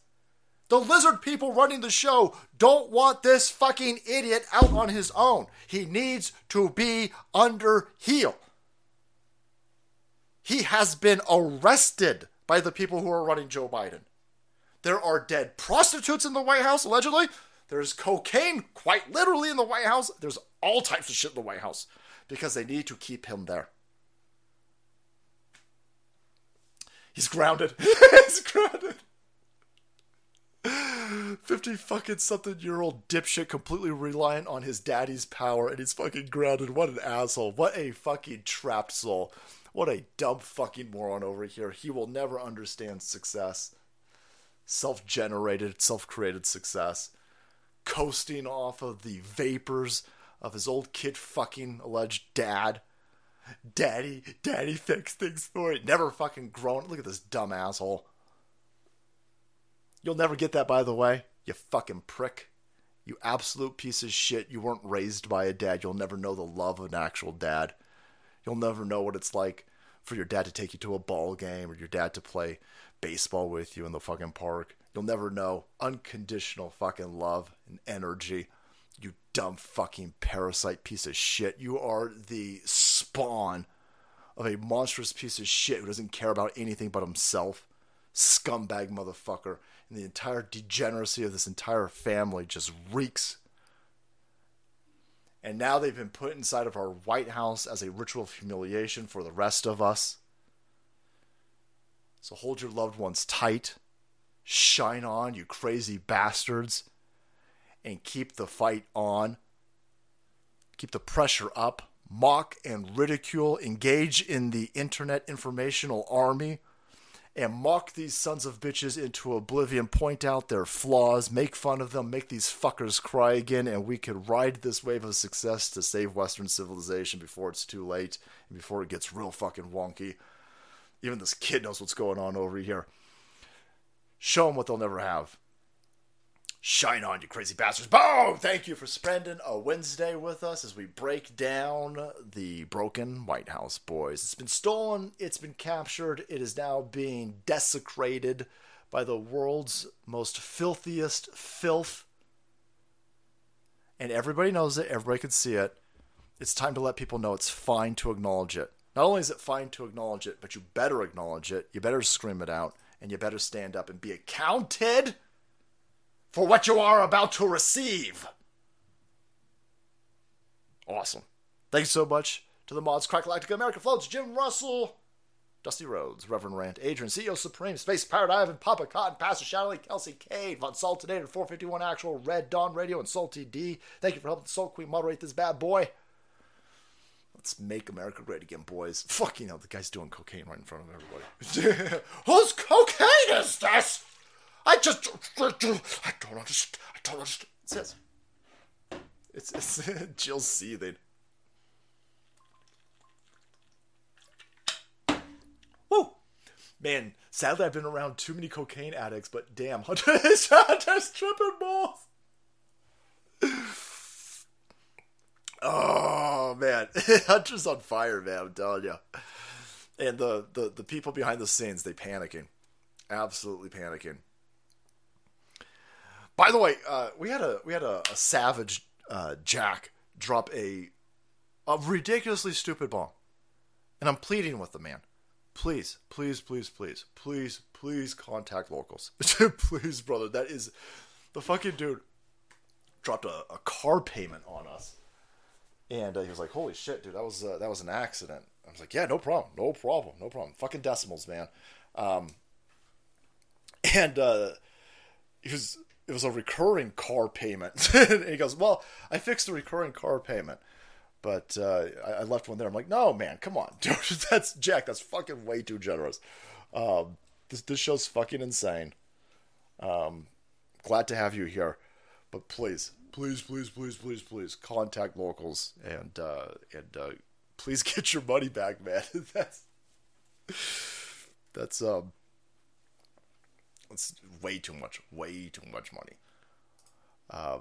Speaker 1: The lizard people running the show don't want this fucking idiot out on his own. He needs to be under heel. He has been arrested by the people who are running Joe Biden. There are dead prostitutes in the White House, allegedly. There's cocaine, quite literally, in the White House. There's all types of shit in the White House because they need to keep him there. He's grounded. <laughs> He's grounded. 50 fucking something year old dipshit completely reliant on his daddy's power and he's fucking grounded. What an asshole. What a fucking trapped soul. What a dumb fucking moron over here. He will never understand success. Self generated, self created success. Coasting off of the vapors of his old kid fucking alleged dad. Daddy, daddy <laughs> fixed things for it. Never fucking grown. Look at this dumb asshole. You'll never get that, by the way, you fucking prick. You absolute piece of shit. You weren't raised by a dad. You'll never know the love of an actual dad. You'll never know what it's like for your dad to take you to a ball game or your dad to play baseball with you in the fucking park. You'll never know unconditional fucking love and energy. You dumb fucking parasite piece of shit. You are the spawn of a monstrous piece of shit who doesn't care about anything but himself. Scumbag motherfucker. And the entire degeneracy of this entire family just reeks. And now they've been put inside of our White House as a ritual of humiliation for the rest of us. So hold your loved ones tight. Shine on, you crazy bastards. And keep the fight on. Keep the pressure up. Mock and ridicule. Engage in the internet informational army and mock these sons of bitches into oblivion, point out their flaws, make fun of them, make these fuckers cry again, and we could ride this wave of success to save Western civilization before it's too late and before it gets real fucking wonky. Even this kid knows what's going on over here. Show them what they'll never have. Shine on, you crazy bastards. Boom! Thank you for spending a Wednesday with us as we break down the broken White House boys. It's been stolen, it's been captured, it is now being desecrated by the world's most filthiest filth. And everybody knows it, everybody can see it. It's time to let people know it's fine to acknowledge it. Not only is it fine to acknowledge it, but you better acknowledge it, you better scream it out, and you better stand up and be accounted for what you are about to receive. Awesome. Thanks so much to the mods Crackalactica, America Floats, Jim Russell, Dusty Rhodes, Reverend Rant, Adrian, CEO Supreme, Space Pirate Ivan, Papa Cotton, Pastor Shadowly, Kelsey Cade, Von Saltinator, 451 Actual, Red Dawn Radio, and Salty D. Thank you for helping the Salt Queen moderate this bad boy. Let's make America great again, boys. Fuck, you know, the guy's doing cocaine right in front of everybody. <laughs> Whose cocaine is this? I just, I don't understand. I don't understand. It says, it's, it's Jill's seething. Woo! Man, sadly I've been around too many cocaine addicts, but damn, Hunter's, <laughs> Hunter's tripping balls. Oh man, <laughs> Hunter's on fire, man. I'm telling you. And the, the the people behind the scenes, they panicking, absolutely panicking. By the way, uh, we had a we had a, a savage uh, Jack drop a a ridiculously stupid bomb, and I'm pleading with the man. Please, please, please, please, please, please contact locals. <laughs> please, brother. That is the fucking dude dropped a, a car payment on us, and uh, he was like, "Holy shit, dude, that was uh, that was an accident." I was like, "Yeah, no problem, no problem, no problem." Fucking decimals, man. Um, and uh, he was it was a recurring car payment. <laughs> and he goes, Well, I fixed the recurring car payment, but uh, I, I left one there. I'm like, no, man, come on, <laughs> dude, that's Jack. That's fucking way too generous. Um, this this show's fucking insane. Um, glad to have you here, but please, please, please, please, please, please contact locals and uh, and uh, please <laughs> get your money back, man. that's that's um that's way too much, way too much money. Uh,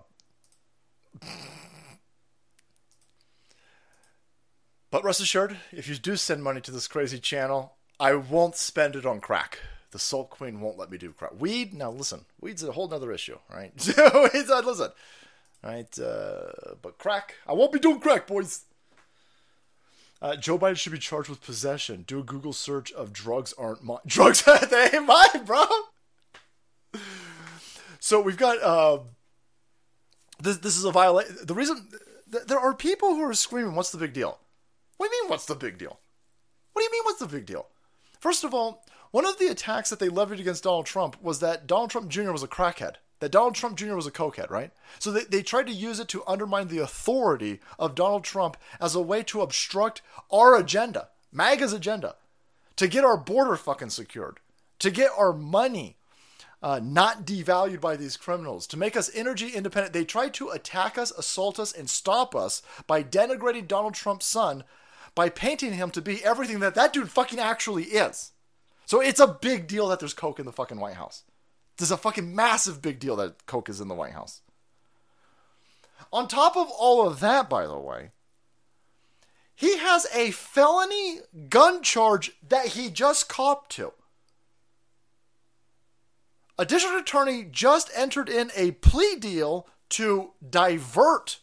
Speaker 1: but rest assured, if you do send money to this crazy channel, I won't spend it on crack. The Salt Queen won't let me do crack. Weed, now listen, weed's a whole nother issue, right? <laughs> weed's, listen, right? Uh, but crack, I won't be doing crack, boys. Uh, Joe Biden should be charged with possession. Do a Google search of drugs aren't mine. <laughs> Drugs, <laughs> they ain't mine, bro. So we've got uh, this. This is a violation. The reason th- there are people who are screaming, "What's the big deal?" What do you mean? What's the big deal? What do you mean? What's the big deal? First of all, one of the attacks that they levied against Donald Trump was that Donald Trump Jr. was a crackhead. That Donald Trump Jr. was a cokehead, right? So they, they tried to use it to undermine the authority of Donald Trump as a way to obstruct our agenda, MAGA's agenda, to get our border fucking secured, to get our money uh, not devalued by these criminals, to make us energy independent. They tried to attack us, assault us, and stop us by denigrating Donald Trump's son, by painting him to be everything that that dude fucking actually is. So it's a big deal that there's coke in the fucking White House. There's a fucking massive big deal that coke is in the White House. On top of all of that, by the way, he has a felony gun charge that he just copped to. A district attorney just entered in a plea deal to divert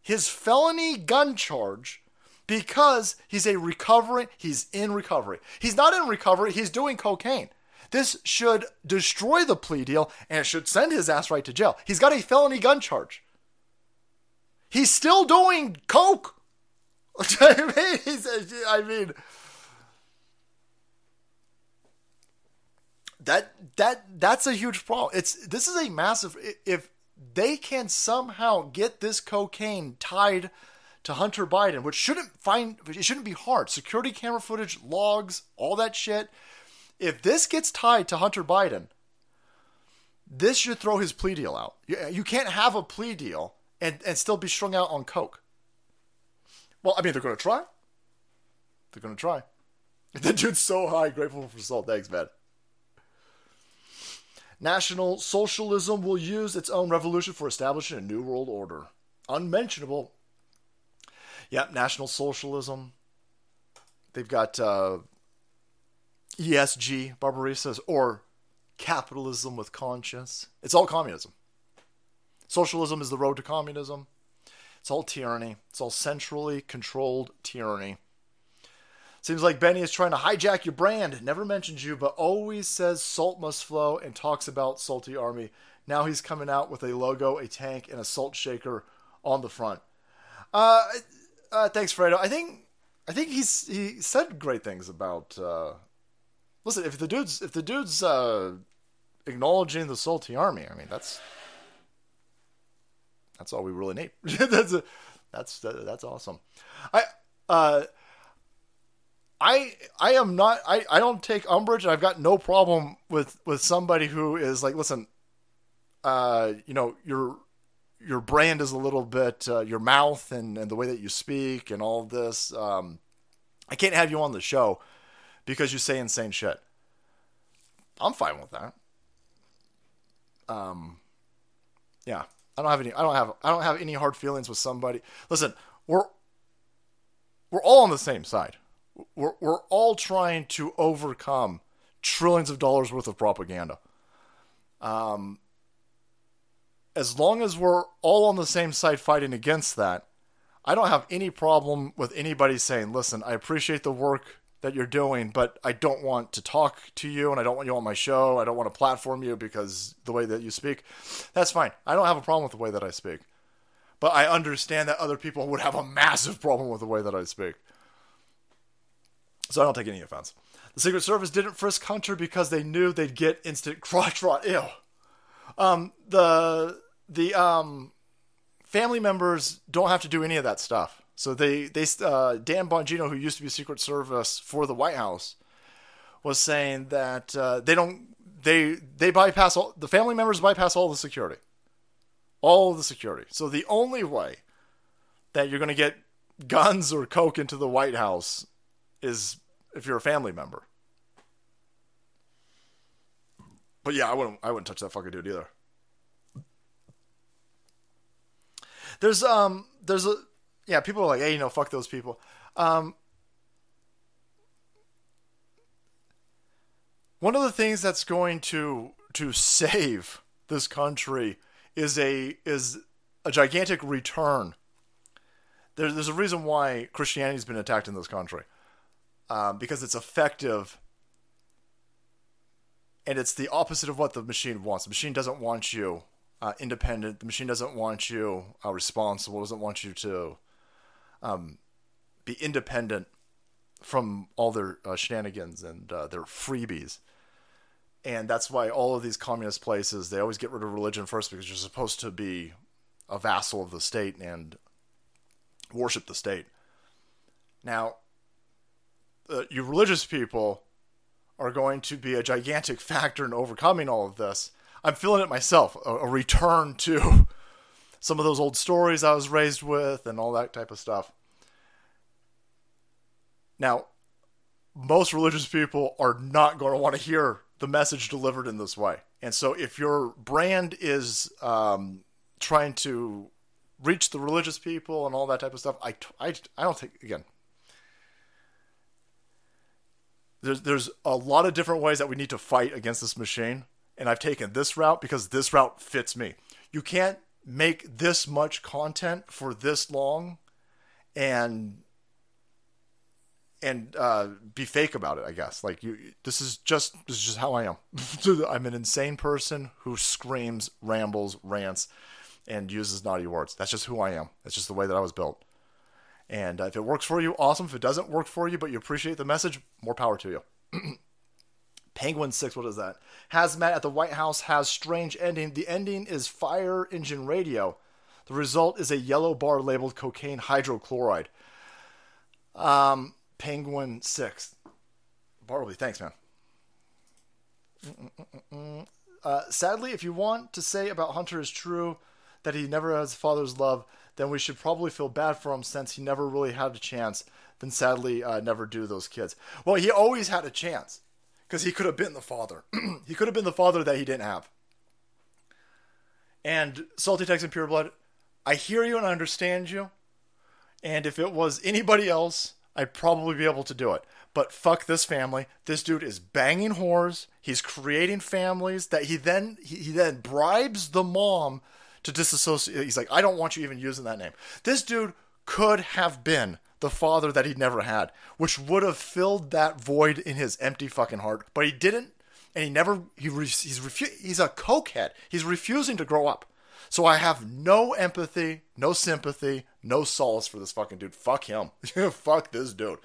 Speaker 1: his felony gun charge because he's a recovering he's in recovery. He's not in recovery, he's doing cocaine. This should destroy the plea deal and it should send his ass right to jail. He's got a felony gun charge. He's still doing coke. <laughs> I mean, I mean, that that that's a huge problem. It's this is a massive. If they can somehow get this cocaine tied to Hunter Biden, which shouldn't find it shouldn't be hard. Security camera footage, logs, all that shit. If this gets tied to Hunter Biden, this should throw his plea deal out. You, you can't have a plea deal and, and still be strung out on coke. Well, I mean, they're going to try. They're going to try. <laughs> That dude's so high, grateful for salt. Thanks, man. National Socialism will use its own revolution for establishing a new world order. Unmentionable. Yep, National Socialism. They've got uh, ESG, Barbarissa says, or capitalism with conscience. It's all communism. Socialism is the road to communism. It's all tyranny. It's all centrally controlled tyranny. Seems like Benny is trying to hijack your brand. Never mentions you, but always says salt must flow and talks about Salty Army. Now he's coming out with a logo, a tank, and a salt shaker on the front. Uh, uh thanks, Fredo. I think I think he's he said great things about. Uh, listen, if the dude's if the dude's uh, acknowledging the Salty Army, I mean that's that's all we really need. <laughs> that's a, that's that's awesome. I uh I I am not I, I don't take umbrage and I've got no problem with with somebody who is like listen uh you know your your brand is a little bit uh, your mouth and, and the way that you speak and all this um I can't have you on the show because you say insane shit. I'm fine with that. Um yeah. I don't have any I don't have I don't have any hard feelings with somebody. Listen, we're we're all on the same side we're, we're all trying to overcome trillions of dollars worth of propaganda. Um, as long as we're all on the same side fighting against that, I don't have any problem with anybody saying, listen, I appreciate the work that you're doing, but I don't want to talk to you and I don't want you on my show. I don't want to platform you because the way that you speak. That's fine. I don't have a problem with the way that I speak. But I understand that other people would have a massive problem with the way that I speak. So I don't take any offense. The Secret Service didn't frisk Hunter because they knew they'd get instant crotch rot. Ew. Um, the the um, family members don't have to do any of that stuff. So they they uh, Dan Bongino, who used to be Secret Service for the White House, was saying that uh, they don't they they bypass all the family members bypass all the security, all the security. So the only way that you're going to get guns or coke into the White House is if you're a family member. But yeah, I wouldn't I wouldn't touch that fucking dude either. There's um there's a yeah, people are like, hey, you know, fuck those people. Um one of the things that's going to to save this country is a is a gigantic return. There's there's a reason why Christianity's been attacked in this country, um, because it's effective, and it's the opposite of what the machine wants. The machine doesn't want you uh, independent. The machine doesn't want you uh, responsible. Doesn't want you to um, be independent from all their uh, shenanigans and uh, their freebies. And that's why all of these communist places they always get rid of religion first because you're supposed to be a vassal of the state and worship the state. Now, uh, you religious people are going to be a gigantic factor in overcoming all of this. I'm feeling it myself, a, a return to <laughs> some of those old stories I was raised with and all that type of stuff. Now, most religious people are not going to want to hear the message delivered in this way. And so, if your brand is um, trying to reach the religious people and all that type of stuff, I, I, I don't think, again, there's, there's a lot of different ways that we need to fight against this machine. And I've taken this route because this route fits me. You can't make this much content for this long and and uh, be fake about it. I guess like you, this is just this is just how I am. <laughs> I'm an insane person who screams, rambles, rants, and uses naughty words. That's just who I am. That's just the way that I was built. And uh, if it works for you, awesome. If it doesn't work for you, but you appreciate the message, more power to you. <clears throat> Penguin 6, what is that? Hazmat at the White House has strange ending. The ending is fire engine radio. The result is a yellow bar labeled cocaine hydrochloride. Um, Penguin 6. Bartleby, thanks, man. Uh, sadly, if you want to say about Hunter is true that he never has father's love, then we should probably feel bad for him since he never really had a chance. Then sadly, uh, never do those kids. Well, he always had a chance because he could have been the father. <clears throat> he could have been the father that he didn't have. And Salty Texan Pure Blood, I hear you and I understand you. And if it was anybody else, I'd probably be able to do it. But fuck this family. This dude is banging whores. He's creating families that he then he, he then bribes the mom to disassociate. He's like, I don't want you even using that name. This dude could have been the father that he never had, which would have filled that void in his empty fucking heart. But he didn't, and he never. He re, he's refu- He's a cokehead. He's refusing to grow up. So I have no empathy, no sympathy, no solace for this fucking dude. Fuck him. <laughs> Fuck this dude.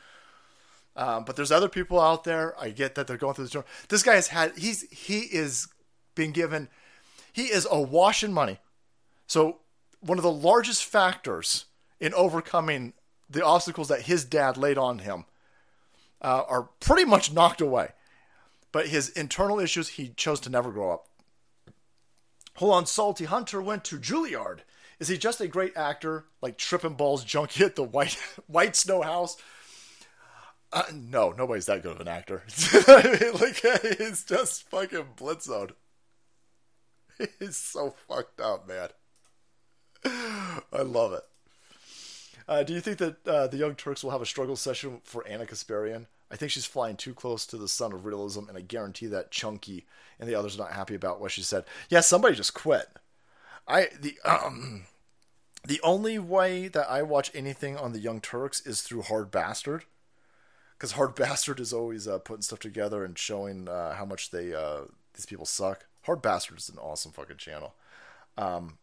Speaker 1: Um, but there's other people out there. I get that they're going through this. Journey. This guy has had. He's he is being given. He is awash in money. So one of the largest factors in overcoming the obstacles that his dad laid on him uh, are pretty much knocked away. But his internal issues, he chose to never grow up. Hold on, Salty Hunter went to Juilliard. Is he just a great actor, like tripping balls junkie at the White <laughs> White Snow House? Uh, no, nobody's that good of an actor. <laughs> Like he's just fucking blitzed. <laughs> He's so fucked up, man. <laughs> I love it. Uh, do you think that uh, the Young Turks will have a struggle session for Ana Kasparian? I think she's flying too close to the sun of realism, and I guarantee that Chunky and the others are not happy about what she said. Yeah, somebody just quit. I the um, the only way that I watch anything on the Young Turks is through Hard Bastard, because Hard <laughs> Bastard is always uh, putting stuff together and showing uh, how much they uh, these people suck. Hard Bastard is an awesome fucking channel, um,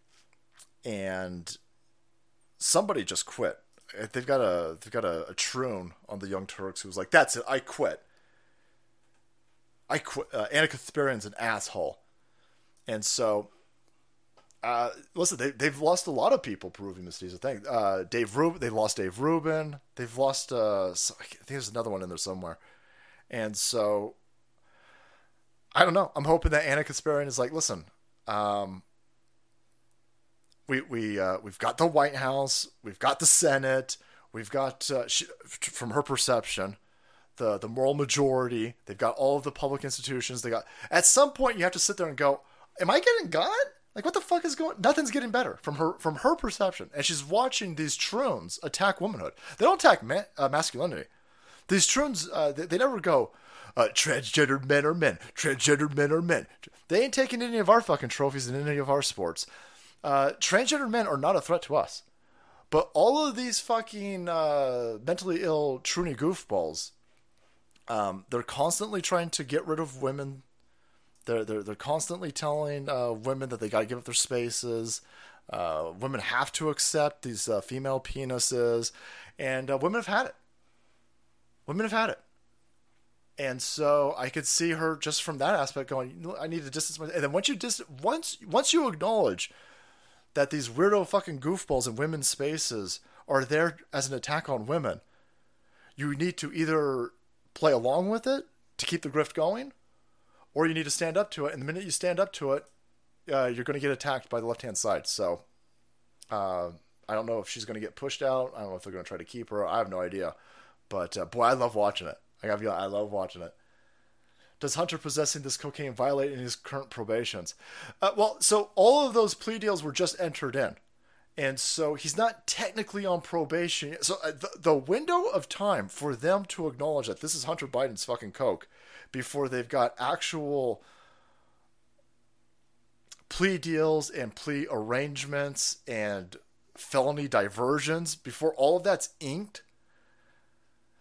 Speaker 1: and somebody just quit they've got a they've got a, a troon on the Young Turks who's like, "That's it, I quit. I quit." Uh, Ana Kasparian's an asshole, and so Uh, listen, they they've lost a lot of people proving this is a thing. Uh, Dave Rubin, they lost Dave Rubin. They've lost. Uh, I think there's another one in there somewhere, and so I don't know. I'm hoping that Ana Kasparian is like, listen, um, we we uh, we've got the White House, we've got the Senate, we've got uh, she, from her perception, the the moral majority. They've got all of the public institutions. They got at some point you have to sit there and go, "Am I getting got? Like what the fuck is going? Nothing's getting better from her from her perception." And she's watching these troons attack womanhood. They don't attack ma- uh, masculinity. These troons, uh, they, they never go. Uh, transgendered men are men. Transgendered men are men. They ain't taking any of our fucking trophies in any of our sports. Uh, transgendered men are not a threat to us. But all of these fucking uh, mentally ill truny goofballs, um, they're constantly trying to get rid of women. They're they're they're constantly telling uh, women that they got to give up their spaces. Uh, women have to accept these uh, female penises, and uh, women have had it. Women have had it, and so I could see her just from that aspect going. I need to distance myself. And then once you dis- once once you acknowledge that these weirdo fucking goofballs in women's spaces are there as an attack on women, you need to either play along with it to keep the grift going, or you need to stand up to it. And the minute you stand up to it, uh, you're going to get attacked by the left hand side. So uh, I don't know if she's going to get pushed out. I don't know if they're going to try to keep her. I have no idea. But uh, boy, I love watching it. I gotta be I love watching it. Does Hunter possessing this cocaine violate of his current probations? Uh, well, so all of those plea deals were just entered in. And so he's not technically on probation. So uh, the, the window of time for them to acknowledge that this is Hunter Biden's fucking coke before they've got actual plea deals and plea arrangements and felony diversions, before all of that's inked.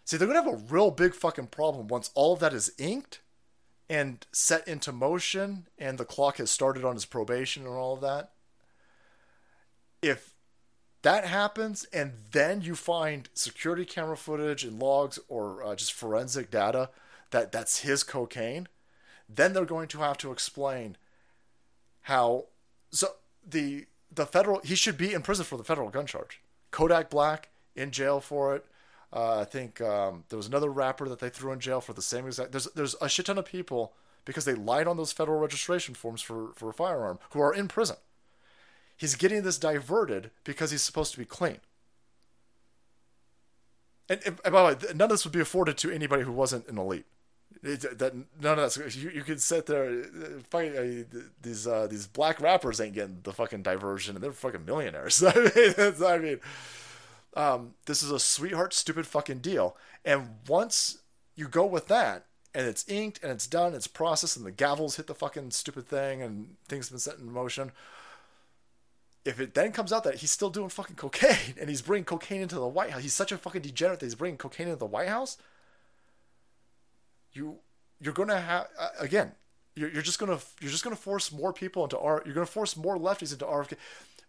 Speaker 1: See, they're going to have a real big fucking problem once all of that is inked and set into motion and the clock has started on his probation and all of that. If that happens and then you find security camera footage and logs or uh, just forensic data that that's his cocaine, then they're going to have to explain how so the the federal he should be in prison for the federal gun charge. Kodak Black in jail for it. Uh, I think um, there was another rapper that they threw in jail for the same exact. There's there's a shit ton of people because they lied on those federal registration forms for for a firearm who are in prison. He's getting this diverted because he's supposed to be clean. And, and by the way, none of this would be afforded to anybody who wasn't an elite. It, that none of that. You, you could sit there, uh, uh, these uh, these black rappers ain't getting the fucking diversion, and they're fucking millionaires. <laughs> I mean, I mean, um, this is a sweetheart, stupid fucking deal. And once you go with that, and it's inked and it's done, it's processed, and the gavels hit the fucking stupid thing, and things have been set in motion. If it then comes out that he's still doing fucking cocaine <laughs> and he's bringing cocaine into the White House, he's such a fucking degenerate that he's bringing cocaine into the White House. You you're gonna have uh, again. You're, you're just gonna you're just gonna force more people into R. You're gonna force more lefties into RFK.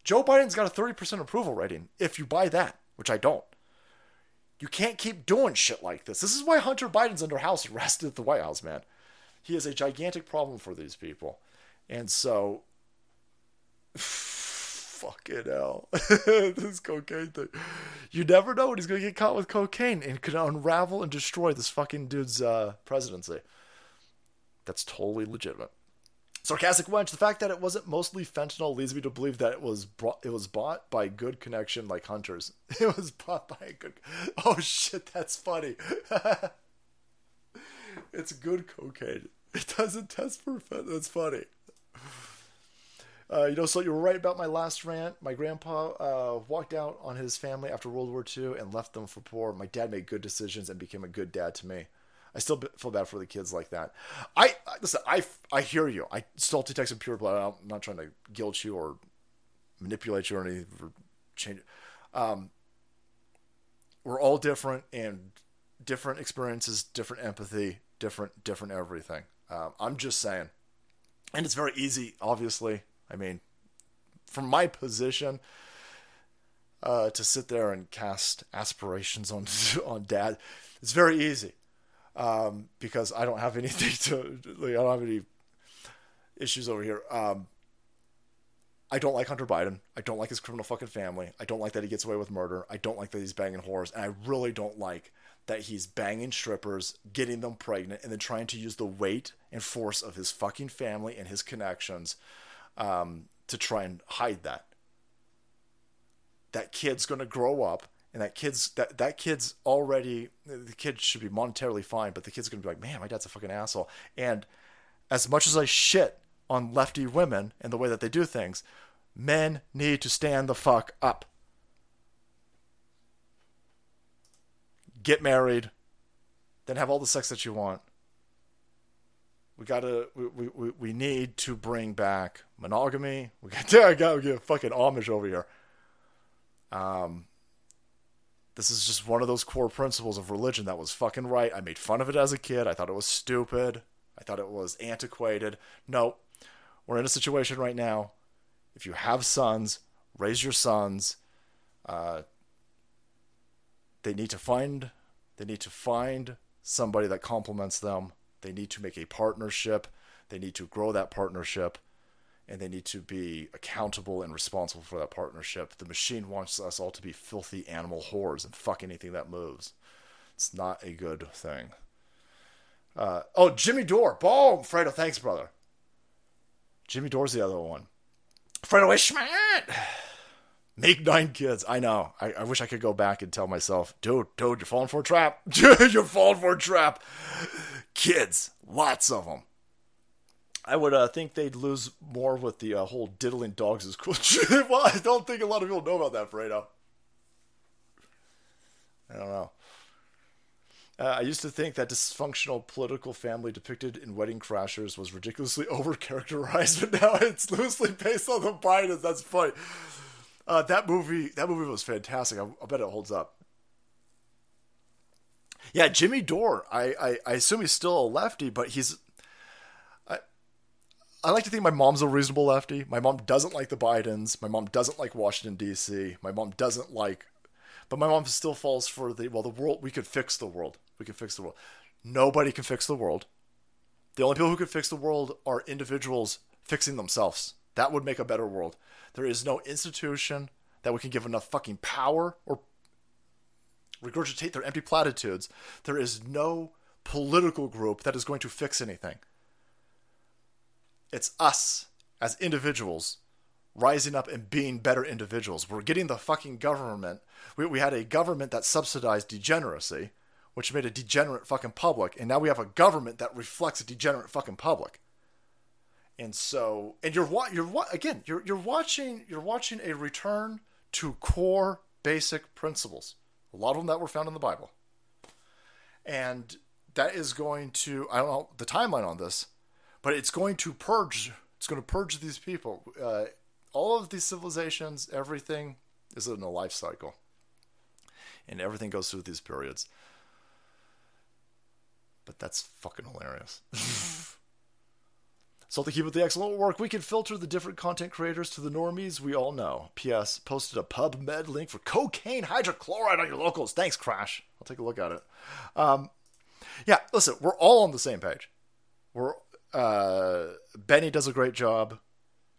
Speaker 1: Joe Biden's got a thirty percent approval rating. If you buy that, which I don't, you can't keep doing shit like this. This is why Hunter Biden's under house arrest at the White House, man. He is a gigantic problem for these people, and so fucking hell, <laughs> this cocaine thing. You never know when he's gonna get caught with cocaine and could unravel and destroy this fucking dude's uh, presidency. That's totally legitimate. Sarcastic wench. The fact that it wasn't mostly fentanyl leads me to believe that it was brought, it was bought by good connection like hunters. <laughs> It was bought by a good. Oh shit, that's funny. <laughs> it's good cocaine. It doesn't test for fentanyl. That's funny. Uh, you know, so you were right about my last rant. My grandpa uh, walked out on his family after World War II and left them for poor. My dad made good decisions and became a good dad to me. I still feel bad for the kids like that. I listen. I I hear you. I still text in pure blood. I'm not trying to guilt you or manipulate you or anything change. Um, we're all different and different experiences, different empathy, different different everything. Um, I'm just saying, and it's very easy. Obviously, I mean, from my position, uh, to sit there and cast aspirations on <laughs> on dad, it's very easy um, because I don't have <laughs> anything to. Like, I don't have any issues over here. Um, I don't like Hunter Biden. I don't like his criminal fucking family. I don't like that he gets away with murder. I don't like that he's banging whores. And I really don't like that he's banging strippers, getting them pregnant, and then trying to use the weight and force of his fucking family and his connections um, to try and hide that. That kid's going to grow up, and that kid's that that kid's already the kid should be monetarily fine, but the kid's to be like, man, my dad's a fucking asshole. And as much as I shit on lefty women and the way that they do things, men need to stand the fuck up. Get married, then have all the sex that you want. We gotta, we, we, we need to bring back monogamy. We got, <laughs> I gotta get fucking Amish over here. Um, this is just one of those core principles of religion that was fucking right. I made fun of it as a kid. I thought it was stupid. I thought it was antiquated. No, we're in a situation right now. If you have sons, raise your sons. Uh, they need to find they need to find somebody that complements them. They need to make a partnership. They need to grow that partnership and they need to be accountable and responsible for that partnership. The machine wants us all to be filthy animal whores and fuck anything that moves. It's not a good thing. Uh, oh, Jimmy Dore. Boom! Fredo, thanks, brother. Jimmy Dore's the other one. Fredo Schmidt! Make nine kids. I know. I, I wish I could go back and tell myself, dude, dude, you're falling for a trap. <laughs> you're falling for a trap. Kids, lots of them. I would uh, think they'd lose more with the uh, whole diddling dogs is cool. <laughs> well, I don't think a lot of people know about that, Fredo. I don't know. Uh, I used to think that dysfunctional political family depicted in Wedding Crashers was ridiculously <laughs> overcharacterized, but now it's loosely based on the Bidens. That's funny. Uh, that movie, that movie was fantastic. I, I bet it holds up. Yeah, Jimmy Dore. I, I, I assume he's still a lefty, but he's I like to think my mom's a reasonable lefty. My mom doesn't like the Bidens. My mom doesn't like Washington D.C. My mom doesn't like, but my mom still falls for the well. The world we could fix the world. We could fix the world. Nobody can fix the world. The only people who can fix the world are individuals fixing themselves. That would make a better world. There is no institution that we can give enough fucking power or regurgitate their empty platitudes. There is no political group that is going to fix anything. It's us as individuals rising up and being better individuals. We're getting the fucking government. We, we had a government that subsidized degeneracy, which made a degenerate fucking public, and now we have a government that reflects a degenerate fucking public. And so, and you're what you're what again, you're you're watching you're watching a return to core basic principles. A lot of them that were found in the Bible. And that is going to I don't know the timeline on this, but it's going to purge. It's going to purge these people. Uh, all of these civilizations, everything is in a life cycle, and everything goes through these periods. But that's fucking hilarious. <laughs> So to keep up the excellent work, we can filter the different content creators to the normies we all know. P.S. Posted a PubMed link for cocaine hydrochloride on your locals. Thanks, Crash. I'll take a look at it. Um, yeah, listen, we're all on the same page. We're uh, Benny does a great job.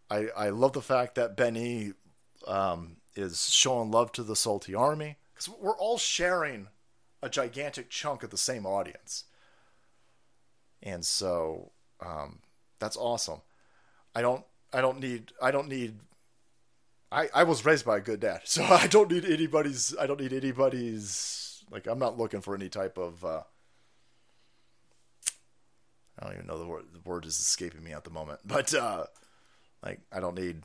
Speaker 1: I, I love the fact that Benny um, is showing love to the Salty Army because we're all sharing a gigantic chunk of the same audience. And so um, that's awesome. I don't I don't need I don't need I, I was raised by a good dad, <laughs> so I don't need anybody's I don't need anybody's like I'm not looking for any type of uh, I don't even know the word. The word is escaping me at the moment. But uh, like, I don't need.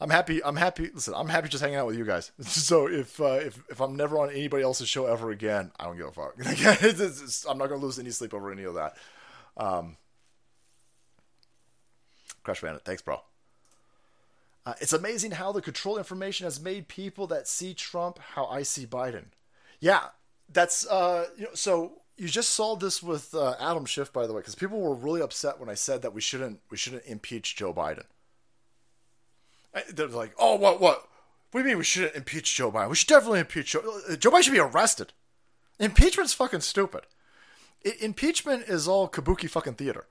Speaker 1: I'm happy. I'm happy. Listen, I'm happy just hanging out with you guys. <laughs> So if uh, if if I'm never on anybody else's show ever again, I don't give a fuck. <laughs> it's, it's, I'm not gonna lose any sleep over any of that. Um, Crash Bandit, thanks, bro. Uh, it's amazing how the control information has made people that see Trump how I see Biden. Yeah, that's uh, you know, so you just saw this with uh, Adam Schiff, by the way, because people were really upset when I said that we shouldn't we shouldn't impeach Joe Biden. They're like, "Oh, what, what? What do you mean we shouldn't impeach Joe Biden? We should definitely impeach Joe. Uh, Joe Biden should be arrested. Impeachment's fucking stupid. I, impeachment is all kabuki fucking theater.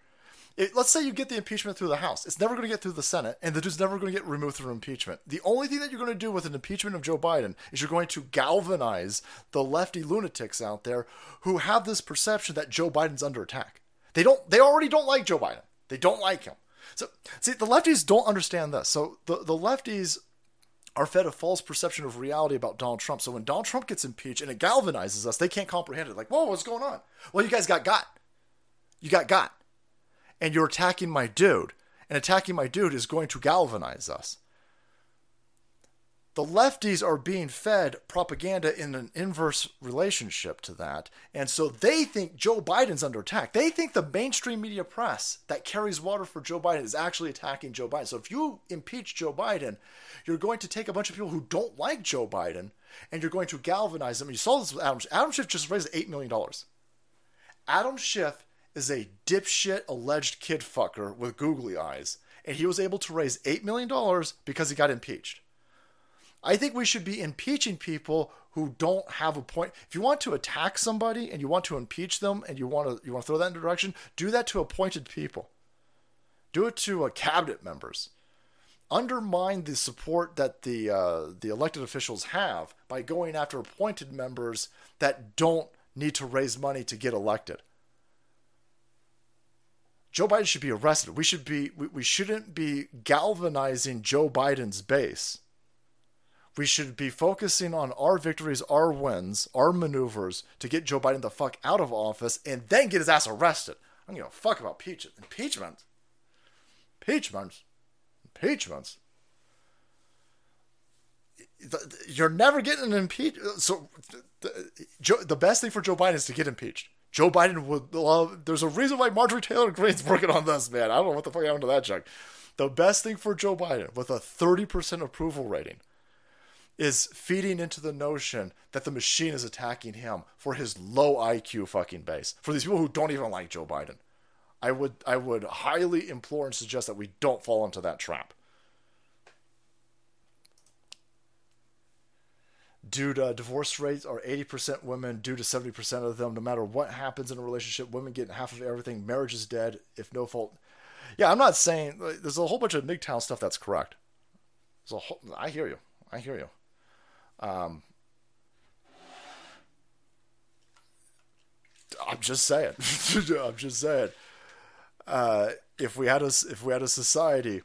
Speaker 1: It, let's say you get the impeachment through the House. It's never going to get through the Senate, and the dude's never going to get removed through impeachment. The only thing that you're going to do with an impeachment of Joe Biden is you're going to galvanize the lefty lunatics out there who have this perception that Joe Biden's under attack. They don't. They already don't like Joe Biden. They don't like him. So see, the lefties don't understand this. So the the lefties are fed a false perception of reality about Donald Trump. So when Donald Trump gets impeached and it galvanizes us, they can't comprehend it. Like, whoa, what's going on? Well, you guys got got. You got got and you're attacking my dude. And attacking my dude is going to galvanize us. The lefties are being fed propaganda in an inverse relationship to that. And so they think Joe Biden's under attack. They think the mainstream media press that carries water for Joe Biden is actually attacking Joe Biden. So if you impeach Joe Biden, you're going to take a bunch of people who don't like Joe Biden and you're going to galvanize them. You saw this with Adam Schiff. Adam Schiff just raised $8 million. Adam Schiff is a dipshit alleged kid fucker with googly eyes, and he was able to raise $8 million because he got impeached. I think we should be impeaching people who don't have a point. If you want to attack somebody and you want to impeach them and you want to you want to throw that in direction, do that to appointed people. Do it to uh, cabinet members. Undermine the support that the uh, the elected officials have by going after appointed members that don't need to raise money to get elected. Joe Biden should be arrested. We should be we, we shouldn't be galvanizing Joe Biden's base. We should be focusing on our victories, our wins, our maneuvers to get Joe Biden the fuck out of office and then get his ass arrested. I don't give a fuck about impeach- impeachment. Impeachment. Impeachment. You're never getting an impeach. So, the, the best thing for Joe Biden is to get impeached. Joe Biden would love. There's a reason why Marjorie Taylor Greene's working on this, man. I don't know what the fuck happened to that junk. The best thing for Joe Biden with a 30% approval rating is feeding into the notion that the machine is attacking him for his low IQ fucking base. For these people who don't even like Joe Biden. I would I would highly implore and suggest that we don't fall into that trap. Due to divorce rates are 80% women due to 70% of them. No matter what happens in a relationship women get half of everything marriage is dead if no fault. Yeah i'm not saying there's a whole bunch of MGTOW stuff that's correct. Whole, i hear you. I hear you. Um, i'm just saying. <laughs> I'm just saying. Uh, if we had a if we had a society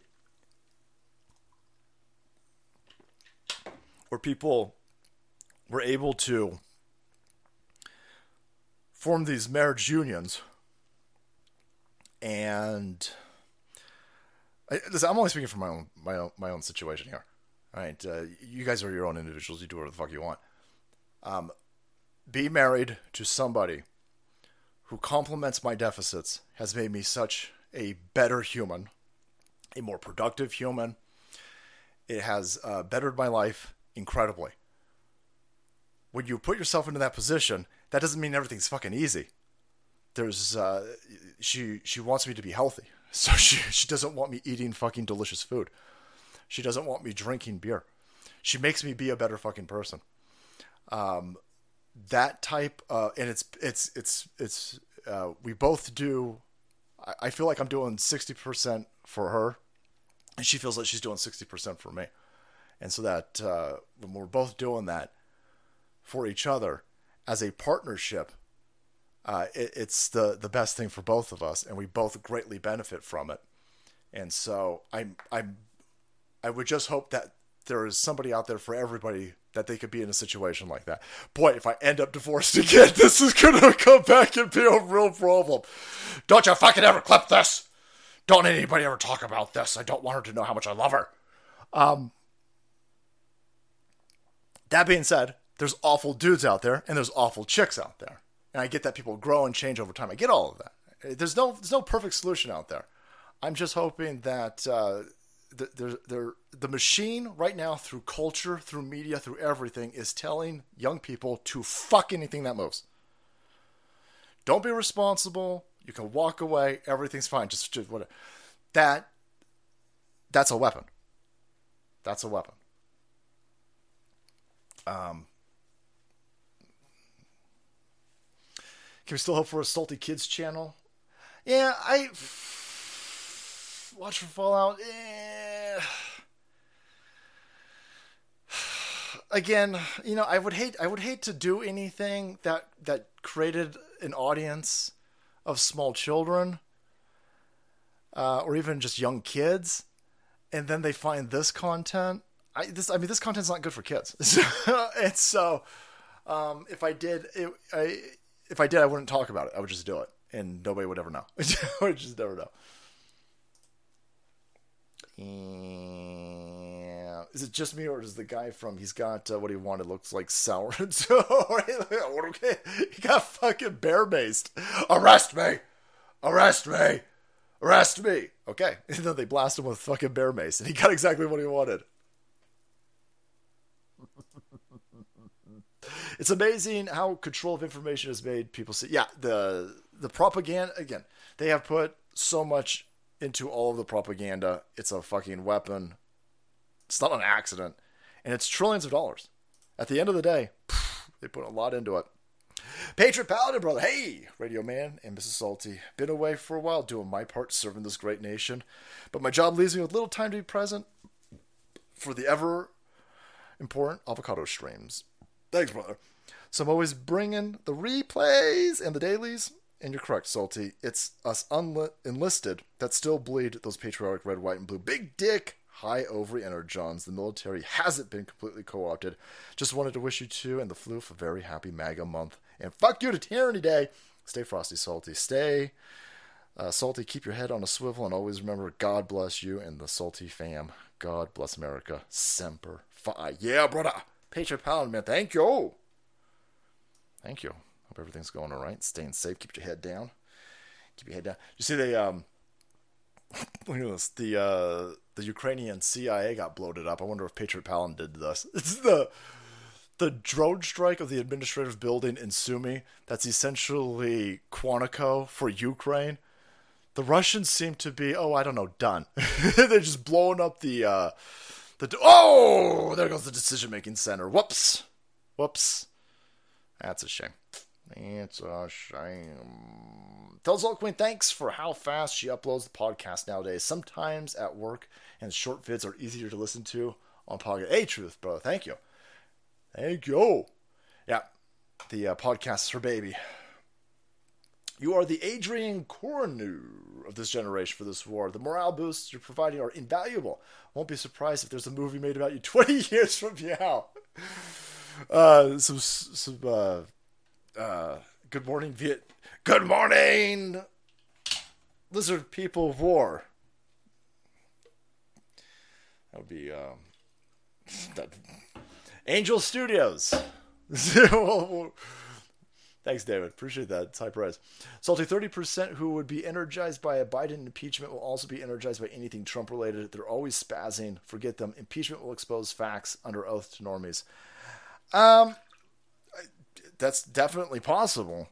Speaker 1: where people were able to form these marriage unions and I, listen, I'm only speaking from my own my own my own situation here. All right, uh, you guys are your own individuals. You do whatever the fuck you want. Um, be married to somebody who complements my deficits has made me such a better human, a more productive human. It has uh, bettered my life incredibly when you put yourself into that position, that doesn't mean everything's fucking easy. There's uh, she she wants me to be healthy, <laughs> so she she doesn't want me eating fucking delicious food. She doesn't want me drinking beer. She makes me be a better fucking person. Um, that type, uh, and it's it's it's it's uh, we both do. I, I feel like I'm doing sixty percent for her, and she feels like she's doing sixty percent for me, and so that uh, when we're both doing that, for each other as a partnership, uh, it, it's the the best thing for both of us, and we both greatly benefit from it. And so I'm I'm I would just hope that there is somebody out there for everybody that they could be in a situation like that. Boy, if I end up divorced <laughs> again, this is gonna come back and be a real problem. Don't you fucking ever clip this. Don't anybody ever talk about this. I don't want her to know how much I love her. Um, that being said, there's awful dudes out there and there's awful chicks out there. And I get that people grow and change over time. I get all of that. There's no there's no perfect solution out there. I'm just hoping that uh, the, the, the, the machine right now through culture, through media, through everything is telling young people to fuck anything that moves. Don't be responsible. You can walk away. Everything's fine. Just, just whatever. That that's a weapon. That's a weapon. Um, we still hope for a Salty Kids channel? Yeah, I. watch for Fallout. Eh. Again, you know, I would hate I would hate to do anything that that created an audience of small children, uh, or even just young kids, and then they find this content. I this I mean this content's not good for kids, <laughs> and so um, if I did it, I if I did I wouldn't talk about it. I would just do it, and nobody would ever know. <laughs> I would just never know. Is it just me, or does the guy from he's got uh, what he wanted looks like sour? <laughs> okay, he got fucking bear maced. Arrest me! Arrest me! Arrest me! Okay, <laughs> and then they blast him with fucking bear mace, and he got exactly what he wanted. It's amazing how control of information has made people see. Yeah, the the propaganda again. They have put so much into all of the propaganda. It's a fucking weapon. It's not an accident, and it's trillions of dollars. At the end of the day, they put a lot into it. Patriot Paladin, brother. Hey, Radio Man and Mrs. Salty. Been away for a while doing my part serving this great nation, but my job leaves me with little time to be present for the ever important avocado streams. Thanks, brother. So I'm always bringing the replays and the dailies. And you're correct, Salty. It's us unli- enlisted that still bleed those patriotic red, white, and blue. Big dick, high ovary energons. The military hasn't been completely co opted. Just wanted to wish you two and the floof a very happy MAGA month. And fuck you to Tyranny Day. Stay frosty, Salty. Stay uh, salty. Keep your head on a swivel and always remember God bless you and the Salty fam. God bless America. Semper Fi. Yeah, brother. Patriot Paladin, man. Thank you. Thank you. Hope everything's going all right. Staying safe. Keep your head down. Keep your head down. You see, the um, look at this. The uh, the Ukrainian CIA got bloated up. I wonder if Patriot Paladin did this. <laughs> It's the the drone strike of the administrative building in Sumy. That's essentially Quantico for Ukraine. The Russians seem to be, oh, I don't know, done. <laughs> They're just blowing up the uh, the. Oh, there goes the decision making center. Whoops, whoops. That's a shame. It's a shame. Tells Queen thanks for how fast she uploads the podcast nowadays. Sometimes at work, and short vids are easier to listen to on podcast. Hey, truth, bro. Thank you. Thank you. Yeah, the uh, podcast is her baby. You are the Adrian Cronauer of this generation for this war. The morale boosts you're providing are invaluable. Won't be surprised if there's a movie made about you <laughs> 20 years from now. Uh, some some uh, uh, good morning Viet. Good morning, lizard people of war. That would be um, <laughs> that Angel Studios. <laughs> Thanks, David. Appreciate that. It's high price. Salty 30% who would be energized by a Biden impeachment will also be energized by anything Trump related. They're always spazzing. Forget them. Impeachment will expose facts under oath to normies. Um, that's definitely possible.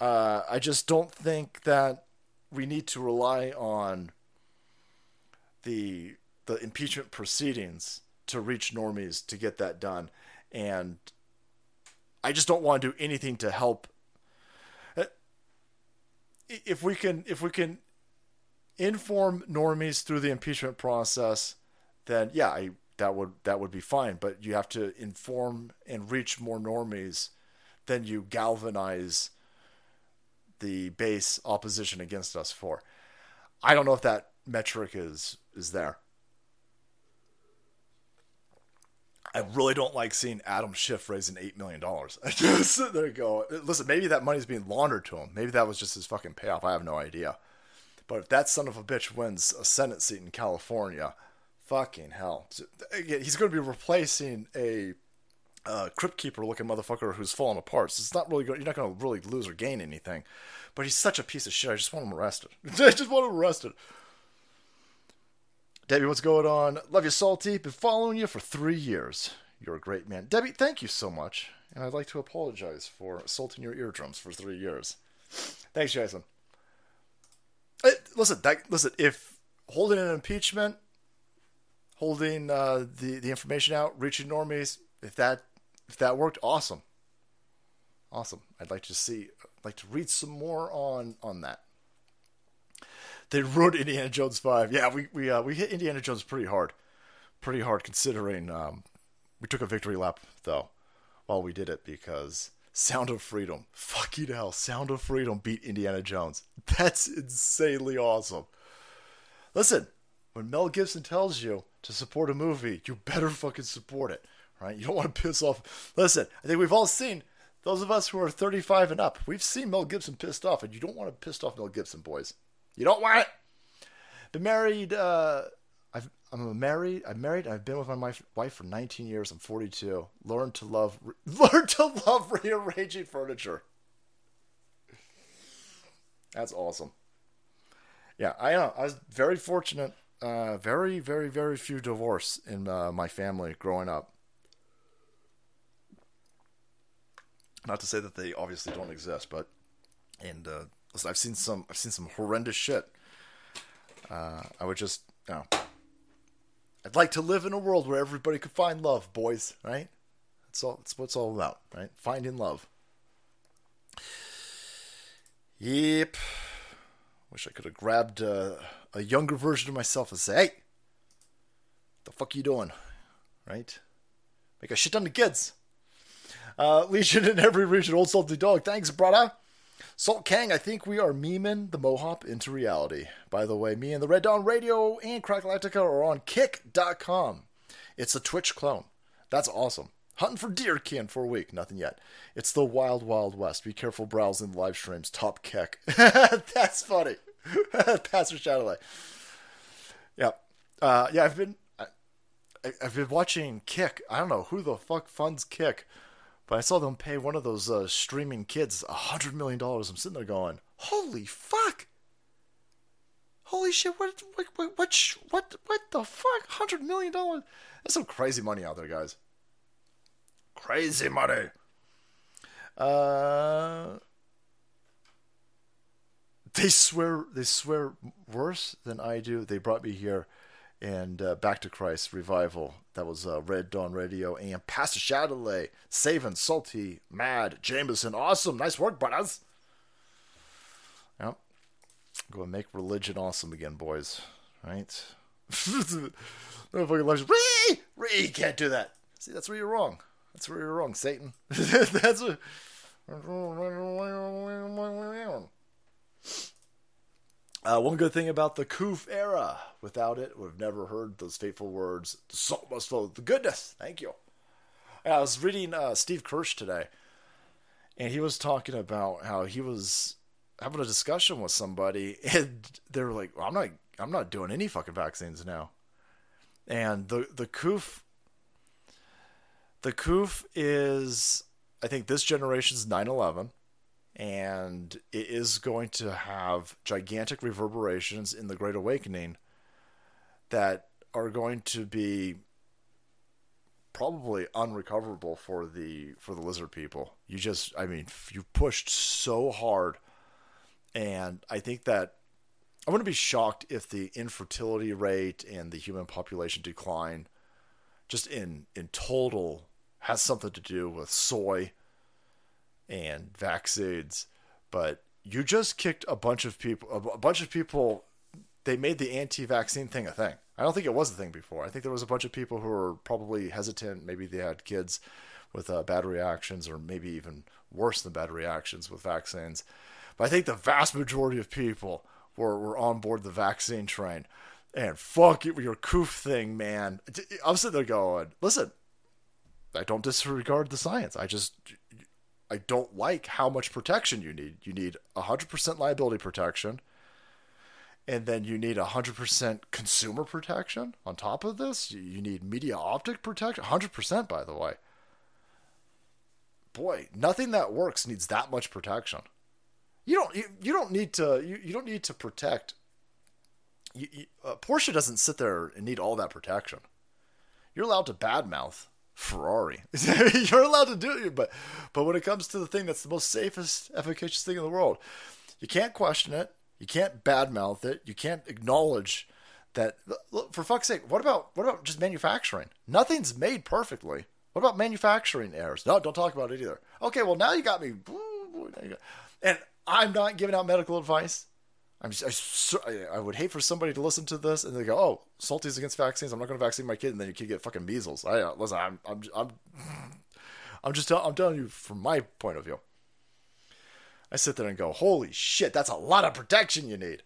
Speaker 1: Uh, I just don't think that we need to rely on the the impeachment proceedings to reach normies to get that done, and I just don't want to do anything to help. Uh, if we can, if we can inform normies through the impeachment process, then yeah, I, that would that would be fine. But you have to inform and reach more normies, then you galvanize the base opposition against us for. I don't know if that metric is is there. I really don't like seeing Adam Schiff raising eight million dollars. <laughs> there you go. Listen, maybe that money's being laundered to him. Maybe that was just his fucking payoff. I have no idea. But if that son of a bitch wins a Senate seat in California, fucking hell, he's going to be replacing a uh, crypt keeper looking motherfucker who's falling apart. So it's not really going. You're not going to really lose or gain anything. But he's such a piece of shit. I just want him arrested. <laughs> I just want him arrested. Debbie, what's going on? Love you, Salty. Been following you for three years. You're a great man. Debbie, thank you so much. And I'd like to apologize for assaulting your eardrums for three years. Thanks, Jason. Hey, listen, that, listen. If holding an impeachment, holding uh, the the information out, reaching normies, if that if that worked, awesome, awesome. I'd like to see, like to read some more on on that. They ruined Indiana Jones five. Yeah, we we uh, we hit Indiana Jones pretty hard, pretty hard considering um, we took a victory lap though while we did it because Sound of Freedom, fuck fucking hell, Sound of Freedom beat Indiana Jones. That's insanely awesome. Listen, when Mel Gibson tells you to support a movie, you better fucking support it, right? You don't want to piss off. Listen, I think we've all seen those of us who are 35 and up. We've seen Mel Gibson pissed off, and you don't want to piss off Mel Gibson, boys. You don't want it. Been married. Uh, I've, I'm married. I'm married. I've been with my wife, for 19 years. I'm 42. Learn to love. <laughs> Learn to love rearranging furniture. That's awesome. Yeah, I know. I was very fortunate. Uh, very, very, very few divorce in uh, my family growing up. Not to say that they obviously don't exist, but and uh, listen, I've seen some. I've seen some horrendous shit. Uh, I would just, you know, I'd like to live in a world where everybody could find love, boys. Right? That's all. That's what it's all about, right? Finding love. Yep. Wish I could have grabbed uh, a younger version of myself and say, "Hey, the fuck you doing?" Right? Make a shit ton of kids. Uh, <laughs> Legion in every region, old salty dog. Thanks, brother. Salt Kang, I think we are memeing the Mohop into reality. By the way, me and the Red Dawn Radio and Crackalactica are on Kick.com. It's a Twitch clone. That's awesome. Hunting for deer can for a week. Nothing yet. It's the wild, wild west. Be careful browsing live streams. Top kick. <laughs> That's funny. <laughs> Pastor Shadowlight. Yeah. Uh, yeah, I've been I, I've been watching Kick. I don't know who the fuck funds Kick, but I saw them pay one of those uh, streaming kids a hundred million dollars. I'm sitting there going, "Holy fuck! Holy shit! What what what what what, what the fuck? Hundred million dollars? That's some crazy money out there, guys. Crazy money. Uh, they swear they swear worse than I do. They brought me here and uh, Back to Christ revival. That was uh, Red Dawn Radio and Pastor Shadowley, Savin, Salty, Mad, Jameson. Awesome, nice work, brothers. Yep, go and make religion awesome again, boys. Right? <laughs> no fucking legend. Ree, Ree, can't do that. See, that's where you're wrong. That's where you're wrong, Satan. <laughs> that's what. Uh, one good thing about the Koof era. Without it, we've never heard those fateful words. The salt must flow. The goodness. Thank you. I was reading uh, Steve Kirsch today, and he was talking about how he was having a discussion with somebody, <laughs> and they were like, well, "I'm not, I'm not doing any fucking vaccines now." And the the Koof, the Koof is, I think, this generation's 9/11 and it is going to have gigantic reverberations in the Great Awakening that are going to be probably unrecoverable for the for the lizard people. You just I mean you pushed so hard and I think that I wouldn't be shocked if the infertility rate and the human population decline just in in total has something to do with soy and vaccines, but you just kicked a bunch of people. A bunch of people. They made the anti-vaccine thing a thing. I don't think it was a thing before. I think there was a bunch of people who were probably hesitant. Maybe they had kids with uh, bad reactions, or maybe even worse than bad reactions with vaccines. But I think the vast majority of people were, were on board the vaccine train. And fuck it, your coof thing, man. I'm sitting there going, listen, I don't disregard the science. I just I don't like how much protection you need. You need 100% liability protection, and then you need 100% consumer protection on top of this. You need media optic protection, 100% by the way. Boy, nothing that works needs that much protection. You don't you, you don't need to you, you don't need to protect. You, you, uh, Porsche doesn't sit there and need all that protection. You're allowed to badmouth Ferrari. <laughs> You're allowed to do it, but but when it comes to the thing that's the most safest, efficacious thing in the world, you can't question it. You can't badmouth it. You can't acknowledge that. Look, for fuck's sake, what about what about just manufacturing? Nothing's made perfectly. What about manufacturing errors? No, don't talk about it either. Okay, well now you got me. And I'm not giving out medical advice. I'm just, I, I- would hate for somebody to listen to this and they go, "Oh, Salty's against vaccines. I'm not going to vaccinate my kid," and then your kid get fucking measles. I uh, listen. I'm I'm I'm I'm just tell, I'm telling you from my point of view. I sit there and go, "Holy shit, that's a lot of protection you need."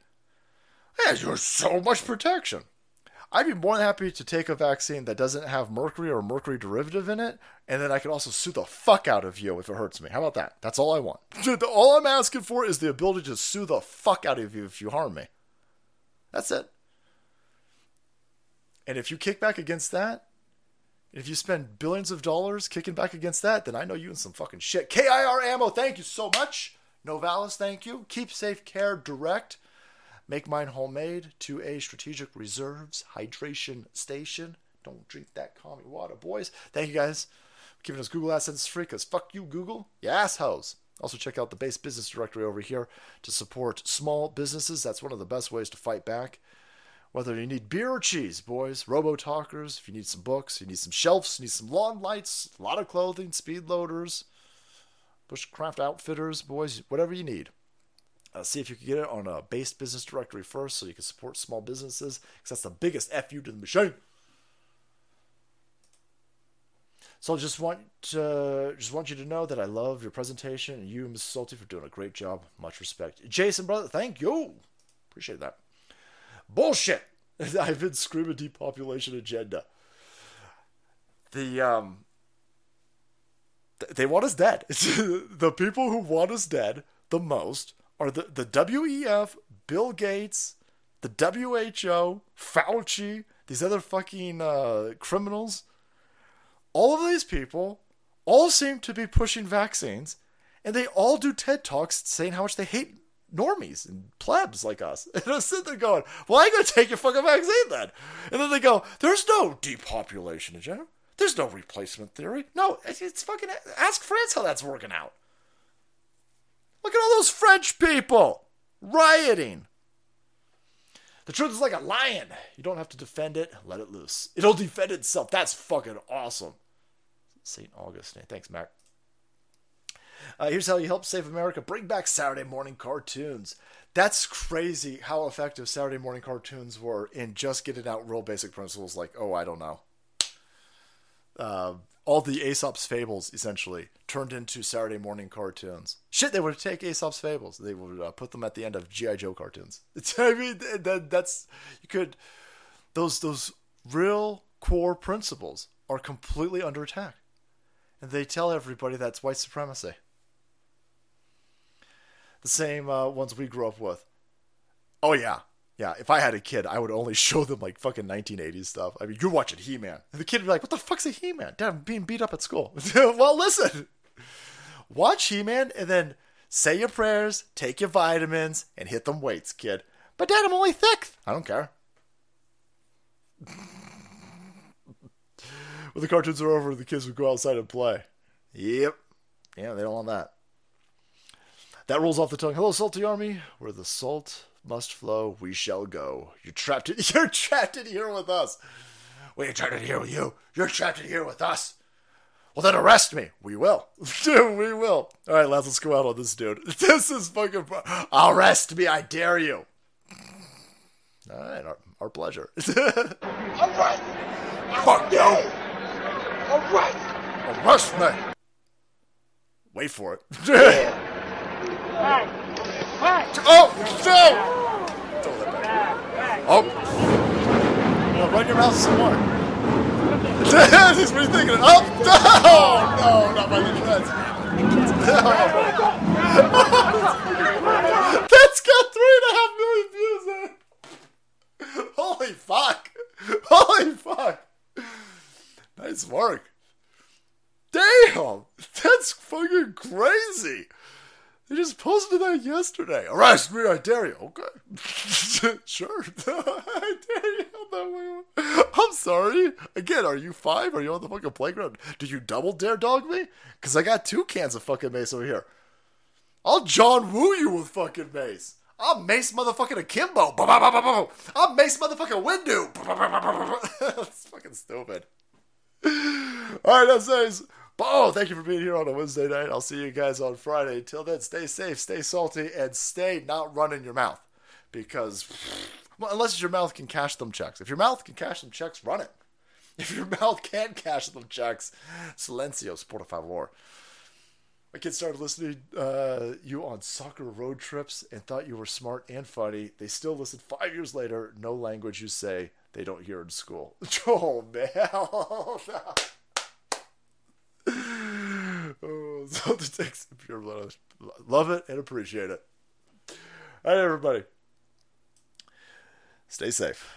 Speaker 1: Yeah, you're so much protection. I'd be more than happy to take a vaccine that doesn't have mercury or mercury derivative in it, and then I could also sue the fuck out of you if it hurts me. How about that? That's all I want. <laughs> All I'm asking for is the ability to sue the fuck out of you if you harm me. That's it. And if you kick back against that, if you spend billions of dollars kicking back against that, then I know you in some fucking shit. KIR Ammo, thank you so much. Novalis, thank you. Keep Safe Care Direct. Make mine homemade to a strategic reserves hydration station. Don't drink that commie water, boys. Thank you guys for giving us Google AdSense free because fuck you, Google. You assholes. Also, check out the base business directory over here to support small businesses. That's one of the best ways to fight back. Whether you need beer or cheese, boys, Robo Talkers, if you need some books, you need some shelves, you need some lawn lights, a lot of clothing, speed loaders, bushcraft outfitters, boys, whatever you need. Uh, see if you can get it on a base business directory first so you can support small businesses because that's the biggest FU to the machine. So I just want to, just want you to know that I love your presentation and you, Mrs. Salty, for doing a great job. Much respect. Jason, brother, thank you. Appreciate that. Bullshit. <laughs> I've been screaming depopulation agenda. The um th- they want us dead. <laughs> the people who want us dead the most are the, the WEF, Bill Gates, the WHO, Fauci, these other fucking uh, criminals. All of these people all seem to be pushing vaccines, and they all do TED Talks saying how much they hate normies and plebs like us. <laughs> And I'm sitting there going, well, I ain't to take your fucking vaccine then. And then they go, there's no depopulation agenda. There's no replacement theory. No, it's fucking, ask France how that's working out. Look at all those French people rioting. The truth is like a lion. You don't have to defend it, let it loose. It'll defend itself. That's fucking awesome. St. Augustine. Thanks, Mac. Uh, here's how you help save America. Bring back Saturday morning cartoons. That's crazy how effective Saturday morning cartoons were in just getting out real basic principles like, oh, I don't know. Uh, all the Aesop's fables essentially turned into Saturday morning cartoons. Shit, they would take Aesop's fables. They would uh, put them at the end of GI Joe cartoons. <laughs> It's, I mean, that, that's you could those those real core principles are completely under attack, and they tell everybody that's white supremacy. The same uh, ones we grew up with. Oh yeah, yeah, if I had a kid, I would only <laughs> show them like fucking 1980s stuff. I mean, you're watching He Man. The kid would be like, what the fuck's a He Man? Dad, I'm being beat up at school. <laughs> well, listen. Watch He Man and then say your prayers, take your vitamins, and hit them weights, kid. But Dad, I'm only thick. I don't care. <laughs> when the cartoons are over, the kids would go outside and play. Yep. Yeah, they don't want that. That rolls off the tongue. Hello, Salty Army. Where the salt must flow, we shall go. You're trapped in <laughs> you're trapped in here with us. We're trapped in here with you. You're trapped in here with us. Well then arrest me. We will. <laughs> we will. Alright, lads, let's go out on this dude. <laughs> This is fucking arrest me, I dare you. Alright, our, our pleasure.
Speaker 2: Alright!
Speaker 1: Fuck you!
Speaker 2: Alright!
Speaker 1: Arrest me! Wait for it. Oh, no! Throw that back. Oh. No, run your mouth some more. <laughs> He's rethinking it. Oh, no! No, not the dreads. No. That's got three and a half million views in it. Holy fuck. Holy fuck. Nice work. Damn! That's fucking crazy. They just posted that yesterday. Arrest me, I dare you. Okay. <laughs> sure. <laughs> I dare you. I'm sorry. Again, are you five? Are you on the fucking playground? Do you double dare dog me? Because I got two cans of fucking mace over here. I'll John Woo you with fucking mace. I'm Mace motherfucking Akimbo. I'm Mace motherfucking Windu. <laughs> That's fucking stupid. All right, that says. Oh, thank you for being here on a Wednesday night. I'll see you guys on Friday. Till then, stay safe, stay salty, and stay not running your mouth. because well, unless your mouth can cash them checks. If your mouth can cash them checks, run it. <laughs> If your mouth can't cash them checks, silencio, por favor. My kids started listening uh, you on soccer road trips and thought you were smart and funny. They still listen five years later. No language you say they don't hear in school. <laughs> Oh man! <laughs> oh, <laughs> the text pure blood. Love it and appreciate it. All right, everybody. Stay safe.